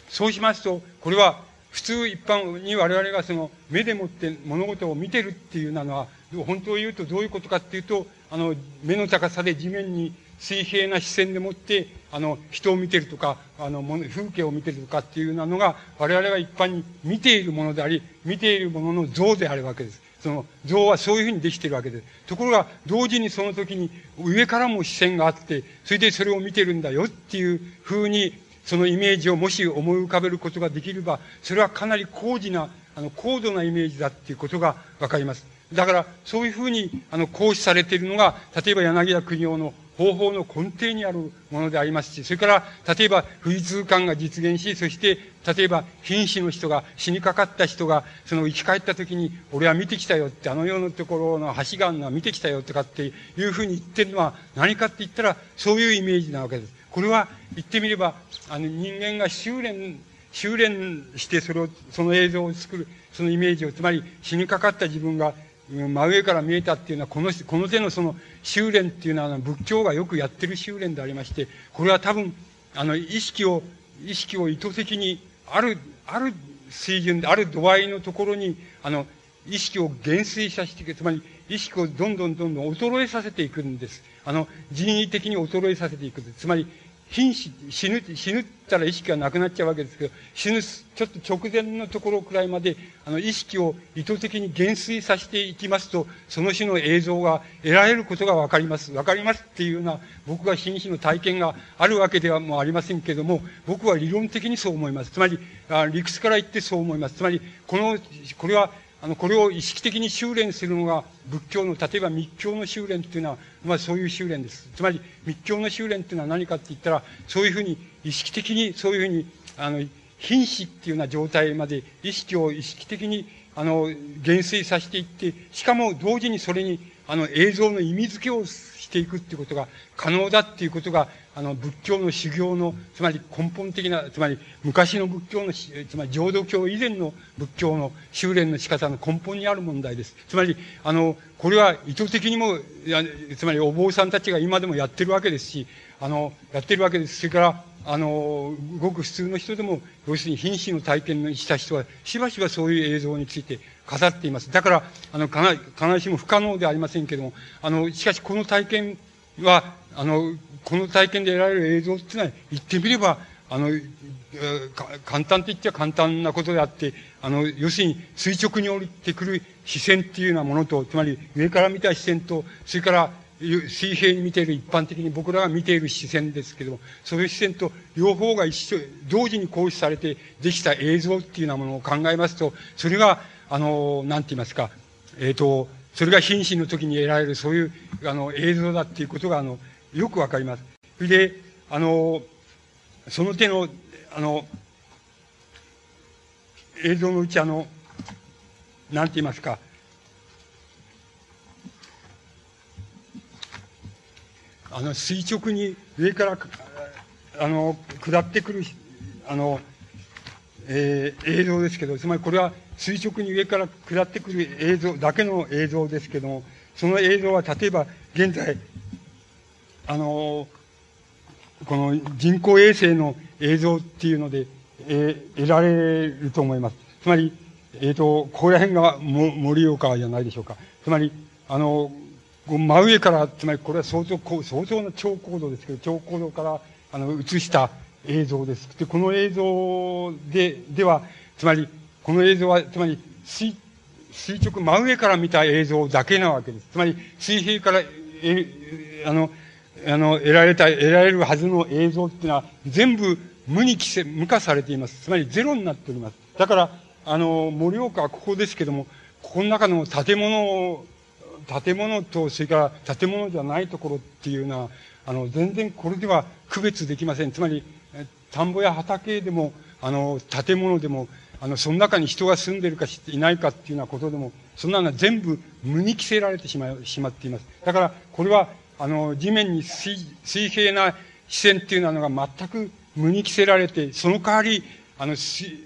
S2: そうしますと、これは、普通一般に我々がその目でもって物事を見てるっていうのは、本当を言うとどういうことかっていうと、あの、目の高さで地面に水平な視線でもって、あの、人を見てるとか、あの、風景を見てるとかっていうようなのが、我々が一般に見ているものであり、見ているものの像であるわけです。その像はそういうふうにできているわけです。ところが、同時にその時に上からも視線があって、それでそれを見てるんだよっていうふうにそのイメージをもし思い浮かべることができれば、それはかなり高次な、あの、高度なイメージだっていうことがわかります。だから、そういうふうに、あの、行使されているのが、例えば柳田国夫の方法の根底にあるものでありますし、それから、例えば、富士通感が実現し、そして、例えば、瀕死の人が、死にかかった人が、その生き返った時に、俺は見てきたよって、あの世のところの橋があるのは見てきたよとかっていうふうに言ってるのは何かって言ったら、そういうイメージなわけです。これは、言ってみれば、あの、人間が修練、修練してそれを、その映像を作る、そのイメージを、つまり死にかかった自分が真上から見えたっていうのは、この、この手のその修練っていうのは、仏教がよくやってる修練でありまして、これは多分、あの、意識を、意識を意図的に、ある、ある水準で、ある度合いのところに、あの、意識を減衰させていく、つまり、意識をどんどんどんどん衰えさせていくんです。あの、人為的に衰えさせていく。つまり、瀕死、死ぬ、死ぬったら意識がなくなっちゃうわけですけど、死ぬ、ちょっと直前のところくらいまで、あの、意識を意図的に減衰させていきますと、その種の映像が得られることがわかります。わかりますっていうような、僕が瀕死の体験があるわけではもうありませんけれども、僕は理論的にそう思います。つまり、あ理屈から言ってそう思います。つまり、この、これは、あの、これを意識的に修練するのが仏教の、例えば密教の修練っていうのは、まあそういう修練です。つまり密教の修練っていうのは何かって言ったら、そういうふうに意識的に、そういうふうに、あの、瀕死っていうような状態まで意識を意識的に、あの、減衰させていって、しかも同時にそれに、あの、映像の意味付けをしていくっていうことが可能だっていうことが、あの、仏教の修行の、つまり根本的な、つまり昔の仏教の、つまり浄土教以前の仏教の修練の仕方の根本にある問題です。つまり、あの、これは意図的にも、つまりお坊さんたちが今でもやってるわけですし、あの、やってるわけです。それから、あの、ごく普通の人でも、要するに瀕死の体験した人は、しばしばそういう映像について語っています。だから、あの、必ずしも不可能ではありませんけれども、あの、しかしこの体験は、あの、この体験で得られる映像っていうのは、言ってみれば、あの、簡単と言っちゃ簡単なことであって、あの、要するに垂直に降りてくる視線っていうようなものと、つまり上から見た視線と、それから水平に見ている一般的に僕らが見ている視線ですけども、そういう視線と両方が一緒、同時に行使されてできた映像っていうようなものを考えますと、それが、あの、なんて言いますか、えっ、ー、と、それが瀕死の時に得られるそういう、あの、映像だっていうことが、あの、よくわかります。それで、あの、その手の、あの、映像のうち、あの、なんて言いますか、あの、垂直に上から、あの、下ってくる、あの、えー、映像ですけど、つまりこれは垂直に上から下ってくる映像だけの映像ですけども、その映像は例えば現在、あの、この人工衛星の映像っていうので、えー、得られると思います。つまり、えっ、ー、と、ここら辺が盛岡じゃないでしょうか。つまり、あの、真上から、つまりこれは相当、相当な超高度ですけど、超高度から、あの、映した映像です。で、この映像で、では、つまり、この映像は、つまり、垂、垂直、真上から見た映像だけなわけです。つまり、水平から、え、あの、あの、得られた、得られるはずの映像っていうのは、全部無に規制、無化されています。つまり、ゼロになっております。だから、あの、盛岡はここですけども、ここの中の建物建物と、それから建物じゃないところっていうのは、あの、全然これでは区別できません。つまり、田んぼや畑でも、あの、建物でも、あの、その中に人が住んでるかいないかっていうようなことでも、そんなのは全部無に着せられてしましまっています。だから、これは、あの、地面に水水平な視線っていうのが全く無に着せられて、その代わり、あの、垂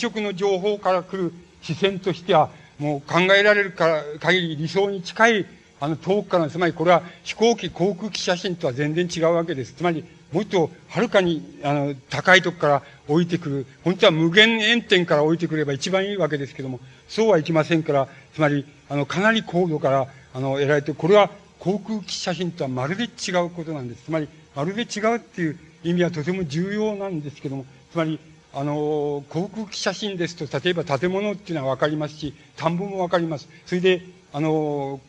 S2: 直の情報から来る視線としては、もう考えられるから限り理想に近い、あの、遠くから、つまりこれは飛行機、航空機写真とは全然違うわけです。つまり、もっとはるかに、あの、高いとこから降りてくる。本当は無限遠点から降りてくれば一番いいわけですけども、そうはいきませんから、つまり、あの、かなり高度から、あの、得られて、これは航空機写真とはまるで違うことなんです。つまり、まるで違うっていう意味はとても重要なんですけども、つまり、あの、航空機写真ですと、例えば建物っていうのはわかりますし、田んぼもわかります。それで、あの、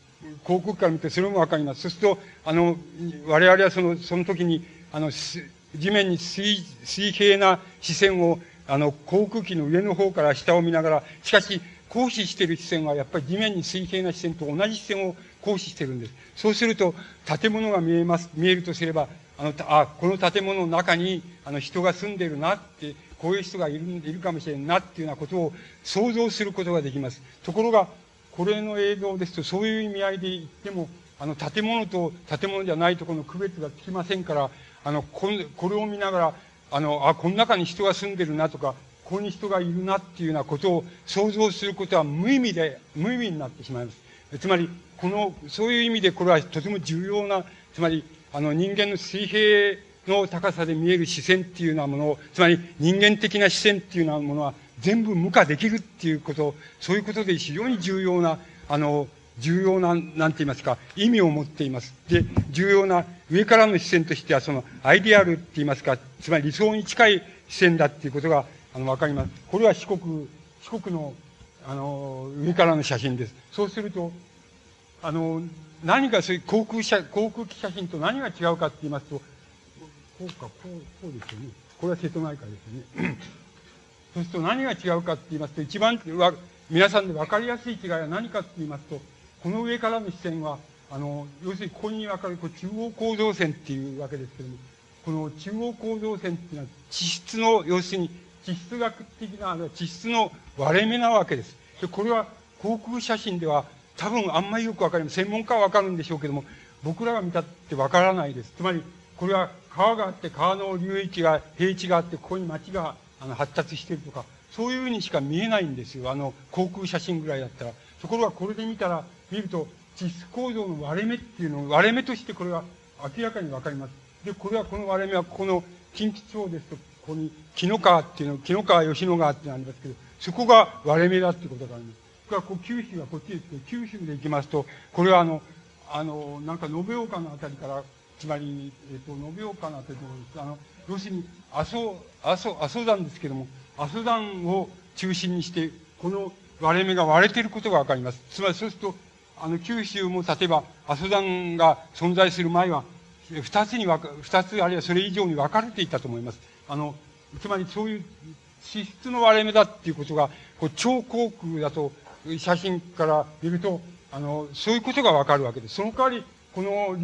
S2: 航空機から見てそれもわかります。そうすると、あの、我々はその、その時に、あの、地面に水、水平な視線を、あの、航空機の上の方から下を見ながら、しかし、行使している視線はやっぱり地面に水平な視線と同じ視線を行使してるんです。そうすると、建物が見えます、見えるとすれば、あの、あ、この建物の中に、あの、人が住んでるなって、こういう人がいる、いるかもしれんなっていうようなことを想像することができます。ところが、これの映像ですと、そういう意味合いで言っても、あの、建物と建物じゃないところの区別がつきませんから、あの、ここれを見ながら、あの、あ、この中に人が住んでるなとか、ここに人がいるなっていうようなことを想像することは無意味で、無意味になってしまいます。つまり、この、そういう意味でこれはとても重要な、つまり、あの、人間の水平の高さで見える視線っていうようなものを、つまり人間的な視線っていうようなものは全部無化できるっていうこと、そういうことで非常に重要な、あの、重要な、なんて言いますか、意味を持っています。で、重要な上からの視線としては、その、アイデアルって言いますか、つまり理想に近い視線だっていうことが、あの、わかります。これは四国、四国の、あの、上からの写真です。そうすると、あの、何かそういう航空写、航空機写真と何が違うかって言いますと、こうか、こう、こうですよね。これは瀬戸内海ですよね。*coughs* そうすると何が違うかって言いますと、一番わ、皆さんで分かりやすい違いは何かって言いますと、この上からの視線は、あの、要するにここに分かるこう中央構造線っていうわけですけども、この中央構造線っていうのは地質の、要するに地質学的な、地質の割れ目なわけです。で、これは航空写真では多分あんまりよくわかります。専門家はわかるんでしょうけども、僕らが見たってわからないです。つまり、これは川があって、川の流域が、平地があって、ここに町があの発達してるとか、そういうふうにしか見えないんですよ。あの、航空写真ぐらいだったら。ところがこれで見たら、見ると、地質構造の割れ目っていうのを、割れ目としてこれは明らかにわかります。で、これはこの割れ目は、ここの近畿地方ですと、ここに木の川っていうの、木の川吉野川っていうのありますけど、そこが割れ目だっていうことがあります。からこう九州がこっちへ行って、九州で行きますと、これはあの、あの、なんか延岡のあたりから、つまり、えっ、と、延岡のあたりと、あの、要するに、阿蘇、阿蘇、阿蘇山ですけども、阿蘇山を中心にして、この割れ目が割れていることがわかります。つまりそうすると、あの、九州も例えば、阿蘇山が存在する前は、二つに分か、二つあるいはそれ以上に分かれていたと思います。あの、つまりそういう地質の割れ目だっていうことが、こう超航空だと写真から見ると、あの、そういうことがわかるわけです。その代わり、この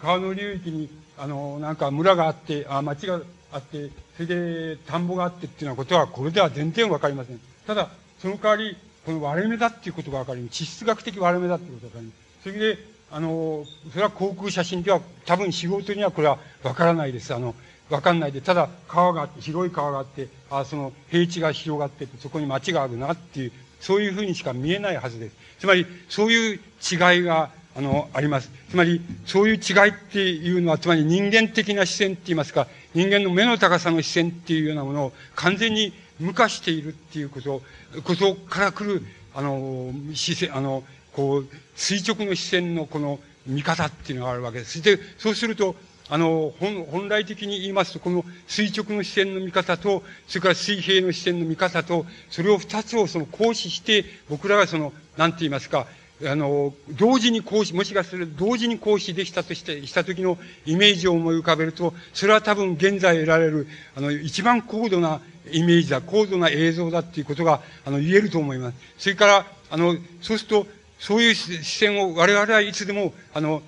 S2: 川の流域に、あの、なんか村があって、あ町があって、それで田んぼがあってっていうようなことは、これでは全然わかりません。ただ、その代わり、この割れ目だっていうことがわかります。地質学的割れ目だっていうことがわかります。それで、あの、それは航空写真では、多分素人にはこれはわからないです。あの、わかんないで、ただ川があって、広い川があって、あその平地が広がってて、そこに町があるなっていう、そういうふうにしか見えないはずです。つまり、そういう違いが、あの、あります。つまり、そういう違いっていうのは、つまり人間的な視線って言いますか、人間の目の高さの視線っていうようなものを完全に無化しているっていうこと、ことから来る、あの、視線、あの、こう、垂直の視線のこの見方っていうのがあるわけです。で、そうすると、あの、本、本来的に言いますと、この垂直の視線の見方と、それから水平の視線の見方と、それを二つをその行使して、僕らがその、なんて言いますか、あの、同時に行使、もしかすると同時に行使できたとして、した時のイメージを思い浮かべると、それは多分現在得られる、あの、一番高度なイメージだ、高度な映像だっていうことが、あの、言えると思います。それから、あの、そうすると、そういう視線を我々はいつでも、あの、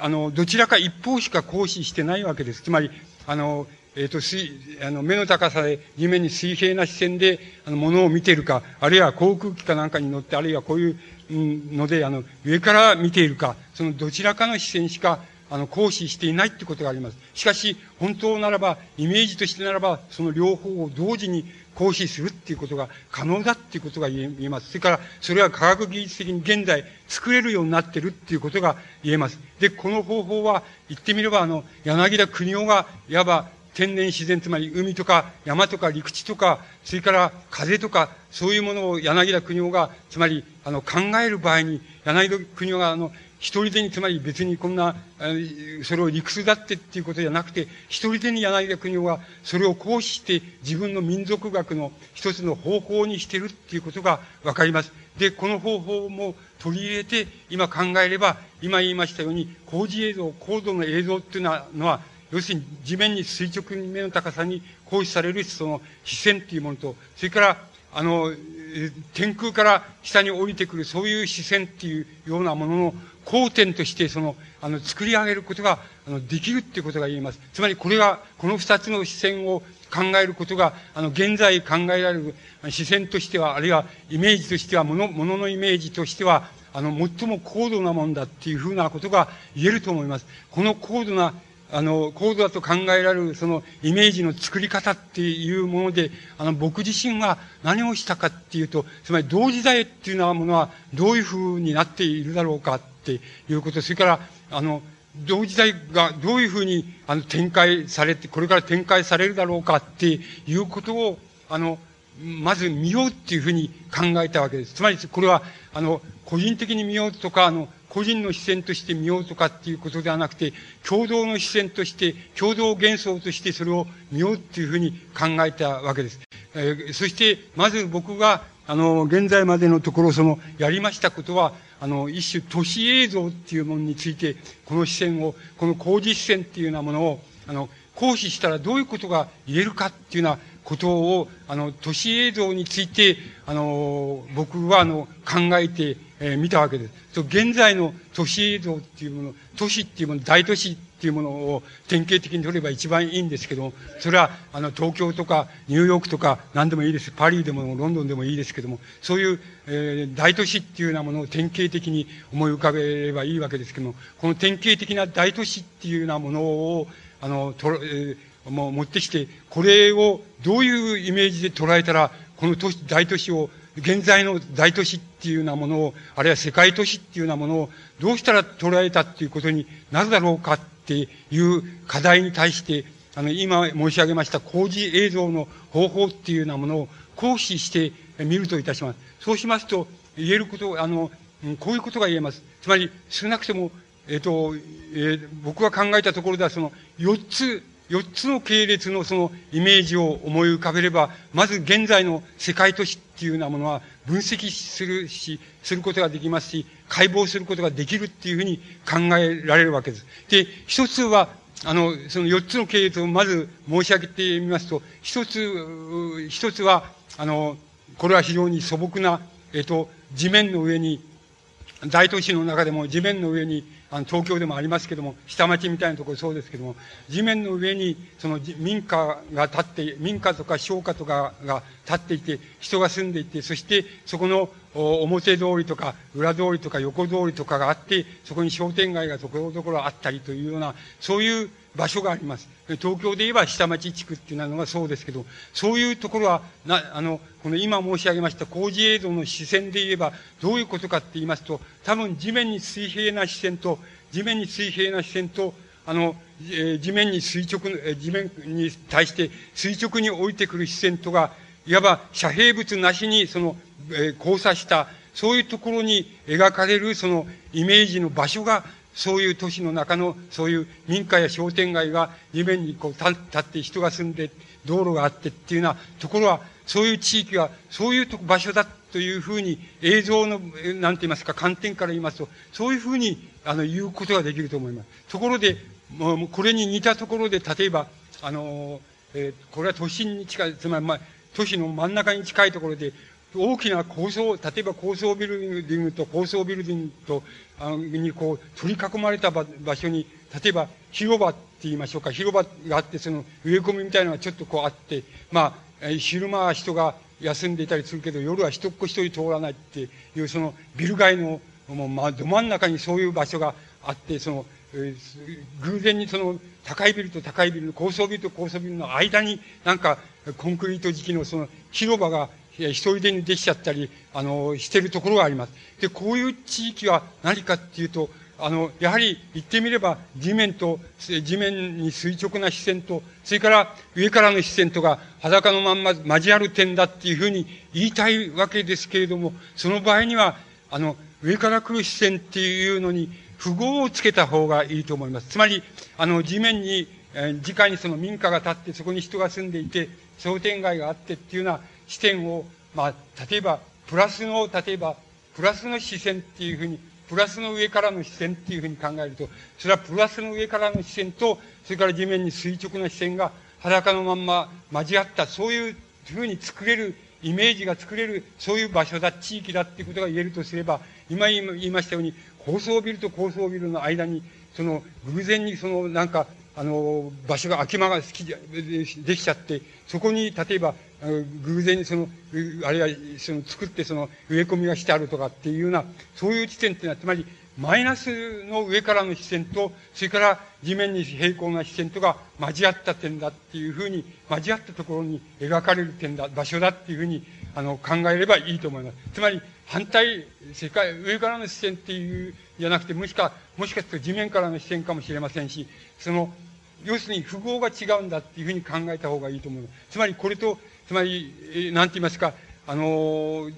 S2: あの、どちらか一方しか行使してないわけです。つまり、あの、えっ、ー、と、水、あの、目の高さで地面に水平な視線で、あの、ものを見ているか、あるいは航空機かなんかに乗って、あるいはこういうので、あの、上から見ているか、そのどちらかの視線しか、あの、行使していないってことがあります。しかし、本当ならば、イメージとしてならば、その両方を同時に行使するっていうことが可能だっていうことが言えます。それから、それは科学技術的に現在作れるようになってるっていうことが言えます。で、この方法は、言ってみれば、あの、柳田国夫が、いわば天然自然、つまり海とか山とか陸地とか、それから風とか、そういうものを柳田国夫が、つまり、あの、考える場合に、柳田国夫が、あの、一人でに、つまり別にこんな、それを理屈だってっていうことじゃなくて、一人でに柳田国夫は、それを行使して自分の民族学の一つの方法にしてるっていうことがわかります。で、この方法も取り入れて、今考えれば、今言いましたように、工事映像、高度の映像っていうのは、要するに地面に垂直に目の高さに行使されるその視線っていうものと、それから、あの、天空から下に降りてくるそういう視線っていうようなものの交点として、その、あの、作り上げることが、あの、できるっていうことが言えます。つまりこれが、この二つの視線を考えることが、あの、現在考えられる視線としては、あるいはイメージとしては、もの、もののイメージとしては、あの、最も高度なもんだっていうふうなことが言えると思います。この高度な、あの、高度だと考えられる、その、イメージの作り方っていうもので、あの、僕自身が何をしたかっていうと、つまり同時代っていうようなものはどういうふうになっているだろうかっていうこと、それから、あの、同時代がどういうふうに、あの、展開されて、これから展開されるだろうかっていうことを、あの、まず見ようっていうふうに考えたわけです。つまり、これは、あの、個人的に見ようとか、あの、個人の視線として見ようとかっていうことではなくて、共同の視線として、共同幻想としてそれを見ようっていうふうに考えたわけです。えー、そして、まず僕が、あの、現在までのところ、その、やりましたことは、あの、一種都市映像っていうものについて、この視線を、この工事視線っていうようなものを、あの、行使したらどういうことが言えるかっていうようなことを、あの、都市映像について、あの、僕は、あの、考えて、えー、見たわけです。現在の都市映像っていうもの、都市っていうもの、大都市っていうものを典型的に取れば一番いいんですけどそれは、あの、東京とか、ニューヨークとか、何でもいいです。パリでもロンドンでもいいですけども、そういう、えー、大都市っていうようなものを典型的に思い浮かべればいいわけですけども、この典型的な大都市っていうようなものを、あの、と、えーもう持ってきて、これをどういうイメージで捉えたら、この都市、大都市を、現在の大都市っていうようなものを、あるいは世界都市っていうようなものを、どうしたら捉えたっていうことになるだろうかっていう課題に対して、あの、今申し上げました工事映像の方法っていうようなものを行使してみるといたします。そうしますと、言えること、あの、こういうことが言えます。つまり、少なくとも、えっ、と、えー、僕が考えたところでは、その、四つ、四つの系列のそのイメージを思い浮かべれば、まず現在の世界都市っていうようなものは分析するし、することができますし、解剖することができるっていうふうに考えられるわけです。で、一つは、あの、その四つの系列をまず申し上げてみますと、一つ、一つは、あの、これは非常に素朴な、えっと、地面の上に、大都市の中でも地面の上にあの、東京でもありますけども、下町みたいなところそうですけども、地面の上に、その民家が建って、民家とか商家とかが建っていて、人が住んでいて、そしてそこの表通りとか裏通りとか横通りとかがあって、そこに商店街がところどころあったりというような、そういう場所があります。東京で言えば下町地区っていうのがそうですけど、そういうところは、な、あの、この今申し上げました工事映像の視線で言えば、どういうことかって言いますと、多分地面に水平な視線と、地面に水平な視線と、あの、えー、地面に垂直、えー、地面に対して垂直に置いてくる視線とが、いわば遮蔽物なしにその、えー、交差した、そういうところに描かれるそのイメージの場所が、そういう都市の中の、そういう民家や商店街が地面にこう立って人が住んで、道路があってっていうようなところは、そういう地域は、そういう場所だというふうに、映像の、なんて言いますか、観点から言いますと、そういうふうに、あの、言うことができると思います。ところで、もう、これに似たところで、例えば、あの、えー、これは都心に近い、つまり、まあ、都市の真ん中に近いところで、大きな高層、例えば高層ビルディングと高層ビルディングと、あの、にこう、取り囲まれた場所に、例えば広場って言いましょうか、広場があって、その植え込みみたいなのがちょっとこうあって、まあ、昼間は人が休んでいたりするけど、夜は一っ子一人通らないっていう、そのビル街の、もう、まあ、ど真ん中にそういう場所があって、その、偶然にその、高いビルと高いビルの、高層ビルと高層ビルの間に、なんか、コンクリート時期のその、広場が、一人でにできちゃったり、あの、してるところがあります。で、こういう地域は何かっていうと、あの、やはり言ってみれば地面と、地面に垂直な視線と、それから上からの視線とか裸のまんま交わる点だっていうふうに言いたいわけですけれども、その場合には、あの、上から来る視線っていうのに符号をつけた方がいいと思います。つまり、あの、地面に、えー、直にその民家が建って、そこに人が住んでいて、商店街があってっていうような視点を、まあ、例えば、プラスの、例えば、プラスの視線っていうふうにプラスの上からの視線っていうふうに考えると、それはプラスの上からの視線と、それから地面に垂直な視線が裸のまんま交わった、そういうふうに作れる、イメージが作れる、そういう場所だ、地域だっていうことが言えるとすれば、今言いましたように、高層ビルと高層ビルの間に、その、偶然にその、なんか、あの、場所が空き間が好きでできちゃって、そこに、例えば、偶然にその、あるいは、その、作ってその、植え込みがしてあるとかっていうような、そういう地点っていうのは、つまり、マイナスの上からの視線と、それから地面に平行な視線とが交わった点だっていうふうに、交わったところに描かれる点だ、場所だっていうふうに、あの、考えればいいと思います。つまり、反対、世界、上からの視線っていう、じゃなくて、もしか、もしかすると地面からの視線かもしれませんし、その、要するに符号が違うんだっていうふうに考えた方がいいと思う。つまりこれと、つまり、なんて言いますか、あの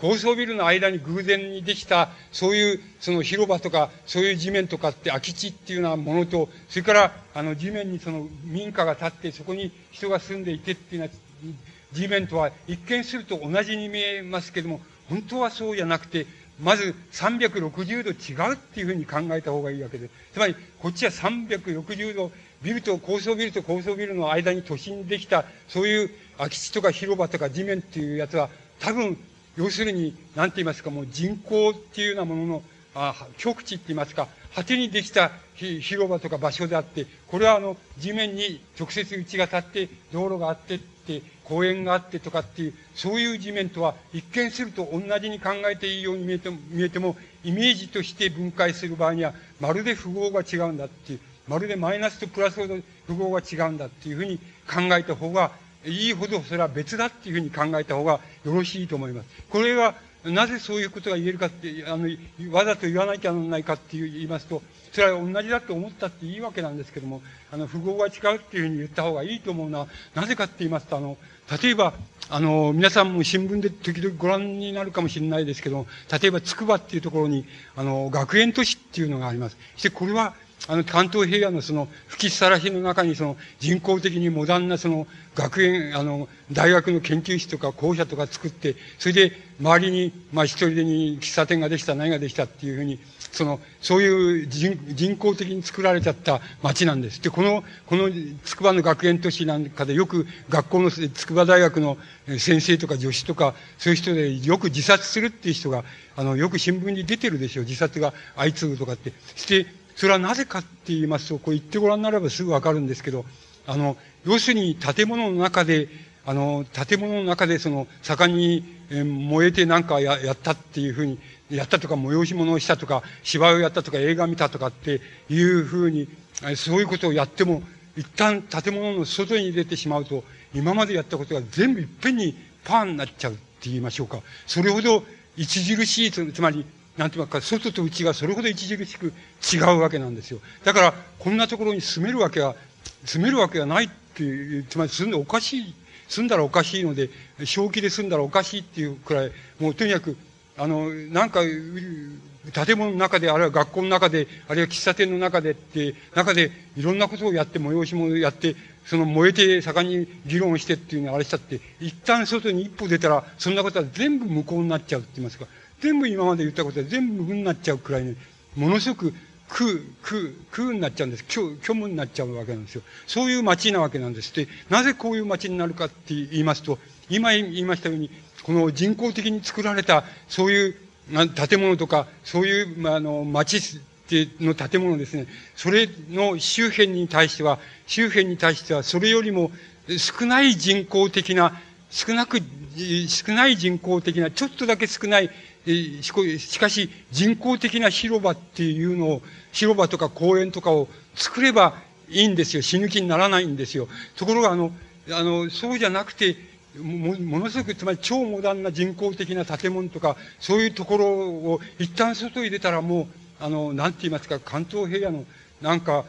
S2: 高層ビルの間に偶然にできた、そういう、その広場とか、そういう地面とかって空き地っていうようなものと、それから、あの、地面にその民家が建って、そこに人が住んでいてっていうような、地面とは一見すると同じに見えますけども、本当はそうじゃなくて、まず360度違うっていうふうに考えた方がいいわけです。つまり、こっちは360度ビルと、高層ビルと高層ビルの間に都心できた、そういう空き地とか広場とか地面っていうやつは、多分、要するに、なんて言いますか、もう人口っていうようなものの、あ極地って言いますか、果てにできた広場とか場所であって、これはあの、地面に直接打ちが立って、道路があってって、公園があってとかっていう、そういう地面とは一見すると同じに考えていいように見えても、見えても、イメージとして分解する場合には、まるで符号が違うんだっていう、まるでマイナスとプラスほど符号が違うんだっていうふうに考えた方が、いいほどそれは別だっていうふうに考えた方がよろしいと思います。これは、なぜそういうことが言えるかって、あの、わざと言わなきゃならないかって言いますと、それは同じだと思ったっていいわけなんですけども、あの、符号が違うっていうふうに言った方がいいと思うのは、なぜかって言いますと、あの、例えば、あの、皆さんも新聞で時々ご覧になるかもしれないですけど例えば、筑波っていうところに、あの、学園都市っていうのがあります。そしてこれは、あの、関東平野のその、吹きさらしの中にその、人工的にモダンなその、学園、あの、大学の研究室とか校舎とか作って、それで、周りに、まあ、一人でに喫茶店ができた、何ができたっていうふうに、その、そういう人人工的に作られちゃった町なんです。で、この、この筑波の学園都市なんかでよく学校の筑波大学の先生とか助手とか、そういう人でよく自殺するっていう人が、あの、よく新聞に出てるでしょう。自殺が相次ぐとかって。して、それはなぜかって言いますと、こう言ってごらんなればすぐわかるんですけど、あの、要するに建物の中で、あの、建物の中でその、盛んに、え燃えてなんかややったっていうふうに、やったとか、催し物をしたとか、芝居をやったとか、映画見たとかっていうふうに、そういうことをやっても、一旦建物の外に出てしまうと、今までやったことが全部いっぺんにパーになっちゃうって言いましょうか。それほど著しい、つまり、なんていますか、外と内がそれほど著しく違うわけなんですよ。だから、こんなところに住めるわけは、住めるわけがないっていう、つまり住んでおかしい、住んだらおかしいので、正気で住んだらおかしいっていうくらい、もうとにかく、あの、なんか、建物の中で、あるいは学校の中で、あるいは喫茶店の中でって、中でいろんなことをやって、催し物やって、その燃えて盛んに議論してっていうのをあれしたって、一旦外に一歩出たら、そんなことは全部無効になっちゃうって言いますか。全部今まで言ったことは全部無になっちゃうくらいに、ものすごく空、空、空になっちゃうんです。虚、虚無になっちゃうわけなんですよ。そういう街なわけなんです。で、なぜこういう街になるかって言いますと、今言いましたように、この人工的に作られた、そういう建物とか、そういう、まあ、あの、街の建物ですね。それの周辺に対しては、周辺に対しては、それよりも少ない人工的な、少なく、少ない人工的な、ちょっとだけ少ないしかし、人工的な広場っていうのを、広場とか公園とかを作ればいいんですよ。死ぬ気にならないんですよ。ところが、あの、あの、そうじゃなくて、もものすごく、つまり超モダンな人工的な建物とか、そういうところを一旦外に出たらもう、あの、なんて言いますか、関東平野の、なんか、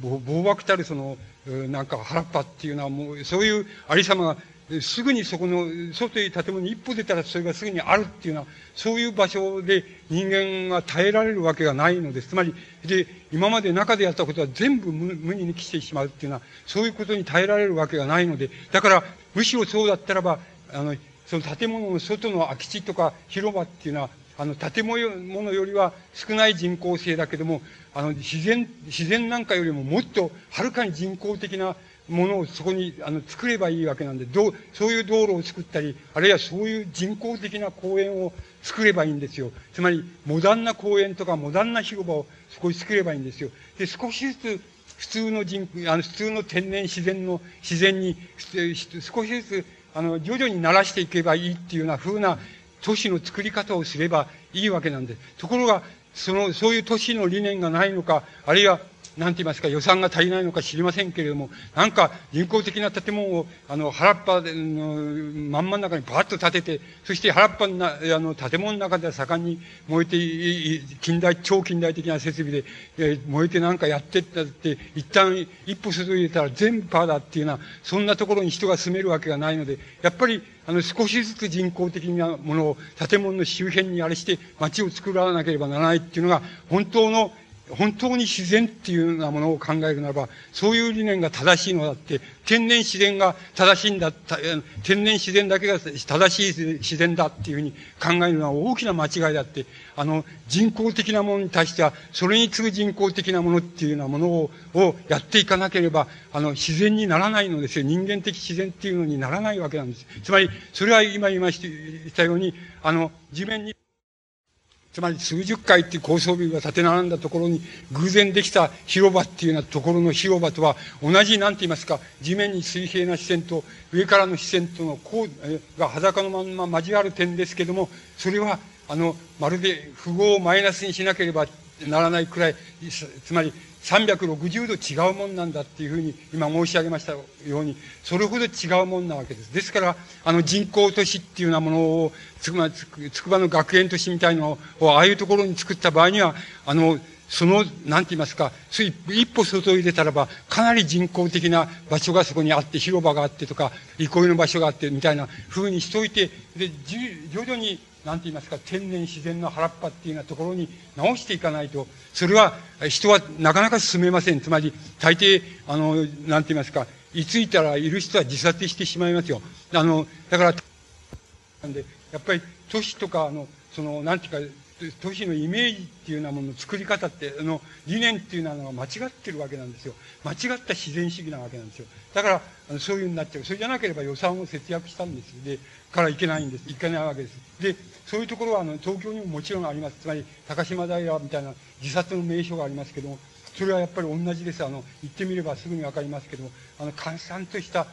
S2: 暴漠たるその、なんか原っぱっていうのはもう、そういうありさまがすぐにそこの、外に建物に一歩出たらそれがすぐにあるっていうのは、そういう場所で人間が耐えられるわけがないのです。つまり、で、今まで中でやったことは全部無無に来てしまうっていうのは、そういうことに耐えられるわけがないので、だから、むしろそうだったらば、あの、その建物の外の空き地とか広場っていうのは、あの、建物よりは少ない人工性だけども、あの、自然、自然なんかよりももっとはるかに人工的なものをそこに、あの、作ればいいわけなんで、どう、そういう道路を作ったり、あるいはそういう人工的な公園を作ればいいんですよ。つまり、モダンな公園とかモダンな広場をそこに作ればいいんですよ。で、少しずつ、普通の人、あの、普通の天然自然の、自然に、少しずつ、あの、徐々に慣らしていけばいいっていうような風な都市の作り方をすればいいわけなんです。ところが、その、そういう都市の理念がないのか、あるいは、なんて言いますか、予算が足りないのか知りませんけれども、なんか人工的な建物を、あの、原っぱの真ん真ん中にバーッと建てて、そして原っぱのあの、建物の中では盛んに燃えて、近代、超近代的な設備で、え燃えてなんかやってったって、一旦一歩外入れたら全部パーだっていうような、そんなところに人が住めるわけがないので、やっぱり、あの、少しずつ人工的なものを建物の周辺にあれして街を作らなければならないっていうのが、本当の本当に自然っていうようなものを考えるならば、そういう理念が正しいのだって、天然自然が正しいんだ、天然自然だけが正しい自然だっていうふうに考えるのは大きな間違いだって、あの、人工的なものに対しては、それに次ぐ人工的なものっていうようなものををやっていかなければ、あの、自然にならないのですよ。人間的自然っていうのにならないわけなんです。つまり、それは今言いましたように、あの、地面に、つまり数十回っていう高層ビルが建て並んだところに偶然できた広場っていうようなところの広場とは同じなんて言いますか、地面に水平な視線と上からの視線とのこうが裸のまんま交わる点ですけども、それはあの、まるで符号をマイナスにしなければならないくらい、つまり360度違うもんなんだっていうふうに今申し上げましたように、それほど違うもんなわけです。ですから、あの人工都市っていうようなものを、つくば、つくばの学園都市みたいのを、ああいうところに作った場合には、あの、その、なんて言いますか、一歩外に出たらば、かなり人工的な場所がそこにあって、広場があってとか、憩いの場所があって、みたいな風にしといて、で、徐々になんて言いますか、天然自然の原っぱっていうようなところに直していかないと、それは人はなかなか進めません。つまり、大抵、あの、なんて言いますか、居ついたらいる人は自殺してしまいますよ。あの、だから、なんで、やっぱり都市とか、あの、その、なんていうか、都市のイメージっていうようなものの作り方って、あの、理念っていうのは間違ってるわけなんですよ。間違った自然主義なわけなんですよ。だから、あのそういうふうになっちゃう。それじゃなければ予算を節約したんです。で、からいけないんです。いけないわけです。で、そういうところは、あの、東京にももちろんあります。つまり、高島平みたいな自殺の名所がありますけども、それはやっぱり同じです。あの、行ってみればすぐにわかりますけども、あの、閑散とした、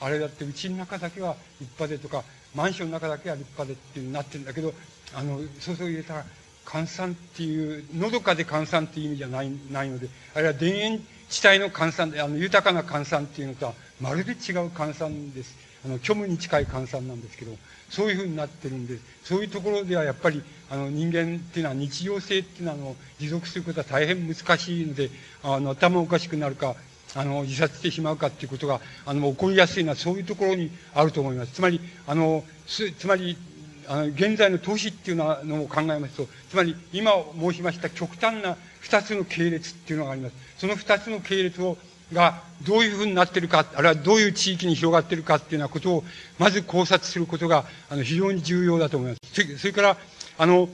S2: あれだって、うちの中だけは立派でとか、マンションの中だけは立派でっていうなってるんだけど、あの、そうそう入れたら、閑散っていう、のどかで閑散っていう意味じゃない、ないので、あるいは田園地帯の閑散で、あの、豊かな閑散っていうのとは、まるで違う閑散です。あの、虚無に近い閑散なんですけど、そういうふうになってるんで、そういうところではやっぱり、あの、人間っていうのは日常性っていうのは、持続することは大変難しいので、あの、頭おかしくなるか、あの、自殺してしまうかっていうことが、あの、起こりやすいのはそういうところにあると思います。つまり、あの、つつまり、あの、現在の都市っていうのを考えますと、つまり今申しました極端な二つの系列っていうのがあります。その二つの系列を、がどういうふうになってるか、あるいはどういう地域に広がってるかっていうようなことを、まず考察することが、あの、非常に重要だと思います。それから、あの、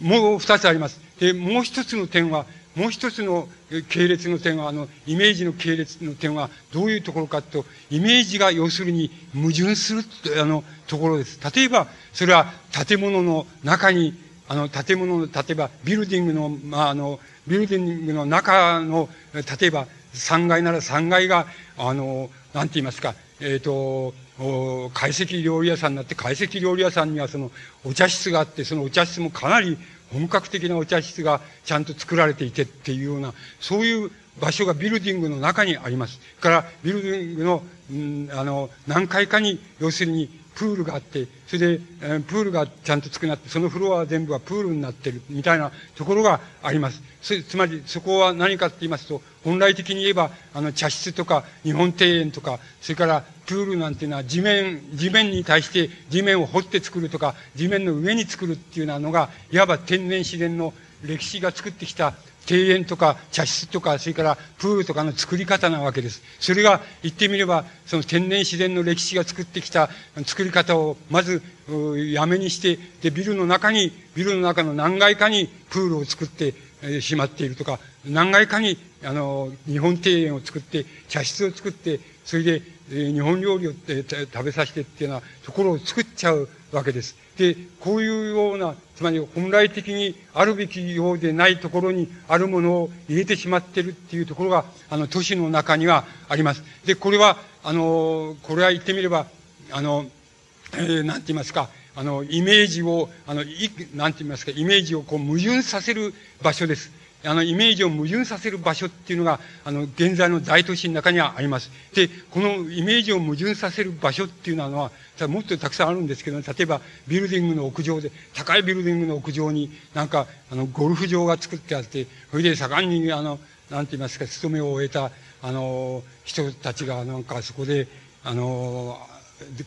S2: もう二つあります。で、もう一つの点は、もう一つの系列の点は、あの、イメージの系列の点は、どういうところかと、イメージが要するに矛盾する、あの、ところです。例えば、それは建物の中に、あの、建物の、例えば、ビルディングの、まあ、あの、ビルディングの中の、例えば、3階なら3階が、あの、なんて言いますか、えっ、ー、と、懐石料理屋さんになって、懐石料理屋さんにはその、お茶室があって、そのお茶室もかなり本格的なお茶室がちゃんと作られていてっていうような、そういう場所がビルディングの中にあります。から、ビルディングの、うん、あの、何階かに、要するに、プールがあって、それで、えー、プールがちゃんと作なって、そのフロア全部はプールになってる、みたいなところがあります。つまり、そこは何かって言いますと、本来的に言えば、あの、茶室とか、日本庭園とか、それから、プールなんていうのは地面、地面に対して地面を掘って作るとか、地面の上に作るっていうようなのが、いわば天然自然の歴史が作ってきた庭園とか茶室とか、それからプールとかの作り方なわけです。それが言ってみれば、その天然自然の歴史が作ってきた作り方をまずやめにして、で、ビルの中に、ビルの中の何階かにプールを作ってしまっているとか、何階かに、あの、日本庭園を作って、茶室を作って、それで、日本料理を、食べさせてっていうようなところを作っちゃうわけです。で、こういうような、つまり本来的にあるべきようでないところにあるものを入れてしまってるっていうところが、あの、都市の中にはあります。で、これは、あの、これは言ってみれば、あの、えー、なんて言いますか、あの、イメージを、あの、い、なんて言いますか、イメージをこう矛盾させる場所です。あの、イメージを矛盾させる場所っていうのが、あの、現在の大都市の中にはあります。で、このイメージを矛盾させる場所っていうのは、もっとたくさんあるんですけど、例えば、ビルディングの屋上で、高いビルディングの屋上に、なんか、あの、ゴルフ場が作ってあって、それで盛んに、あの、なんて言いますか、勤めを終えた、あの、人たちが、なんか、そこで、あの、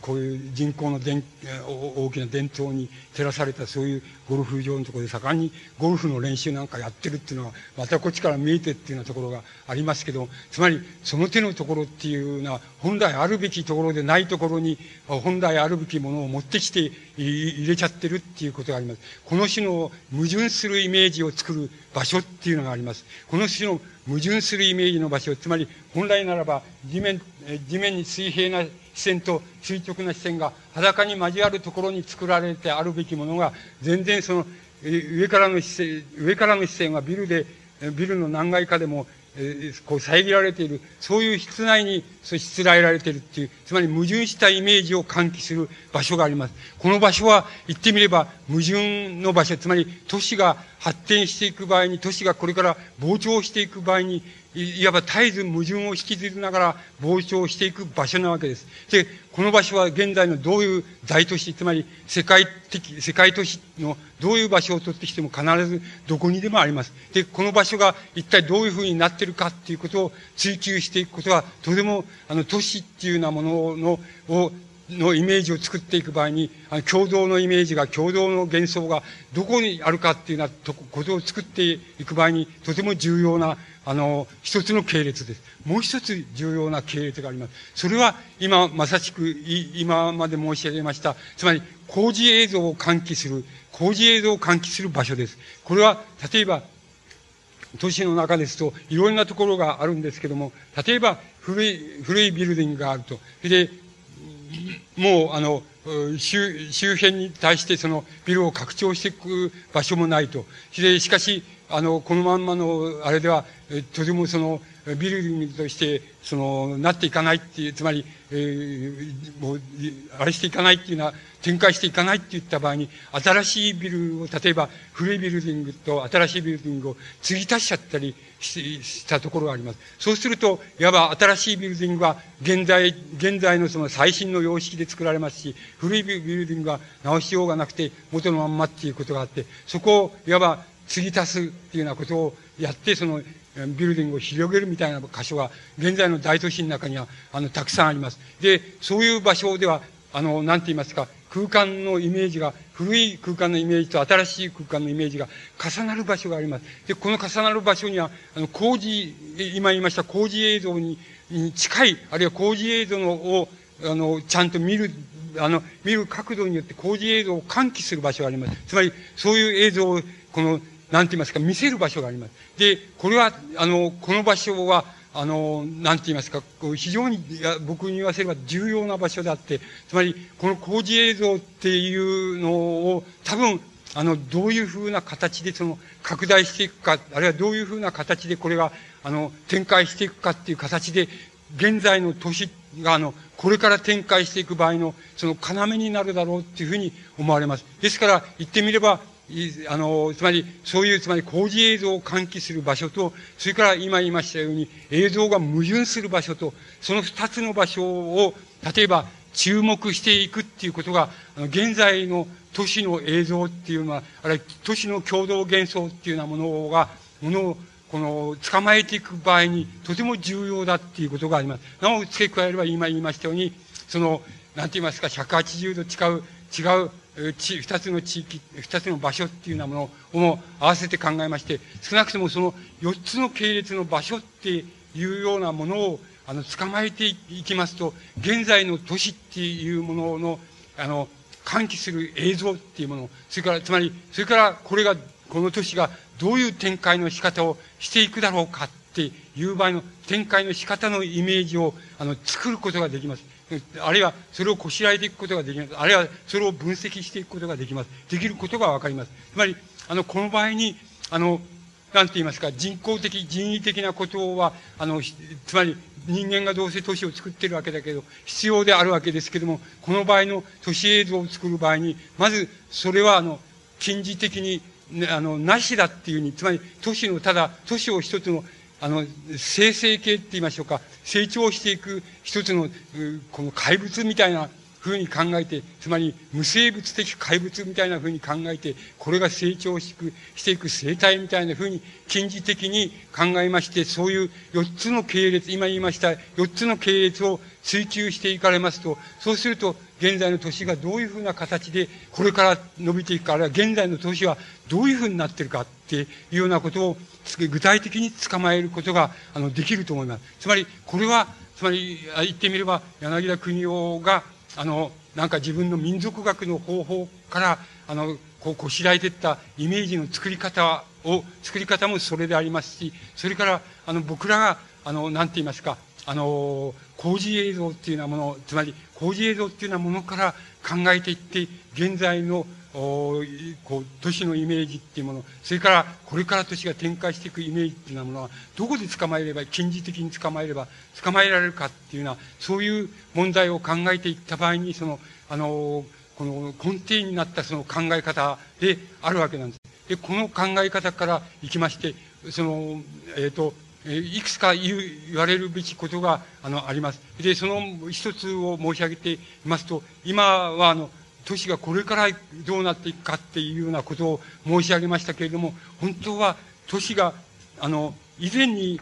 S2: こういう人工の大きな伝統に照らされたそういうゴルフ場のところで盛んにゴルフの練習なんかやってるっていうのはまたこっちから見えてっていうようなところがありますけどつまりその手のところっていうのは本来あるべきところでないところに本来あるべきものを持ってきて入れちゃってるっていうことがあります。この種の矛盾するイメージを作る場所っていうのがあります。この種の矛盾するイメージの場所、つまり本来ならば地面、地面に水平な視線と垂直な視線が裸に交わるところに作られてあるべきものが、全然その、上からの視線、上からの視線はビルで、ビルの何階かでも、えこう遮られている、そういう室内にそしつらえられているっていう、つまり矛盾したイメージを喚起する場所があります。この場所は言ってみれば矛盾の場所、つまり都市が発展していく場合に、都市がこれから膨張していく場合に、いわば絶えず矛盾を引きずりながら膨張していく場所なわけです。で、この場所は現在のどういう大都市、つまり世界的、世界都市のどういう場所を取ってきても必ずどこにでもあります。で、この場所が一体どういうふうになっているかっていうことを追求していくことは、とても、あの、都市っていうようなものの、を、のイメージを作っていく場合に、あの共同のイメージが、共同の幻想がどこにあるかっていうようなことを作っていく場合に、とても重要なあの、一つの系列です。もう一つ重要な系列があります。それは今、まさしく、今まで申し上げました、つまり工事映像を喚起する、工事映像を喚起する場所です。これは、例えば、都市の中ですと、いろんなところがあるんですけども、例えば、古い、古いビルディングがあると。で、もう、あの、周周辺に対してそのビルを拡張していく場所もないと。で、しかし、あの、このまんまの、あれでは、とてもその、ビルディングとして、その、なっていかないっていう、つまり、えー、もう、あれしていかないっていうのは、展開していかないって言った場合に、新しいビルを、例えば、古いビルディングと新しいビルディングを継ぎ足しちゃったりしたところがあります。そうすると、いわば新しいビルディングは、現在、現在のその最新の様式で作られますし、古いビルディングは直しようがなくて、元のまんまっていうことがあって、そこを、いわば、継ぎ足すっていうようなことをやって、その、ビルディングを広げるみたいな箇所が、現在の大都市の中には、あの、たくさんあります。で、そういう場所では、あの、なんて言いますか、空間のイメージが、古い空間のイメージと新しい空間のイメージが重なる場所があります。で、この重なる場所には、あの、工事、今言いました工事映像に近い、あるいは工事映像のを、あの、ちゃんと見る、あの、見る角度によって工事映像を喚起する場所があります。つまり、そういう映像を、この、なんて言いますか、見せる場所があります。で、これは、あの、この場所は、あの、なんて言いますか、非常に、僕に言わせれば重要な場所であって、つまり、この工事映像っていうのを、多分、あの、どういうふうな形でその、拡大していくか、あるいはどういうふうな形でこれが、あの、展開していくかっていう形で、現在の都市が、あの、これから展開していく場合の、その要になるだろうっていうふうに思われます。ですから、言ってみれば、あの、つまり、そういう、つまり工事映像を喚起する場所と、それから今言いましたように、映像が矛盾する場所と、その二つの場所を、例えば、注目していくっていうことが、あの現在の都市の映像っていうのは、あるいは都市の共同幻想っていうようなものが、ものを、この、捕まえていく場合に、とても重要だっていうことがあります。なお付け加えれば、今言いましたように、その、なんて言いますか、180度違う、違う、二つの地域、二つの場所っていうようなものを合わせて考えまして、少なくともその四つの系列の場所っていうようなものを、あの、捕まえていきますと、現在の都市っていうものの、あの、喚起する映像っていうもの、それから、つまり、それからこれが、この都市がどういう展開の仕方をしていくだろうかっていう場合の展開の仕方のイメージを、あの、作ることができます。*laughs* あるいはそれをこしらえていくことができます。あるいはそれを分析していくことができます。できることがわかります。つまり、あの、この場合に、あの、なんて言いますか、人工的、人為的なことは、あの、つまり人間がどうせ都市を作ってるわけだけど、必要であるわけですけども、この場合の都市映像を作る場合に、まず、それは、あの、近似的に、あの、なしだっていうふうに、つまり都市の、ただ、都市を一つのあの、生成系って言いましょうか、成長していく一つの、この怪物みたいな風に考えて、つまり無生物的怪物みたいな風に考えて、これが成長していくしていく生態みたいな風に近似的に考えまして、そういう四つの系列、今言いました四つの系列を追求していかれますと、そうすると、現在の都市がどういうふうな形でこれから伸びていくか、あるいは現在の都市はどういうふうになってるかっていうようなことを具体的に捕まえることがあのできると思います。つまり、これは、つまり、言ってみれば、柳田国夫が、あの、なんか自分の民族学の方法から、あの、こう、こしらえていったイメージの作り方を、作り方もそれでありますし、それから、あの、僕らが、あの、なんて言いますか、あの、工事映像っていうようなもの、つまり工事映像っていうようなものから考えていって、現在のこう都市のイメージっていうもの、それからこれから都市が展開していくイメージっていうなものは、どこで捕まえれば、近似的に捕まえれば、捕まえられるかっていうような、そういう問題を考えていった場合に、その、あの、この根底になったその考え方であるわけなんです。で、この考え方からいきまして、その、えっ、ー、と、いくつか言われるべきことが、あの、あります。で、その一つを申し上げていますと、今は、あの、都市がこれからどうなっていくかっていうようなことを申し上げましたけれども、本当は都市が、あの、以前に、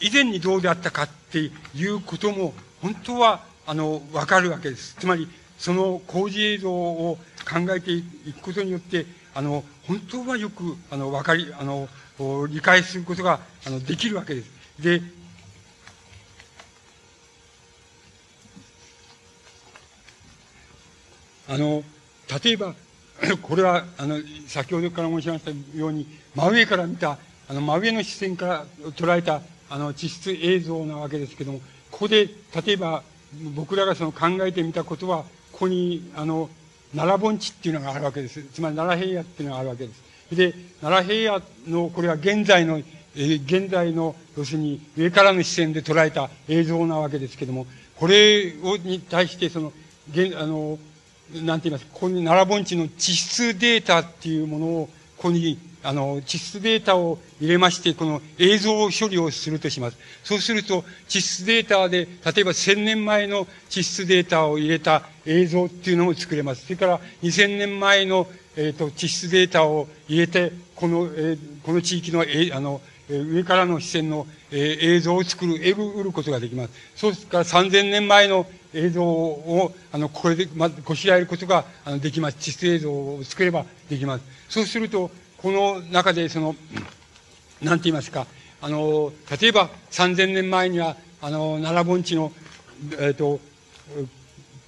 S2: 以前にどうであったかっていうことも、本当は、あの、わかるわけです。つまり、その工事映像を考えていくことによって、あの、本当はよく、あの、わかり、あの、理解することが、あの、できるわけです。で、あの、例えば、*clears throat* これは、あの、先ほどから申しましたように、真上から見た、あの、真上の視線から捉えた、あの、地質映像なわけですけども、ここで、例えば、僕らがその考えてみたことは、ここに、あの、奈良盆地っていうのがあるわけです。つまり奈良平野っていうのがあるわけです。で、奈良平野の、これは現在の、えー、現在の、要するに上からの視線で捉えた映像なわけですけども、これを、に対して、その、現、あの、なんて言いますか、ここに奈良盆地の地質データっていうものを、ここに、あの、地質データを入れまして、この映像処理をするとします。そうすると、地質データで、例えば1000年前の地質データを入れた映像っていうのも作れます。それから2000年前の、えっ、ー、と、地質データを入れて、この、えー、この地域の、えー、あの、上からの視線の、え、映像を作る、得ることができます。そうすから3000年前の映像を、あの、これで、ま、こしらえることが、あの、できます。地質映像を作ればできます。そうすると、この中で、その、なんて言いますか、あの、例えば3000年前には、あの、奈良盆地の、えっ、ー、と、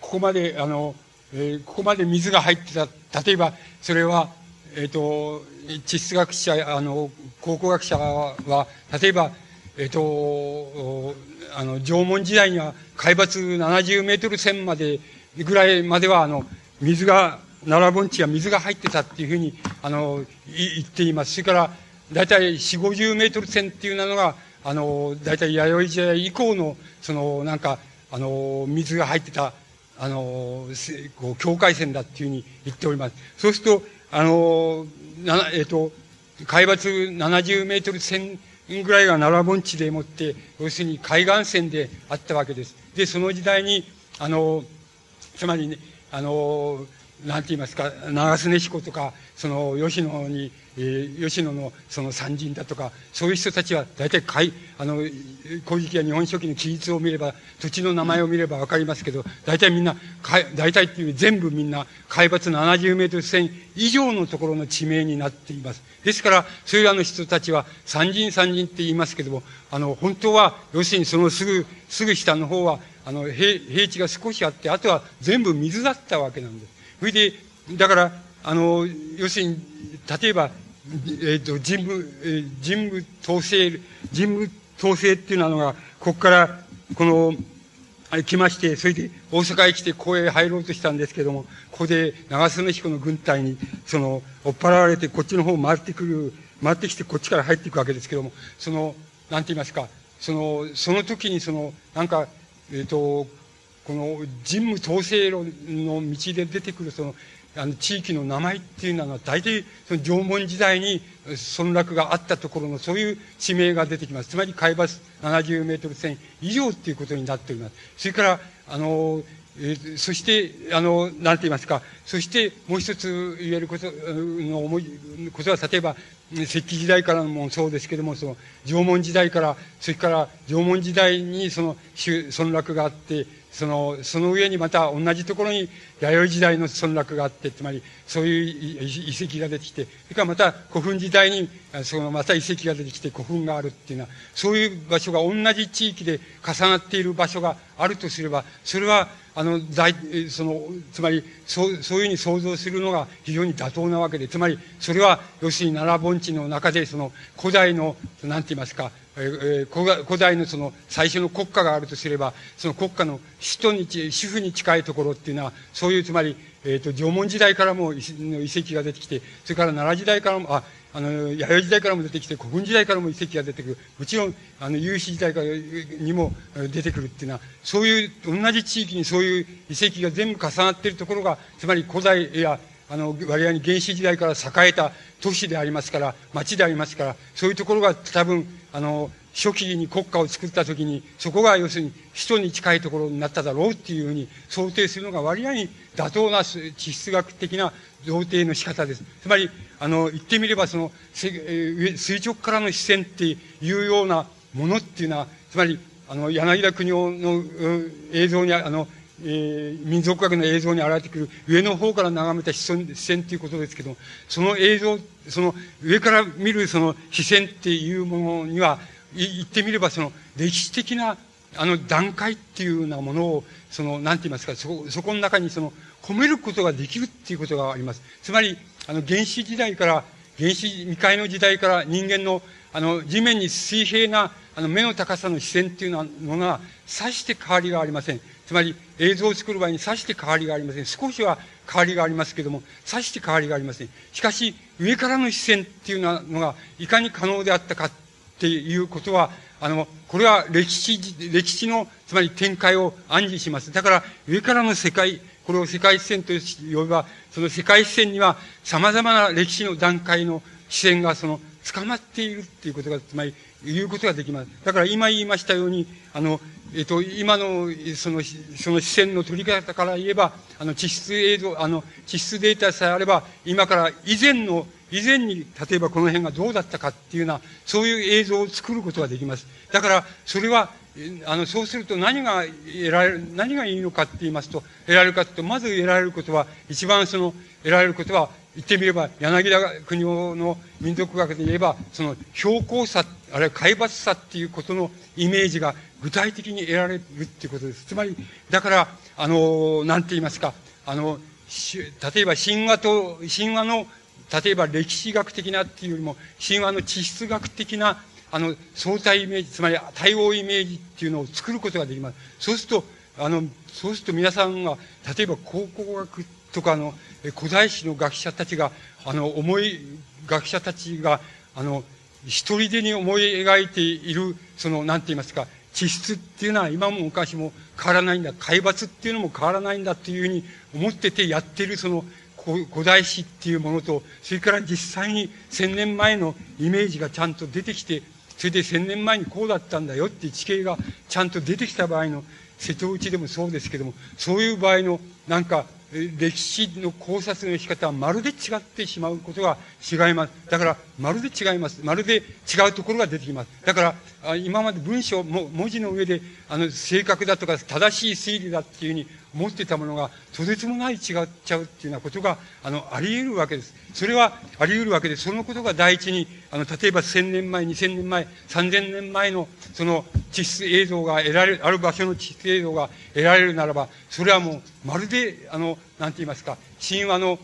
S2: ここまで、あの、えー、ここまで水が入ってた。例えば、それは、えっ、ー、と、地質学者、あの、考古学者は、例えば、えっ、と、あの、縄文時代には海抜70メートル線まで、ぐらいまでは、あの、水が、奈良盆地は水が入ってたっていうふうに、あの、言っています。それから、だいたい4、50メートル線っていうのが、あの、だいたい弥生時代以降の、その、なんか、あの、水が入ってた、あの、う、境界線だっていうふうに言っております。そうすると、あの、なえっ、ー、と、海抜70メートル線ぐらいが奈良盆地でもって、要するに海岸線であったわけです。で、その時代に、あの、つまりね、あの、なんて言いますか、長須根彦とか、その、吉野に、えー、吉野のその参人だとか、そういう人たちは大体海、あの、古事記や日本書紀の記述を見れば、土地の名前を見ればわかりますけど、大体みんな、大体っていう全部みんな海抜70メートル線以上のところの地名になっています。ですから、それらの人たちは、参人参人って言いますけども、あの、本当は、要するにそのすぐ、すぐ下の方は、あの、平平地が少しあって、あとは全部水だったわけなんです。それで、だから、あの、要するに、例えば、えっ、ー、と、人物、えー、人物統制、人物統制っていうのが、ここから、この、来まして、それで大阪へ来てここへ入ろうとしたんですけども、ここで長曽根彦の軍隊に、その、追っ払われてこっちの方回ってくる、回ってきてこっちから入っていくわけですけども、その、なんて言いますか、その、その時にその、なんか、えっ、ー、と、この人務統制論の道で出てくるその、あの、地域の名前っていうのは、大体、その縄文時代に村落があったところの、そういう地名が出てきます。つまり、海抜70メートル線以上っていうことになっております。それから、あの、え、そして、あの、なんて言いますか、そしてもう一つ言えることの思い、ことは、例えば、石器時代からもそうですけども、その、縄文時代から、それから縄文時代にその、村落があって、その、その上にまた同じところに弥生時代の村落があって、つまりそういう遺跡が出てきて、それからまた古墳時代に、そのまた遺跡が出てきて古墳があるっていうのは、そういう場所が同じ地域で重なっている場所があるとすれば、それは、あの、その、つまり、そう、そういうふうに想像するのが非常に妥当なわけで、つまり、それは、要するに奈良盆地の中で、その、古代の、なんて言いますか、えー、古代のその最初の国家があるとすれば、その国家の首都に、主婦に近いところっていうのは、そういうつまり、えっ、ー、と、縄文時代からも遺跡が出てきて、それから奈良時代からも、あ、あの、弥生時代からも出てきて、古墳時代からも遺跡が出てくる。もちろん、あの、有史時代からにも出てくるっていうのは、そういう、同じ地域にそういう遺跡が全部重なっているところが、つまり古代や、あの、割合に原始時代から栄えた都市でありますから、町でありますから、そういうところが多分、あの、初期に国家を作った時に、そこが要するに首都に近いところになっただろうっていうふうに想定するのが割合に妥当な地質学的な贈呈の仕方です。つまり、あの、言ってみればその、垂直からの視線っていうようなものっていうのは、つまり、あの、柳田国夫の映像に、あの、えー、民族学の映像に現れてくる上の方から眺めた視線っていうことですけど、その映像、その上から見るその視線っていうものには、言ってみればその歴史的なあの段階っていうようなものを、その、なんて言いますか、そ、そこの中にその、込めることができるっていうことがあります。つまり、あの、原始時代から、原始未開の時代から人間の、あの、地面に水平な、あの、目の高さの視線っていうのが、さして変わりがありません。つまり映像を作る場合にさして変わりがありません。少しは変わりがありますけども、さして変わりがありません。しかし、上からの視線っていうのが、いかに可能であったかっていうことは、あの、これは歴史、歴史の、つまり展開を暗示します。だから、上からの世界、これを世界視線と呼べば、その世界視線には様々な歴史の段階の視線がその、捕まっているっていうことが、つまり、言うことができます。だから今言いましたように、あの、えっと、今の、その、その視線の取り方から言えば、あの、地質映像、あの、地質データさえあれば、今から以前の、以前に、例えばこの辺がどうだったかっていうような、そういう映像を作ることができます。だから、それは、あの、そうすると何が得られる、何がいいのかって言いますと、得られるかというと、まず得られることは、一番その、得られることは、言ってみれば、柳田国夫の民族学で言えば、その標高差、あるいは海抜差っていうことのイメージが具体的に得られるっていうことです。つまり、だから、あの、なんて言いますか、あの、例えば神話と、神話の、例えば歴史学的なっていうよりも、神話の地質学的な、あの、相対イメージ、つまり対応イメージっていうのを作ることができます。そうすると、あの、そうすると皆さんが、例えば考古学ってとかの古代史の学者たちが、あの、思い、学者たちが、あの、一人でに思い描いている、その、なんて言いますか、地質っていうのは今も昔も変わらないんだ。海抜っていうのも変わらないんだっていうふうに思っててやってるその古代史っていうものと、それから実際に千年前のイメージがちゃんと出てきて、それで千年前にこうだったんだよっていう地形がちゃんと出てきた場合の瀬戸内でもそうですけども、そういう場合のなんか、歴史の考察の仕方はまるで違ってしまうことが違います。だから、まるで違います。まるで違うところが出てきます。だから、今まで文章、も文字の上で、あの、正確だとか、正しい推理だっていうふうに持ってたものが、とてつもない違っちゃうっていうようなことが、あの、あり得るわけです。それはあり得るわけで、そのことが第一に、あの、例えば1000年前、2000年前、3000年前の、その、地質映像が得られる、ある場所の地質映像が得られるならば、それはもう、まるで、あの、なんて言いますか、神話の、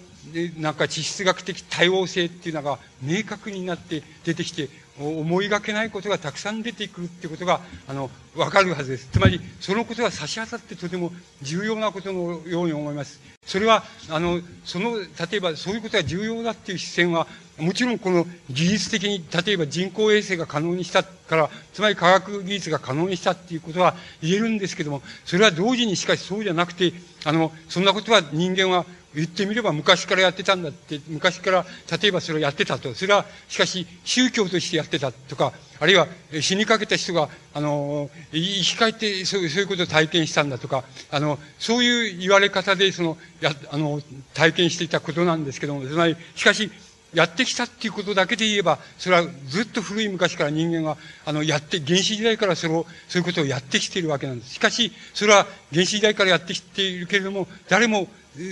S2: なんか地質学的多様性っていうのが明確になって出てきて、思いがけないことがたくさん出てくるってことが、あの、わかるはずです。つまり、そのことが差し当たってとても重要なことのように思います。それは、あの、その、例えばそういうことが重要だっていう視線は、もちろんこの技術的に、例えば人工衛星が可能にしたから、つまり科学技術が可能にしたっていうことは言えるんですけども、それは同時にしかしそうじゃなくて、あの、そんなことは人間は言ってみれば昔からやってたんだって、昔から例えばそれをやってたと。それは、しかし宗教としてやってたとか、あるいは死にかけた人が、あの、生き返ってそういうことを体験したんだとか、あの、そういう言われ方で、その、や、あの、体験していたことなんですけども、つまり、しかし、やってきたっていうことだけで言えば、それはずっと古い昔から人間が、あの、やって、原始時代からそれを、そういうことをやってきているわけなんです。しかし、それは原始時代からやってきているけれども、誰も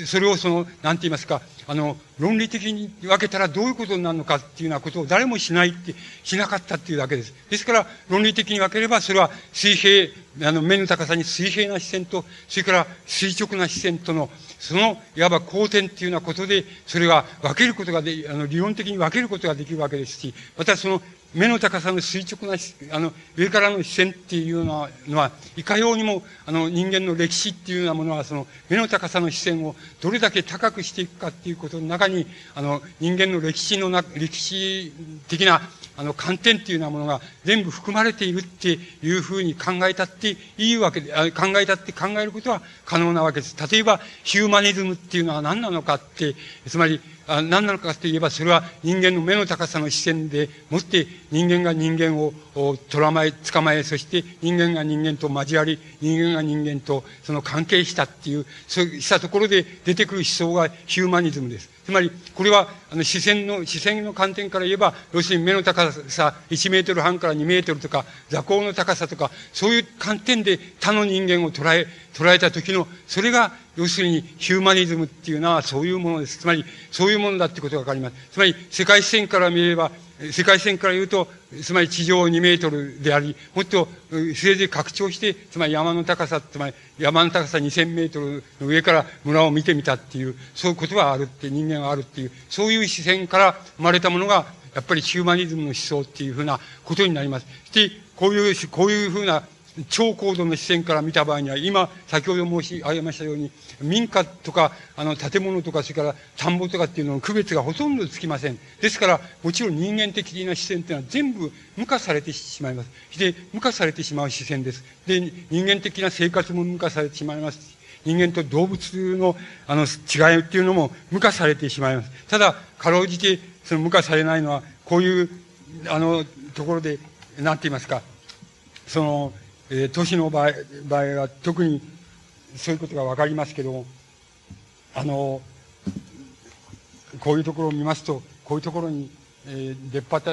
S2: それをその、なんて言いますか、あの、論理的に分けたらどういうことになるのかっていうようなことを誰もしないって、しなかったっていうだけです。ですから、論理的に分ければ、それは水平、あの、目の高さに水平な視線と、それから垂直な視線との、その、いわば後転っていうようなことで、それが分けることがで、あの、理論的に分けることができるわけですし、またその、目の高さの垂直な、あの、上からの視線っていうようなのは、いかようにも、あの、人間の歴史っていうようなものは、その、目の高さの視線をどれだけ高くしていくかっていうことの中に、あの、人間の歴史のな、歴史的な、あの、観点っていうようなものが全部含まれているっていうふうに考えたっていいわけで、考えたって考えることは可能なわけです。例えば、ヒューマニズムっていうのは何なのかって、つまり、あ何なのかといえば、それは人間の目の高さの視線でもって人間が人間を捕まえ、捕まえ、そして人間が人間と交わり、人間が人間とその関係したっていう、そうしたところで出てくる思想がヒューマニズムです。つまり、これは、あの、視線の、視線の観点から言えば、要するに目の高さ1メートル半から2メートルとか、座高の高さとか、そういう観点で他の人間を捉え、捉えた時の、それが、要するにヒューマニズムっていうのはそういうものです。つまり、そういうものだってことがわかります。つまり、世界視線から見れば、世界線から言うと、つまり地上2メートルであり、もっと、せいぜい拡張して、つまり山の高さ、つまり山の高さ2000メートルの上から村を見てみたっていう、そういうことはあるって、人間はあるっていう、そういう視線から生まれたものが、やっぱりヒューマニズムの思想っていうふうなことになります。して、こういう、こういうふうな超高度の視線から見た場合には、今、先ほど申し上げましたように、民家とか、あの、建物とか、それから田んぼとかっていうのの区別がほとんどつきません。ですから、もちろん人間的な視線っていうのは全部無化されてしまいます。で、無化されてしまう視線です。で、人間的な生活も無化されてしまいます。人間と動物の、あの、違いっていうのも無化されてしまいます。ただ、かろうじて、その無化されないのは、こういう、あの、ところで、なんて言いますか、その、えー、都市の場合場合は特にそういうことがわかりますけど、あの、こういうところを見ますと、こういうところに、えー、出っ張った、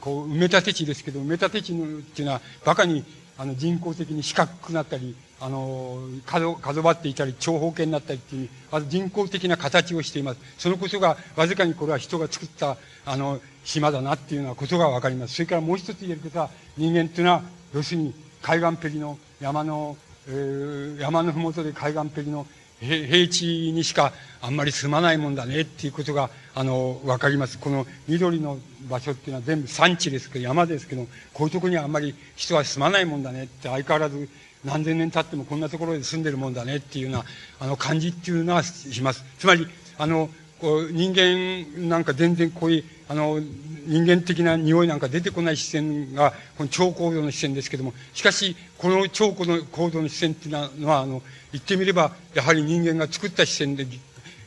S2: こう、埋め立て地ですけど、埋め立て地のっていうのは、バカに、あの、人工的に四角くなったり、あの、角、角張っていたり、長方形になったりっていう、あの人工的な形をしています。そのことが、わずかにこれは人が作った、あの、島だなっていうようなことがわかります。それからもう一つ言えることは、人間っていうのは、要するに、海岸ペリの山の、えー、山のふもとで海岸ペリの平地にしかあんまり住まないもんだねっていうことが、あの、わかります。この緑の場所っていうのは全部山地ですけど、山ですけど、こういうとこにはあんまり人は住まないもんだねって相変わらず何千年経ってもこんなところで住んでるもんだねっていうような、あの、感じっていうのはします。つまり、あの、こう人間なんか全然こういう、あの、人間的な匂いなんか出てこない視線が、この超高度の視線ですけども、しかし、この超高度の視線っていうのは、あの、言ってみれば、やはり人間が作った視線で、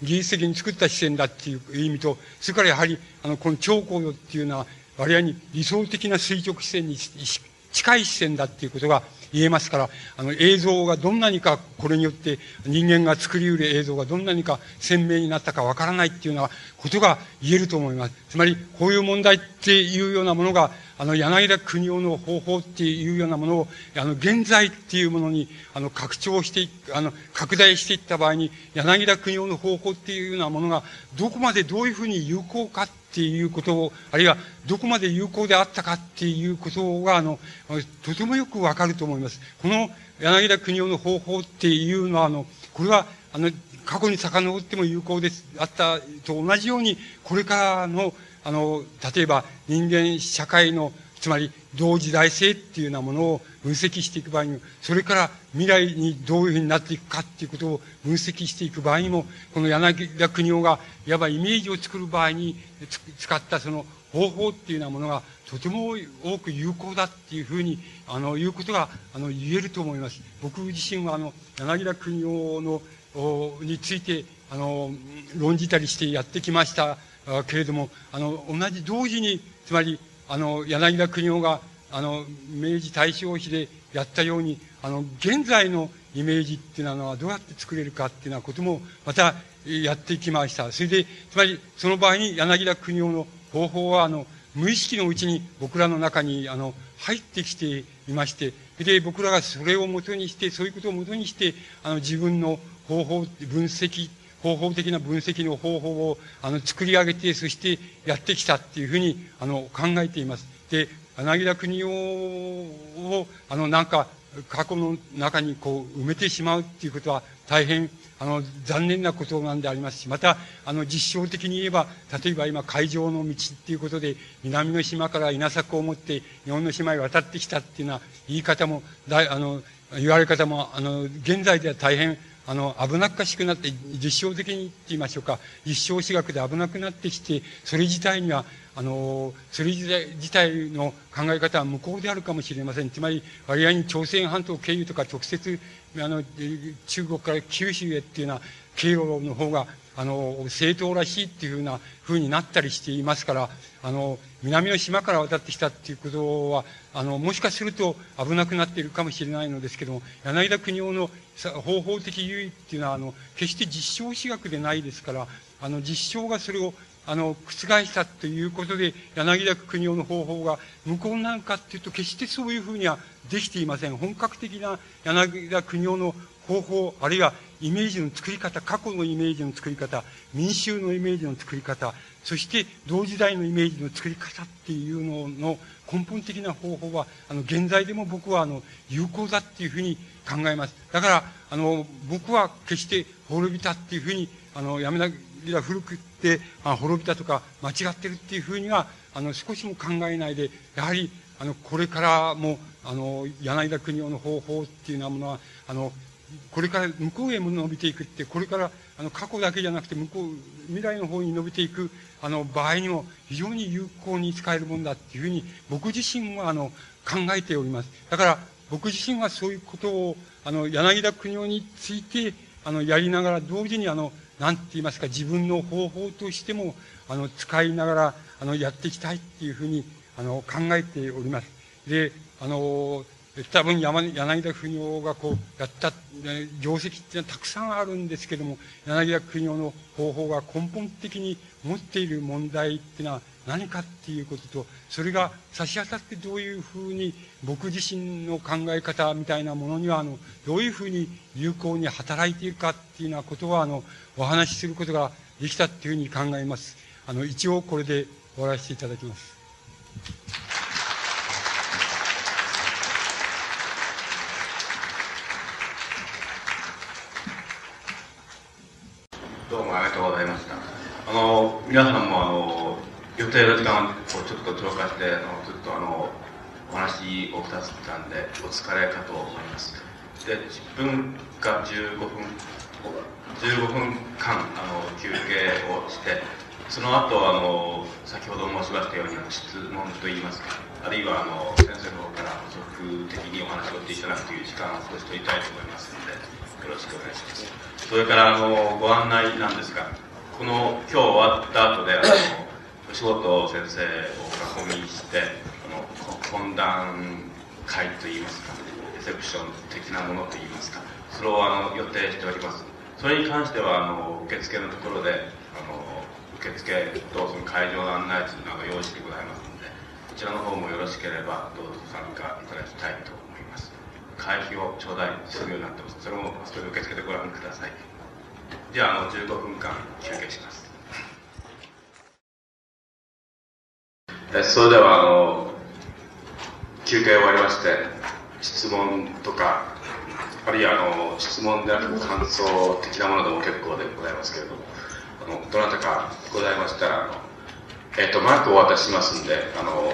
S2: 技術的に作った視線だっていう意味と、それからやはり、あの、この超高度っていうのは、割合に理想的な垂直視線に近い視線だっていうことが言えますから、あの、映像がどんなにか、これによって人間が作り得る映像がどんなにか鮮明になったかわからないっていうようなことが言えると思います。つまり、こういう問題っていうようなものが、あの、柳田国夫の方法っていうようなものを、あの、現在っていうものに、あの、拡張してあの、拡大していった場合に、柳田国夫の方法っていうようなものが、どこまでどういうふうに有効かっていうことを、あるいは、どこまで有効であったかっていうことが、あの、とてもよくわかると思います。この、柳田国夫の方法っていうのは、あの、これは、あの、過去に遡っても有効です、あったと同じように、これからの、あの、例えば人間社会の、つまり同時代性っていうようなものを分析していく場合にも、それから未来にどういうふうになっていくかっていうことを分析していく場合にも、この柳田国夫が、いわばイメージを作る場合に使ったその方法っていうようなものが、とても多く有効だっていうふうに、あの、いうことが、あの、言えると思います。僕自身は、あの、柳田国夫の、について、あの、論じたりしてやってきましたけれども、あの、同じ同時に、つまり、あの、柳田国夫が、あの、明治大正期でやったように、あの、現在のイメージっていうのはどうやって作れるかっていうようなことも、またやってきました。それで、つまり、その場合に柳田国夫の方法は、あの、無意識のうちに僕らの中に、あの、入ってきていまして、で、僕らがそれをもとにして、そういうことをもとにして、あの、自分の方法、分析、方法的な分析の方法をあの作り上げて、そしてやってきたっていうふうにあの考えています。で、柳田国夫をあのなんか過去の中にこう埋めてしまうっていうことは大変あの残念なことなんでありますし、またあの実証的に言えば、例えば今海上の道っていうことで南の島から稲作を持って日本の島へ渡ってきたっていうような言い方も、だあの言われ方もあの現在では大変あの、危なっかしくなって、実証的にって言いましょうか、実証私学で危なくなってきて、それ自体には、あの、それ自体の考え方は無効であるかもしれません。つまり、割合に朝鮮半島経由とか直接、あの、中国から九州へっていうのは経路の方が、あの、正当らしいっていうふうな風になったりしていますから、あの、南の島から渡ってきたっていうことは、あの、もしかすると危なくなっているかもしれないのですけども、柳田国夫の方法的優位っていうのは、あの、決して実証私学でないですから、あの、実証がそれを、あの、覆したということで、柳田国夫の方法が無効なのかっていうと、決してそういうふうにはできていません。本格的な柳田国夫の方法、あるいはイメージの作り方、過去のイメージの作り方、民衆のイメージの作り方、そして同時代のイメージの作り方っていうのの根本的な方法は、あの、現在でも僕は、あの、有効だっていうふうに考えます。だから、あの、僕は決して滅びたっていうふうに、あの、やめな、古くって、あ滅びたとか間違ってるっていうふうには、あの、少しも考えないで、やはり、あの、これからも、あの、柳田国夫の方法っていうようなものは、あの、これから向こうへも伸びていくって、これからあの過去だけじゃなくて向こう、未来の方に伸びていくあの場合にも非常に有効に使えるものだっていうふうに僕自身はあの考えております。だから僕自身はそういうことをあの柳田国夫についてあのやりながら同時にあの何て言いますか自分の方法としてもあの使いながらあのやっていきたいっていうふうにあの考えております。で、あの多分山柳田国夫がこうやった業績っていうのはたくさんあるんですけども柳田国夫の方法が根本的に持っている問題っていうのは何かっていうこととそれが差し当たってどういうふうに僕自身の考え方みたいなものにはあのどういうふうに有効に働いているかっていうようなことはあのお話しすることができたっていうふうに考えます。あの一応これで終わらせていただきます。
S3: どうもありがとうございました。あ
S1: の皆さんもあの予定の時間をちょっと超過してあのずっとあのお話をくださったんでお疲れかと思います。で10分か15分15分間あの休憩をしてその後あの先ほど申しましたように質問といいますかあるいはあの先生の方から補足的にお話をしていただくという時間を少し取りたいと思いますのでろしくお願いします。それからあのご案内なんですがこの今日終わった後であの *coughs* 吉本先生を囲みしてあの懇談会といいますかレセプション的なものといいますかそれをあの予定しております。それに関してはあの受付のところであの受付とその会場の案内図など用意してございますのでこちらの方もよろしければどうぞ参加いただきたいと思います会費を頂戴するようになってます。それもそれ受付でご覧ください。ではあの15分間休憩します。えそれではあの休憩終わりまして質問とかあるいはあの質問である感想的なものでも結構でございますけれどもあのどなたかございましたらあの、えーと、マイクをお渡ししますんであの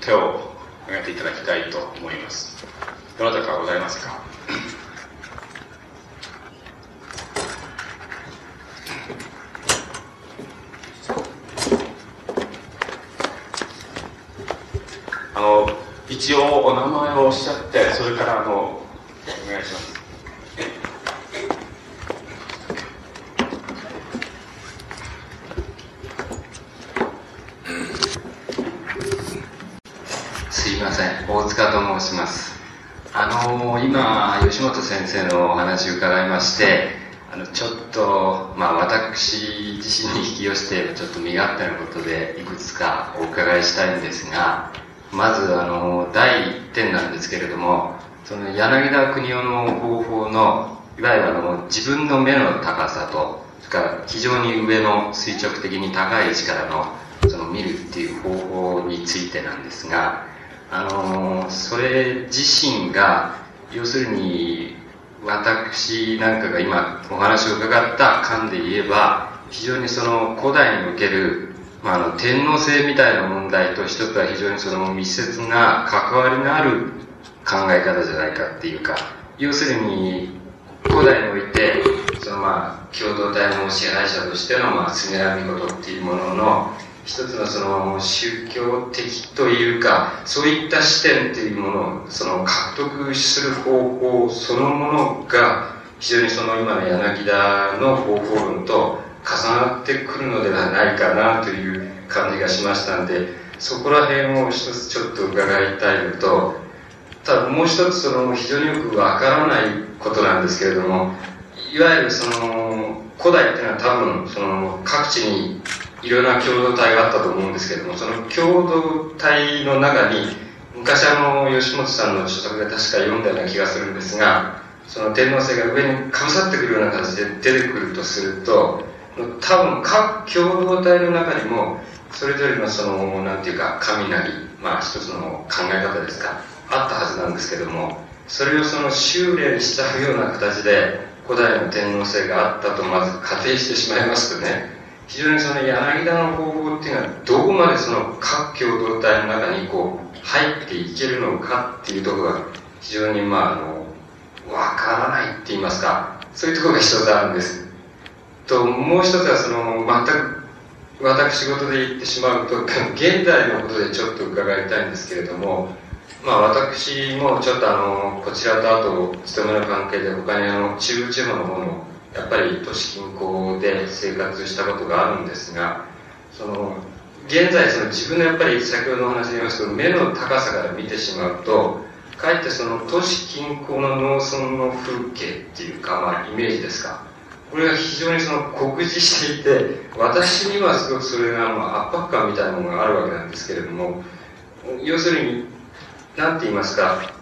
S1: 手を挙げていただきたいと思います。どなたかございますか？あの一応お名前をおっしゃってそれからあのお願いします。
S4: すいません。大塚と申します。あの今吉本先生のお話を伺いましてあのちょっと、まあ、私自身に引き寄せてちょっと身勝手なことでいくつかお伺いしたいんですがまずあの第1点なんですけれどもその柳田国夫の方法のいわゆるあの自分の目の高さとそれから非常に上の垂直的に高い位置からのその見るっていう方法についてなんですがあのそれ自身が要するに私なんかが今お話を伺った感で言えば非常にその古代におけるまあ、あの天皇制みたいな問題と一つは非常にその密接な関わりのある考え方じゃないかっていうか要するに古代においてそのまあ共同体の支配者としてのまあスネラミコトっていうものの一つのその宗教的というかそういった視点っていうものをその獲得する方法そのものが非常にその今の柳田の方法論と重なってくるのではないかなという感じがしましたんでそこら辺を一つちょっと伺いたいのとただもう一つその非常によくわからないことなんですけれどもいわゆるその古代っていうのは多分その各地にいろいろな共同体があったと思うんですけどもその共同体の中に昔あの吉本さんの著作で確か読んだような気がするんですがその天皇制が上にかぶさってくるような形で出てくるとすると多分各共同体の中にもそれぞれのそのなんていうか神なりまあ一つの考え方ですかあったはずなんですけどもそれをその修練しちゃうような形で古代の天皇制があったとまず仮定してしまいますとね非常にその柳田の方法っていうのはどこまでその各共同体の中にこう入っていけるのかっていうところが非常にまああのわからないって言いますかそういうところが一つあるんです。ともう一つはその全く私事で言ってしまうと現代のことでちょっと伺いたいんですけれどもまあ私もちょっとあのこちらとあと勤めの関係で他にあの中部地方の方のやっぱり都市近郊で生活したことがあるんですがその現在その自分のやっぱり先ほどの話で言いますと目の高さから見てしまうとかえってその都市近郊の農村の風景っていうか、まあ、イメージですか。これが非常にその酷似していて私にはすごくそれがまあ圧迫感みたいなものがあるわけなんですけれども要するに何て言いますか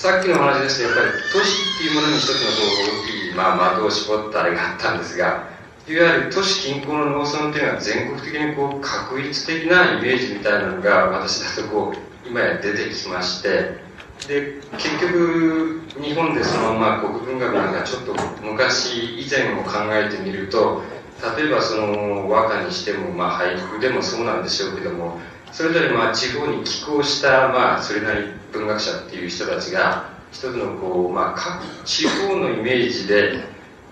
S4: さっきの話ですとやっぱり都市っていうものに一つのこう大きい、まあ、的を絞ったあれがあったんですがいわゆる都市近郊の農村っていうのは全国的にこう確率的なイメージみたいなのが私だとこう今や出てきましてで結局日本でそのまあ国文学なんかちょっと昔以前を考えてみると例えばその和歌にしても、まあ、俳句でもそうなんでしょうけどもそれぞれまあ地方に寄稿した、まあ、それなり文学者っていう人たちが一つのこう、まあ、各地方のイメージで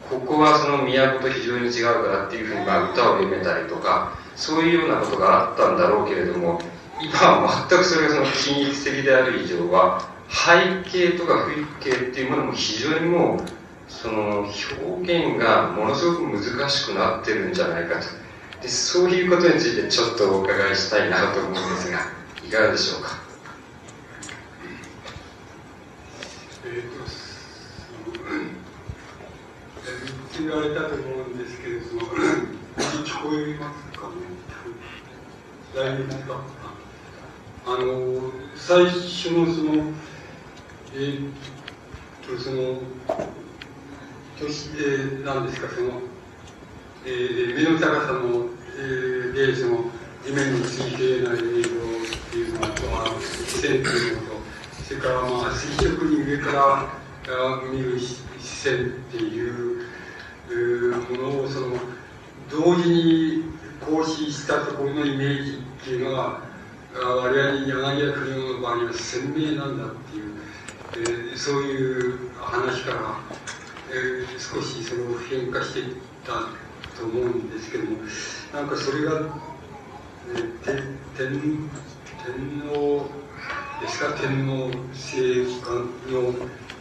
S4: ここはその都と非常に違うからっていうふうにまあ歌を読めたりとかそういうようなことがあったんだろうけれども今は全くそれがその均一的である以上は背景とか風景っていうものも非常にもうその表現がものすごく難しくなってるんじゃないかと。でそういうことについてちょっとお伺いしたいなと思うんですがいかがでしょうか？
S2: えっ、ー、と、その、言われたと思うんですけれども、聞こえますか？ね大丈夫かあの、最初のその、えー、っと、その、とし、えー、何ですか、その、えー、目の高さの、えー、で、その、地面の水平ない映像っていうのと、まあ、視線っていうのと、それからまあ垂直に上から見る視線っていうものをその同時に行使したところのイメージっていうのが我々に柳家国夫の場合は鮮明なんだっていう、えー、そういう話から、えー、少しその変化していったと思うんですけどもなんかそれが、えー、天天皇ですか天皇政官の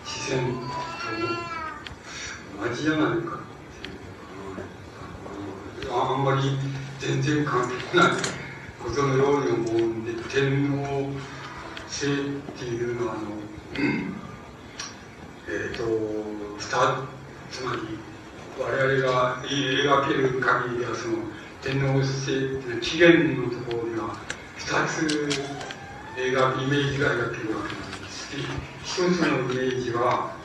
S2: 視線と同じじゃないかっていうあんまり全然関係ないことのように思う。んで天皇制っていうのはあの、えっ、ー、とつまり我々が描ける限りではその天皇制の起源のところには二つ映画イメージが描けるわけなんです一つのイメージは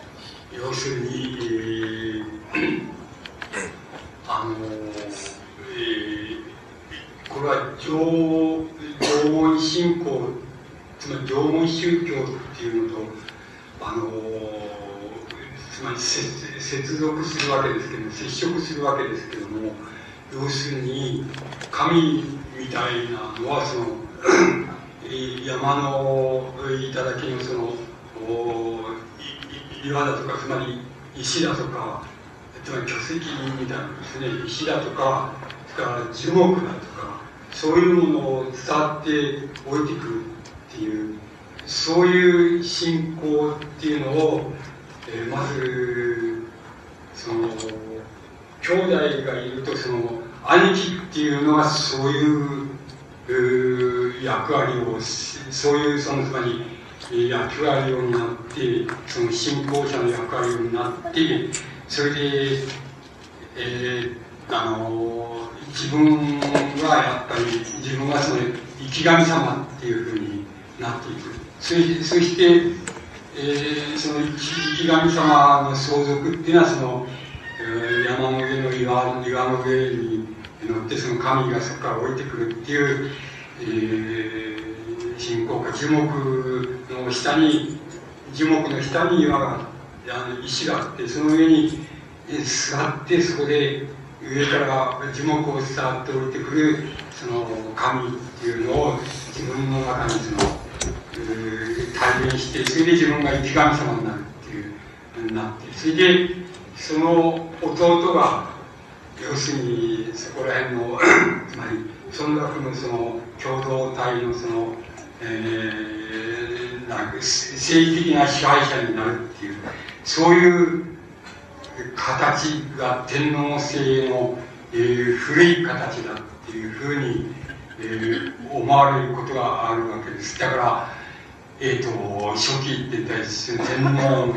S2: 要するに、えー、あの、えー、これは縄文信仰つまり縄文宗教っていうのとあのまり接続するわけですけども接触するわけですけども要するに神みたいなのはその *clears throat* 山の頂のその岩だとかつまり石だとかつまり巨石みたいなですね。石だとかそれから樹木だとかそういうものを伝わって置いてくるっていうそういう信仰っていうのを、えー、まずその兄弟がいるとその兄貴っていうのはそういう役割をそういうそのつまり役割を担ってその信仰者の役割を担ってそれで、えー、あの自分はやっぱり自分はその生き神様っていうふうになっていく。そそして、えー、その生き神様の相続っていうのはその、えー、山の上の岩岩の上に乗ってその神がそこから降りてくるっていうえー、信仰か樹木の下に樹木の下に岩があの石があってその上にえ座ってそこで上から樹木を伝わって降りてくるその神っていうのを自分の中にその体現してそれで自分が生き神様になるっていうなってそれでその弟が要するにそこら辺の *clears throat* つまりその中のその共同体のその、えー、なんか政治的な支配者になるっていうそういう形が天皇制の、えー、古い形だっていうふうに、えー、思われることがあるわけです。だからえ、ー、と初期って言ったりする天皇の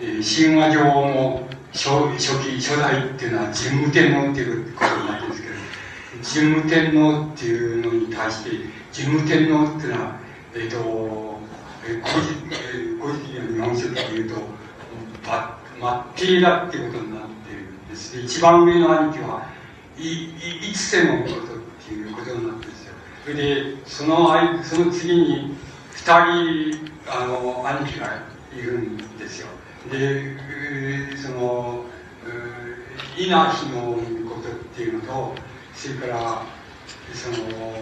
S2: え、神話上の初初期初代っていうのは神武天皇っていうことになってるんですけど神武天皇っていうのに対して神武天皇っていうのはえっ、ー、とえ古事古事的な日本書でいうと末帝だっていうことになってるんです一番上の兄貴はいいいつ世のことっていうことになってるんですよ。それでそのその次に二人あの兄貴がいるんですよ。でその稲日のことっていうのとそれからそのも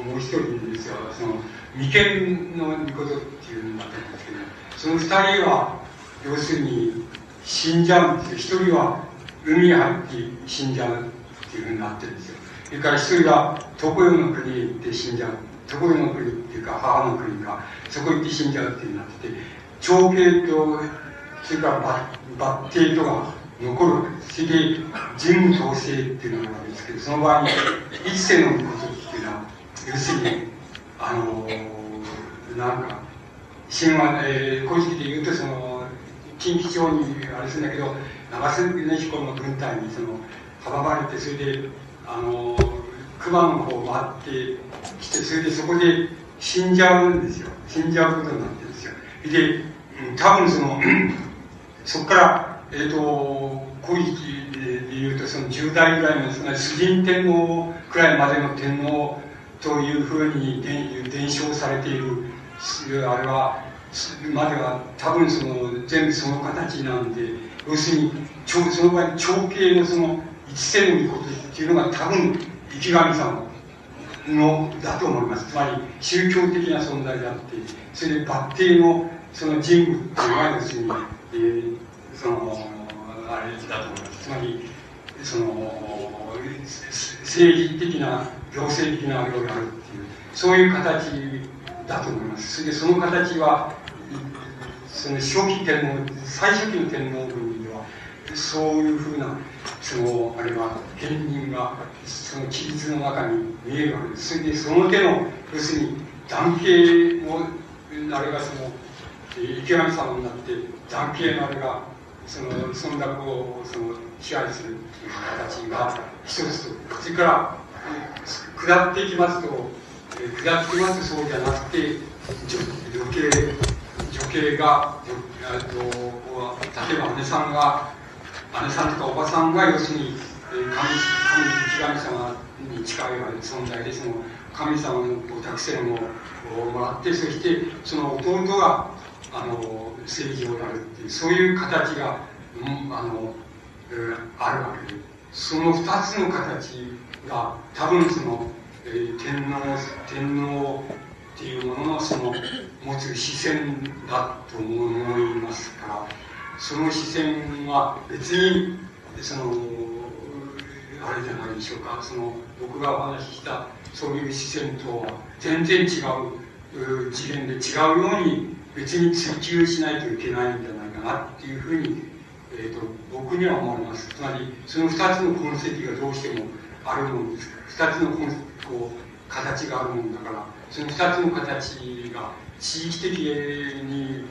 S2: うもう一人ですよ。その眉間の御事っていうのがあったんですけどその二人は要するに死んじゃうんですよ。一人は海に入って死んじゃうっていうふうになってるんですよ。それから一人が常世の国へ行って死んじゃう。常世の国っていうか母の国かそこ行って死んじゃうっていうになってて長兄とそれから抜庭とか残るわけです。それで、人統制っていうのがあるわけですけど、その場合に、一世のことっていうのは、要するに、あのー、なんか、神話、えー、古事記で言うと、その、近畿地方にあれするんだけど、長瀬彦の軍隊にその、阻まれて、それで、あの、熊の方を回ってきて、それでそこで死んじゃうんですよ。死んじゃうことになってるんですよ。で、多分その、*clears throat* そこから、えっ、ー、と、古事記で言うと、その10代ぐらいの、つまり崇神天皇くらいまでの天皇というふうに伝承されている、あれは、までは多分その全部その形なんで、要するに、その場合、長兄のその一世のことっていうのが多分、生神様のだと思います。つまり、宗教的な存在であって、それで抜定のその人物っていうのは、要するに、えー、その、あれだと思います。つまり、その、政治的な、行政的なあれをやるっていう、そういう形だと思います。それで、その形は、その初期天皇、最初期の天皇軍では、そういうふうな、その、あれは、原人が、その記述の中に見えるわけです。それで、その手の、要するに、男系の、あれがその、池上様になって、男系のあれが、その、存在を、その、支配する形が一つと、それから、下っていきますと、下っていきますとそうじゃなくて、女系、女系が、例えば姉さんが、姉さんとかおばさんが要する。に、神、神、神様に近い存在で、その神様のお託せをもらって、そしてその弟が、あの、政治をやるっていう、そういう形が、うん、あの、えー、ある。わけで、その二つの形が、多分その、えー、天皇、天皇っていうもののその持つ視線だと思いますから、その視線は別に、その、あれじゃないでしょうか、その、僕がお話ししたそういう視線とは全然違う次元で違うように別に追求しないといけないんじゃないかなっていうふうに、えーと、僕には思われます。つまり、その二つの痕跡がどうしてもあるもんですから、二つのこう形があるもんだから、その二つの形が地域的に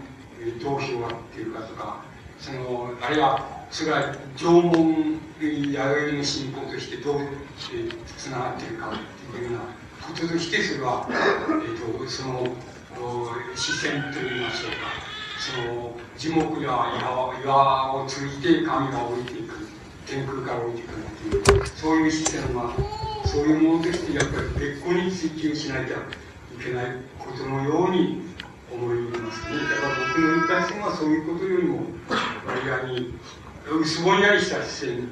S2: どう広がっているかとか、その、あるいは、それが縄文弥生の信仰としてどう、えー、つながっているかというようなこととして、それは、えーと、その視線といいましょうか、その樹木や岩岩を通じて神が降りていく、天空から降りてくるっていう、そういう視線は、そういうものとしてやっぱり別個に追求しなきゃいけないことのように思いますね。だから僕の言った視線はそういうことよりも、割合に薄ぼんやりした視線、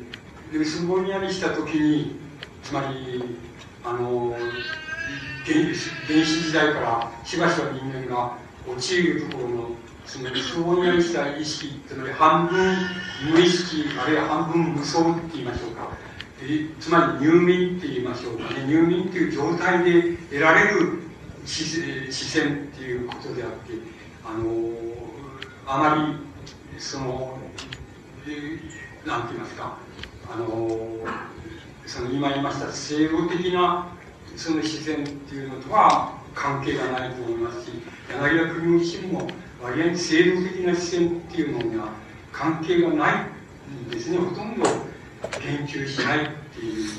S2: 薄ぼんやりした時に、つまり、あの、原始時代からしばしば人間が陥るところの、その薄ぼんやりした意識、つまり半分無意識、あるいは半分無双って言いましょうか。つまり入眠って言いましょうかね。入眠っていう状態で得られる視線っていうことであって、あの、あまり、その、なんて言いますか、あの、その今言いました制度的なその自然っていうのとは関係がないと思いますし、柳田国自身も割合に制度的な視線っていうのには関係がないんですね。ほとんど言及しないっていう。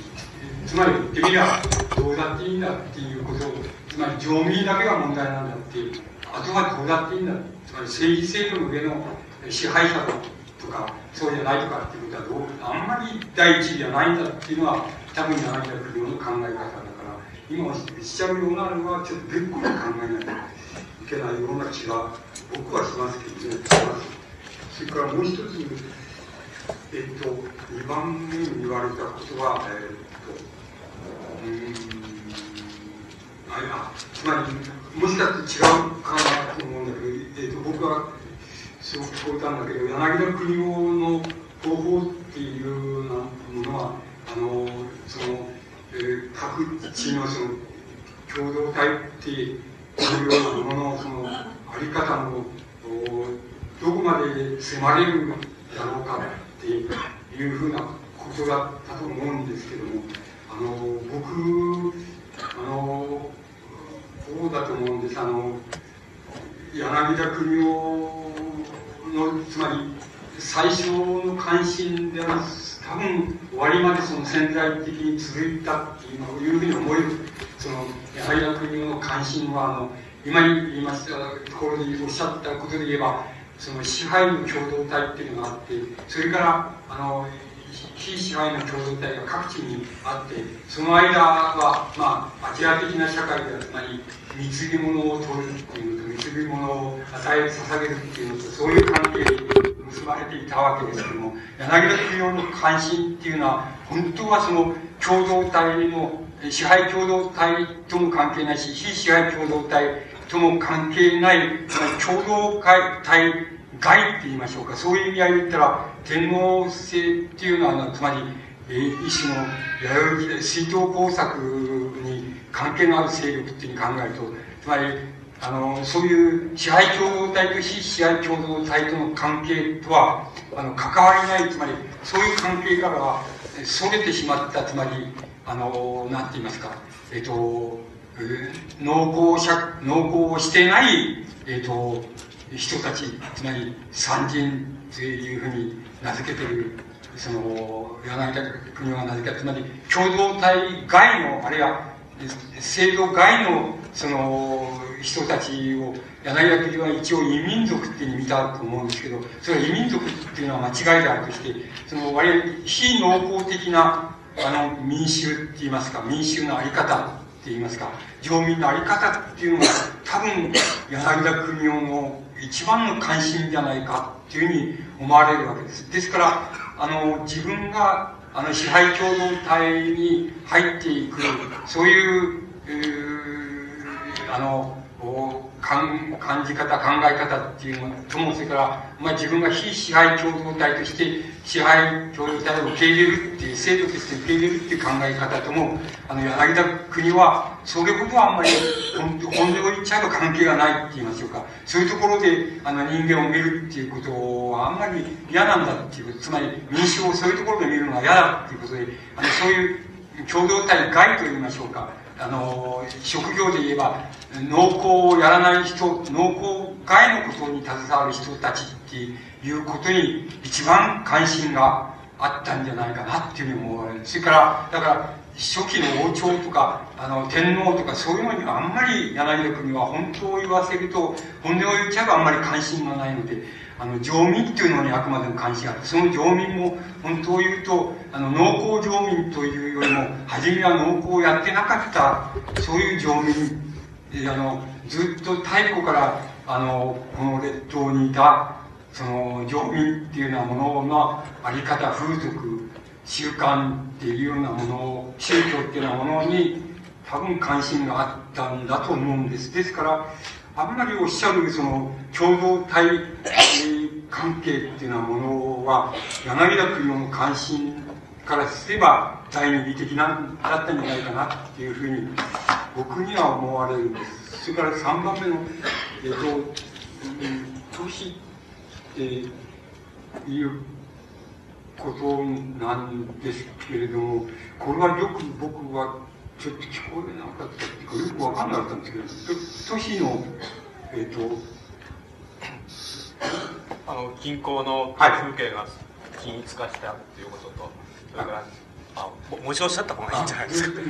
S2: つまり言ってみれば、どうだっていいんだっていうことを、つまり常民だけが問題なんだっていう。あとはどうだっていいんだ。つまり政治制度の上の支配者とか、そうじゃないとかっていうことはどう、あんまり第一じゃないんだっていうのは、多分柳田国の考え方だから。今おっしゃるようなのはちょっと別個に考えないといけないような気が僕はしますけどねそれからもう一つえっと2番目に言われたことはえっとうんあつまりもしかして違うかなと思うんだけど、えっと、僕はすごく聞こえたんだけど柳田国夫の方法っていうようなものはあのそのえー、各地のその共同体っていうようなもののそのあり方のどこまで迫れるだろうかっていうふうなことだったと思うんですけどもあの僕あのこうだと思うんです。あの柳田国夫の、つまり、最初の関心である、多分、終わりまでその潜在的に続いたっていうふうに思える、その、柳田国夫の関心は、あの、今に言いましたところでおっしゃったことで言えば、その支配の共同体っていうのがあって、それから、あの、支配の共同体が各地にあって、その間は、まあ、アキラ的な社会では、つまり、貢ぎ物を取るっていうのと、貢ぎ物を与え、捧げるっていうのと、そういう関係に結ばれていたわけですけども、柳田国夫の関心っていうのは、本当はその共同体の、支配共同体とも関係ないし、非支配共同体とも関係ない、まり共同体外って言いましょうか、そういう意味合いで言ったら、天皇制っていうのは、つまり、えー、一種の弥生時代、水道工作に関係のある勢力っていうふうに考えると、つまり、あの、そういう支配共同体と非支配共同体との関係とは、あの、関わりない、つまり、そういう関係からは、それてしまった、つまり、あの、なんて言いますか、えっ、と、濃厚者、濃厚してない、えっ、と、人たち、つまり三人というふうに名付けている、その、柳田国は名付けた、つまり共同体外の、あるいは制度外の、その、人たちを、柳田国は一応異民族っていうに見たと思うんですけど、それは異民族っていうのは間違いであるとして、その割非濃厚的な、あの、民衆って言いますか、民衆のあり方って言いますか、上民のあり方っていうのが、多分、柳田国夫の一番の関心じゃないかっていうふうに思われるわけです。ですから、あの、自分が、あの、支配共同体に入っていく、そういう、うあの、感感じ方、考え方っていうものとも、それから、まあ、自分が非支配共同体として支配共同体を受け入れるっていう、制度として受け入れるっていう考え方とも、あの、柳田国は、それほどはあんまり、本、本音を言っちゃうと関係がないって言いましょうか。そういうところで、あの、人間を見るっていうことはあんまり嫌なんだっていう、つまり民衆をそういうところで見るのが嫌だっていうことで、あの、そういう共同体外と言いましょうか。あの、職業で言えば、農耕をやらない人、農耕外のことに携わる人たちっていうことに一番関心があったんじゃないかなっていうふうに思われる。それから、だから、初期の王朝とか、あの、天皇とかそういうのにはあんまり柳田国は本当を言わせると、本音を言っちゃえばあんまり関心がないので、あの、乗民っていうのにあくまでも関心がある。その乗民も、本当を言うと、あの、農耕乗民というよりも、初めは農耕をやってなかった、そういう乗民、あの、ずっと太古から、あの、この列島にいた、その、乗民っていうようなもののあり方、風俗、習慣っていうようなものを、宗教っていうようなものに、多分関心があったんだと思うんです。ですから、あんまりおっしゃるその共同体関係っていうようなものは柳田国の関心からすれば第二義的なだったんじゃないかなっていうふうに僕には思われるんです。それから3番目の、えっと、都市っていうことなんですけれども、これはよく僕はちょっと聞こえなかったっていうか、よくわかんなかったんですけど、都市の、えっ、ー、と、
S1: あの、近郊の風景が均一化したっていうことと、それから、あ、もしおっしゃった方がいいんじゃないですか。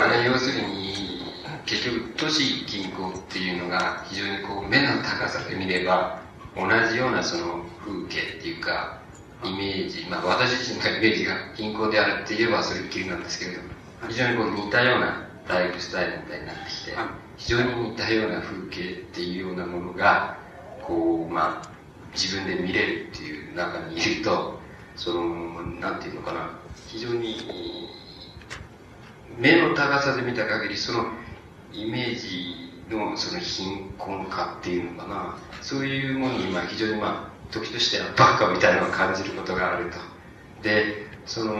S4: あれ、要するに、結局、都市近郊っていうのが、非常にこう、目の高さで見れば、同じようなその風景っていうか、イメージ、まあ私自身のイメージが近郊であるって言えばそれっきりなんですけれども、非常にこう似たようなライフスタイルみたいになってきて、非常に似たような風景っていうようなものが、こう、まあ、自分で見れるっていう中にいると、その、なんていうのかな、非常に、目の高さで見た限り、その、イメージのその貧困化っていうのかな、そういうものに今非常にまあ、時としてはバカみたいなのを感じることがあると。で、その、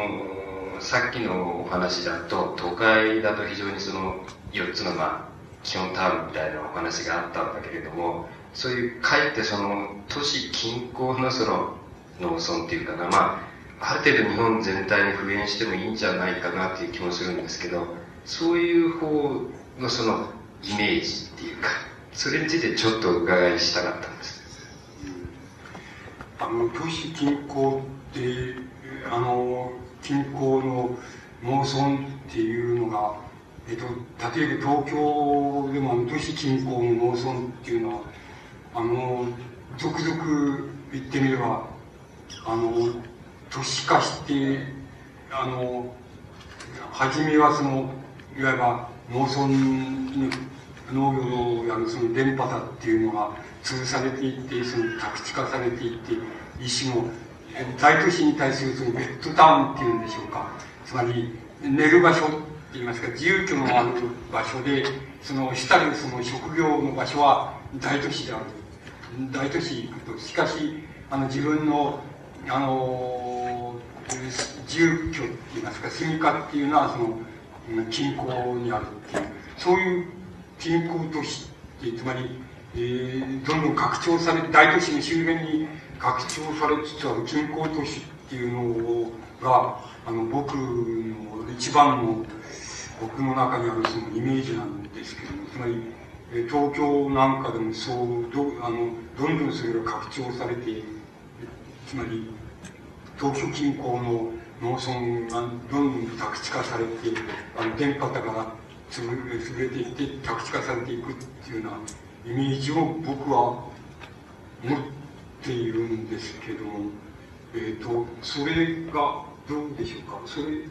S4: さっきのお話だと、都会だと非常にその4つのまあ、基本ターンみたいなお話があったんだけれども、そういう、かえってその、都市近郊のその、農村っていうかな、まあ、ある程度日本全体に復元してもいいんじゃないかなっていう気もするんですけど、そういう方のその、イメージっていうか、それについてちょっとお伺いしたかったんです。
S2: あの、都市近郊って、あの、近郊の農村っていうのが、えっと、例えば東京でも都市近郊の農村っていうのは、あの、続々言ってみれば、あの、都市化して、あの、初めはその、いわば農村に農業をやるその電波だっていうのが潰されていって、その宅地化されていって、一種の大都市に対するそのベッドタウンっていうんでしょうか。つまり、寝る場所って言いますか、自由居のある場所で、その主たるその職業の場所は大都市である。大都市と。しかし、あの自分の、あの、住居って言いますか、住みかっていうのはその、近郊にあるっていう、そういう近郊都市って、つまり、えー、どんどん拡張され、大都市の周辺に拡張されつつある近郊都市っていうのが、あの、僕の一番の、僕の中にあるそのイメージなんですけども、つまり、東京なんかでもそうどあのどんどんそれが拡張されてつまり東京近郊の農村がどんどん宅地化されてあの電波だから潰れていって宅地化されていくっていうようなイメージを僕は持っているんですけども、えっ、ー、とそれがどうでしょうか？それ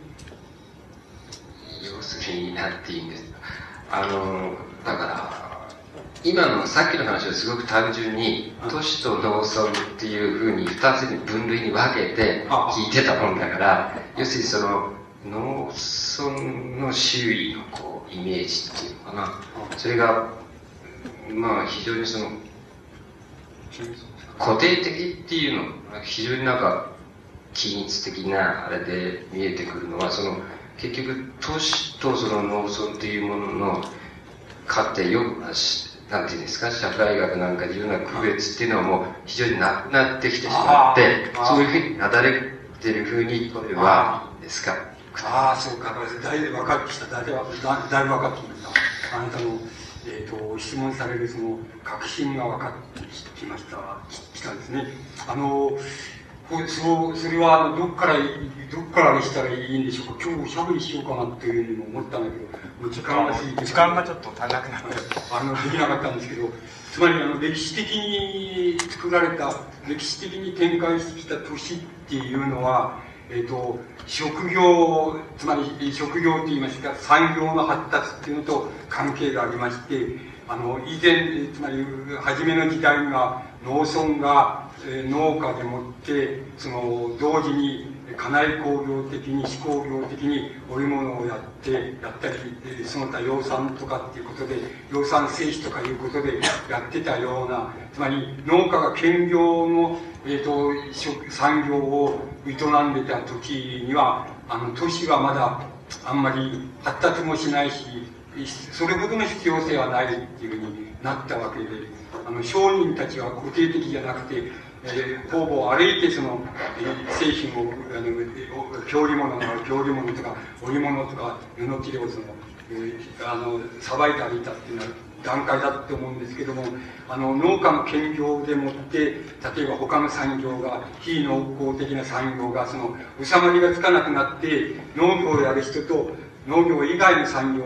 S4: 要するになっていいんですあのだから今のさっきの話をすごく単純に都市と農村っていうふうに二つに分類に分けて聞いてたもんだから要するにその農村の周囲のこうイメージっていうのかな。それがまあ非常にその固定的っていうの非常になんか均一的なあれで見えてくるのはその結局都市とその農村っていうものの過程よくなんていうんですか、社会学なんかでいうような区別っていうのはもう非常になくなってきてしまって、そういうふうになだれてるふうに、これはですか？
S2: ああ、そうか。だいぶ分かってきた。だいぶだだいぶ分かってきました。あなたの、えっ、ー、と、質問されるその、確信が分かってきました、きたんですね。あの、そう、それは、どっから、どっからにしたらいいんでしょうか？今日おしゃべりしようかなっていうふうにも思ったんだけど、時間が過ぎて。
S1: 時間がちょっと足りなくなって。
S2: あの、できなかったんですけど、つまり、あの、歴史的に作られた、歴史的に展開してきた都市っていうのは、えっ、ー、と、職業、つまり職業といいますか、産業の発達っていうのと関係がありまして、あの、以前、つまり、初めの時代には、農村が農家でもってその同時に家内工業的に思工業的に織物をやってやったりその他養蚕とかっていうことで養蚕製紙とかいうことでやってたようなつまり農家が兼業の、えーと、産業を営んでた時にはあの都市はまだあんまり発達もしないしそれほどの必要性はないっていうふうになったわけであの商人たちは固定的じゃなくてえー、方々歩いてその、えー、製品をあの京織物の京織物とか織物とか布切れをその、えー、あのさばいて歩いたっていうのは段階だと思うんですけどもあの農家の兼業でもって例えば他の産業が非農耕的な産業がその収まりがつかなくなって農業をやる人と農業以外の産業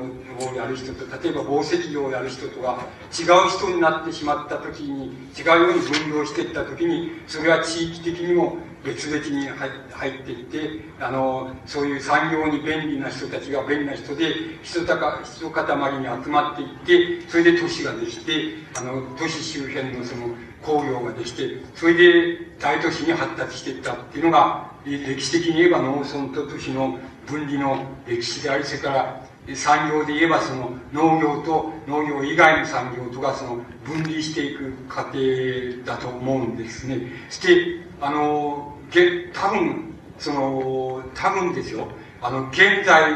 S2: をやる人と例えば紡績業をやる人とが違う人になってしまった時に違うように分業していった時にそれは地域的にも別々に入っていてあのそういう産業に便利な人たちが便利な人で人たか人塊に集まっていってそれで都市ができてあの都市周辺のその工業ができてそれで大都市に発達していったっていうのが歴史的に言えば農村と都市の分離の歴史でありそれから産業で言えばその農業と農業以外の産業とかその分離していく過程だと思うんですね。そして、あの、多分、その、多分ですよ、あの、現在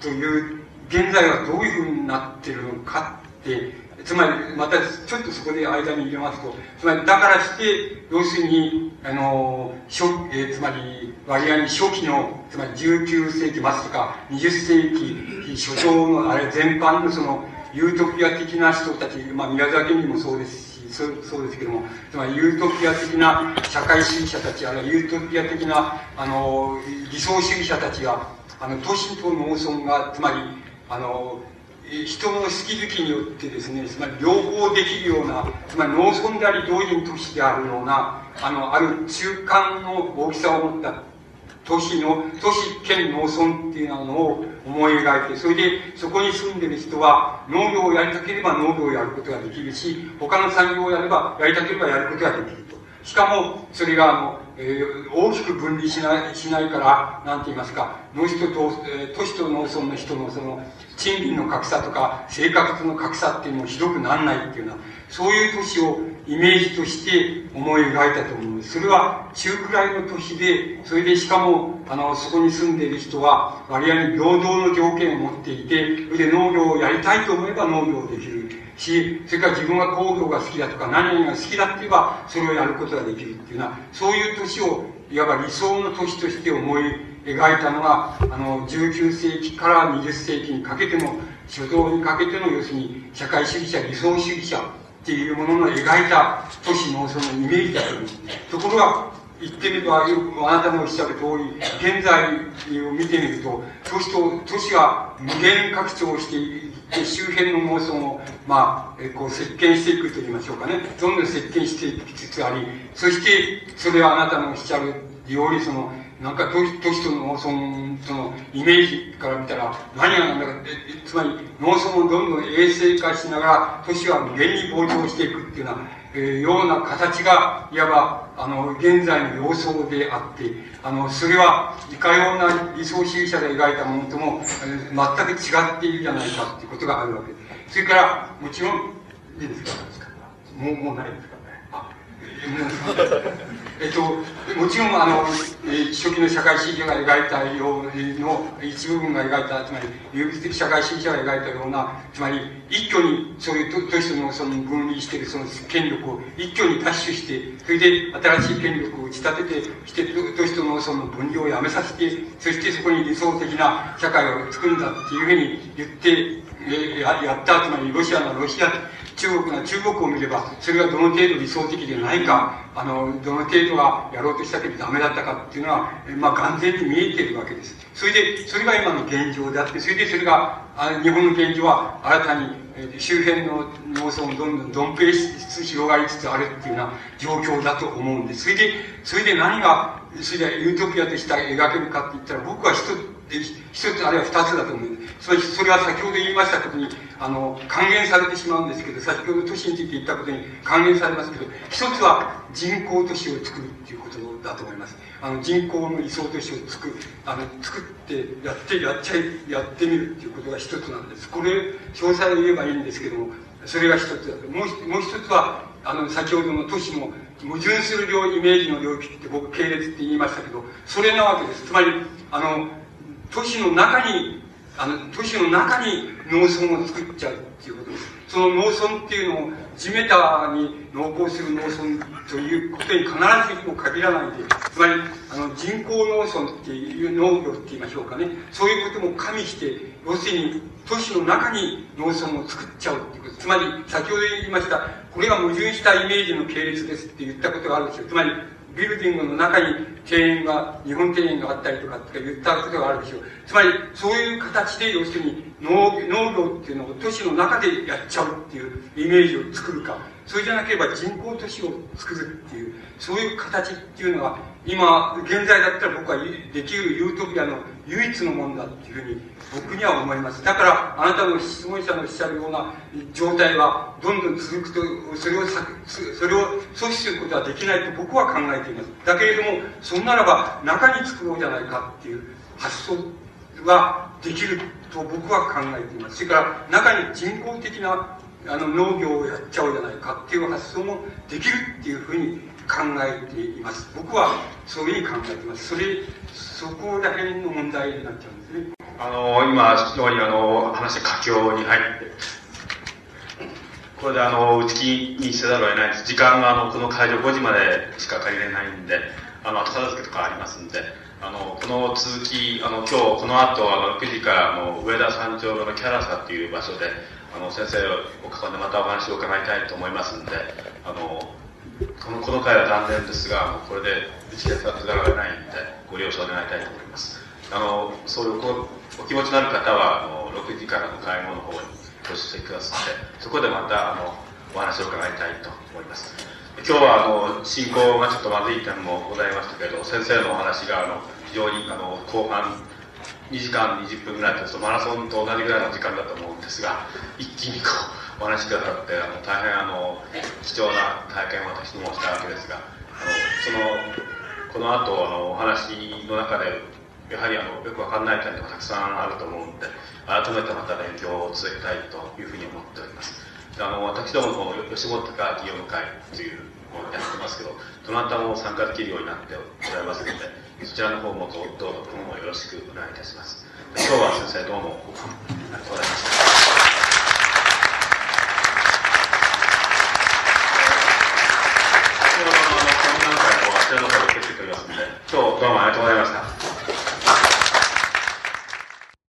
S2: という、現在はどういうふうになってるのかって、つまり、またちょっとそこで間に入れますと、つまり、だからして、要するに、あの、初えー、つまり、割合に初期の、つまり19世紀末とか20世紀初頭のあれ全般のその、ユートピア的な人たち、まあ、宮崎にもそうですし、そうそうですけども、つまりユートピア的な社会主義者たち、あるいはユートピア的な、あの、理想主義者たちが、あの、都市と農村が、つまり、あの、人の好き好きによってですね、つまり両方できるような、つまり農村であり同時に都市であるような、あの、ある中間の大きさを持った都市の、都市兼農村っていうのを思い描いて、それでそこに住んでる人は農業をやりたければ農業をやることができるし、他の産業をやれば、やりたければやることができると。しかも、それが、あの、えー、大きく分離しない、しないから、なんて言いますか、農人と、え、都市と農村の人のその、賃金の格差とか、生活の格差っていうのもひどくならないっていうような、そういう都市をイメージとして思い描いたと思うんです。それは中くらいの都市で、それでしかも、あの、そこに住んでいる人は、割合に平等の条件を持っていて、それで農業をやりたいと思えば農業できる。し、それから自分は工業が好きだとか何々が好きだって言えば、それをやることができるっていうような、そういう都市を、いわば理想の都市として思い描いたのが、あの、19世紀から20世紀にかけての、初頭にかけての、要するに、社会主義者、理想主義者っていうものの描いた都市のそのイメージだと思う。ところが、言ってみると、あなたのおっしゃる通り、現在を見てみると、都市と、都市が無限拡張していって、周辺の妄想を、まあ、えこう、席巻していくと言いましょうかね。どんどん席巻していきつつあり、そして、それはあなたのおっしゃるように、その、なんか都都市と農村とのイメージから見たら何がなんだかつまり農村をどんどん衛生化しながら都市は無限に膨張していくっていうのは、えー、ような形がいわばあの現在の様相であってあのそれはいかような理想主義者で描いたものとも、えー、全く違っているじゃないかということがあるわけ。でそれからもちろんいいですか？もうもうないですか？あえっと、もちろん、あの、え、初期の社会主義者が描いたようの一部分が描いた、つまり、有機的社会主義者が描いたような、つまり、一挙に、そういう都市のその分離しているその権力を一挙に奪取して、それで新しい権力を打ち立てて、して都市と農村の分離をやめさせて、そしてそこに理想的な社会を作るんだっていうふうに言って、えややった、つまりロシアのロシア、中国が中国を見れば、それがどの程度理想的でないか、あの、どの程度はやろうとしたけどダメだったかっていうのは、まあ、完全に見えているわけです。それで、それが今の現状であって、それでそれが、あ日本の現状は新たに、周辺の農村をどんどんどんぺいしつつ広がりつつあるっていうような状況だと思うんです。それで、それで何が、それでユートピアとして描けるかって言ったら、僕は一つ、一つあるいは二つだと思うんです。それは先ほど言いましたことに、あの、還元されてしまうんですけど、先ほど都市について言ったことに還元されますけど、一つは人工都市を作るっていうことだと思います。あの、人工の理想都市を作る、あの、作ってやって、やっちゃい、やってみるっていうことが一つなんです。これ、詳細を言えばいいんですけども、それが一つだと。もう、もう一つは、あの、先ほどの都市の矛盾する領イメージの領域って僕、系列って言いましたけど、それなわけです。つまり、あの、都市の中に、あの、都市の中に農村を作っちゃうっていうことです。その農村っていうのを地メタに濃厚する農村ということに必ずしも限らないで、つまり、あの、人工農村っていう農業って言いましょうかね。そういうことも加味して、要するに都市の中に農村を作っちゃうっていうこと。つまり、先ほど言いました、これが矛盾したイメージの系列ですって言ったことがあるんですよ。つまり、ビルディングの中に庭園が、日本庭園があったりとかって言ったことがあるでしょう。つまり、そういう形で、要するに農、農業っていうのを都市の中でやっちゃうっていうイメージを作るか。それじゃなければ人工都市を作るっていう、そういう形っていうのは、今、現在だったら僕はできるユートピアの唯一のものだっていうふうに僕には思います。だから、あなたの質問者のおっしゃるような状態はどんどん続くと、それを、それを阻止することはできないと僕は考えています。だけれども、そんならば中に作ろうじゃないかっていう発想はできると僕は考えています。それから中に人工的なあの農業をやっちゃおうじゃないかっていう発想もできるっていうふうに考えています。僕はそういうふうに考えています。それ、そこら辺の問題になっちゃうんですね。
S1: あの、今、非常にあの、話佳境に入って、これであの、打ち切りにせざるを得ないです。時間があの、この会場5時までしか借りれないんで、あの、後片付けとかありますんで、あの、この続き、あの、今日、この後、あの、9時から、あの、上田三丁目のキャラサっていう場所で、
S3: あの先生を囲んでまたお話を伺いたいと思いますので、あのこのこの回は残念ですが、もうこれで打ち消さざるを得ないので、ご了承願いたいと思います。あのそういうお気持ちのある方はあの、6時からの会合の方にご出席くださって、そこでまたあのお話を伺いたいと思います。今日はあの進行がちょっとまずい点もございましたけど、先生のお話があの非常にあの後半、2時間20分ぐらいとマラソンと同じぐらいの時間だと思うんですが、一気にこうお話しくださって、あの大変あの貴重な体験を私どもしたわけですが、あのそのこの後あのお話の中で、やはりあのよくわかんない点がたくさんあると思うので、改めてまた勉強を続けたいというふうに思っております。あの私どもこの吉本隆企業会というものをやってますけど、どなたも参加できるようになってございますので、そちらの方もどうぞ今後もよろしくお願いいたします。今日は先生どうもありがとうございました。先ほどのあの、懇談会のあちらの方で受け付けておりますので、今日どうもありがとうございました。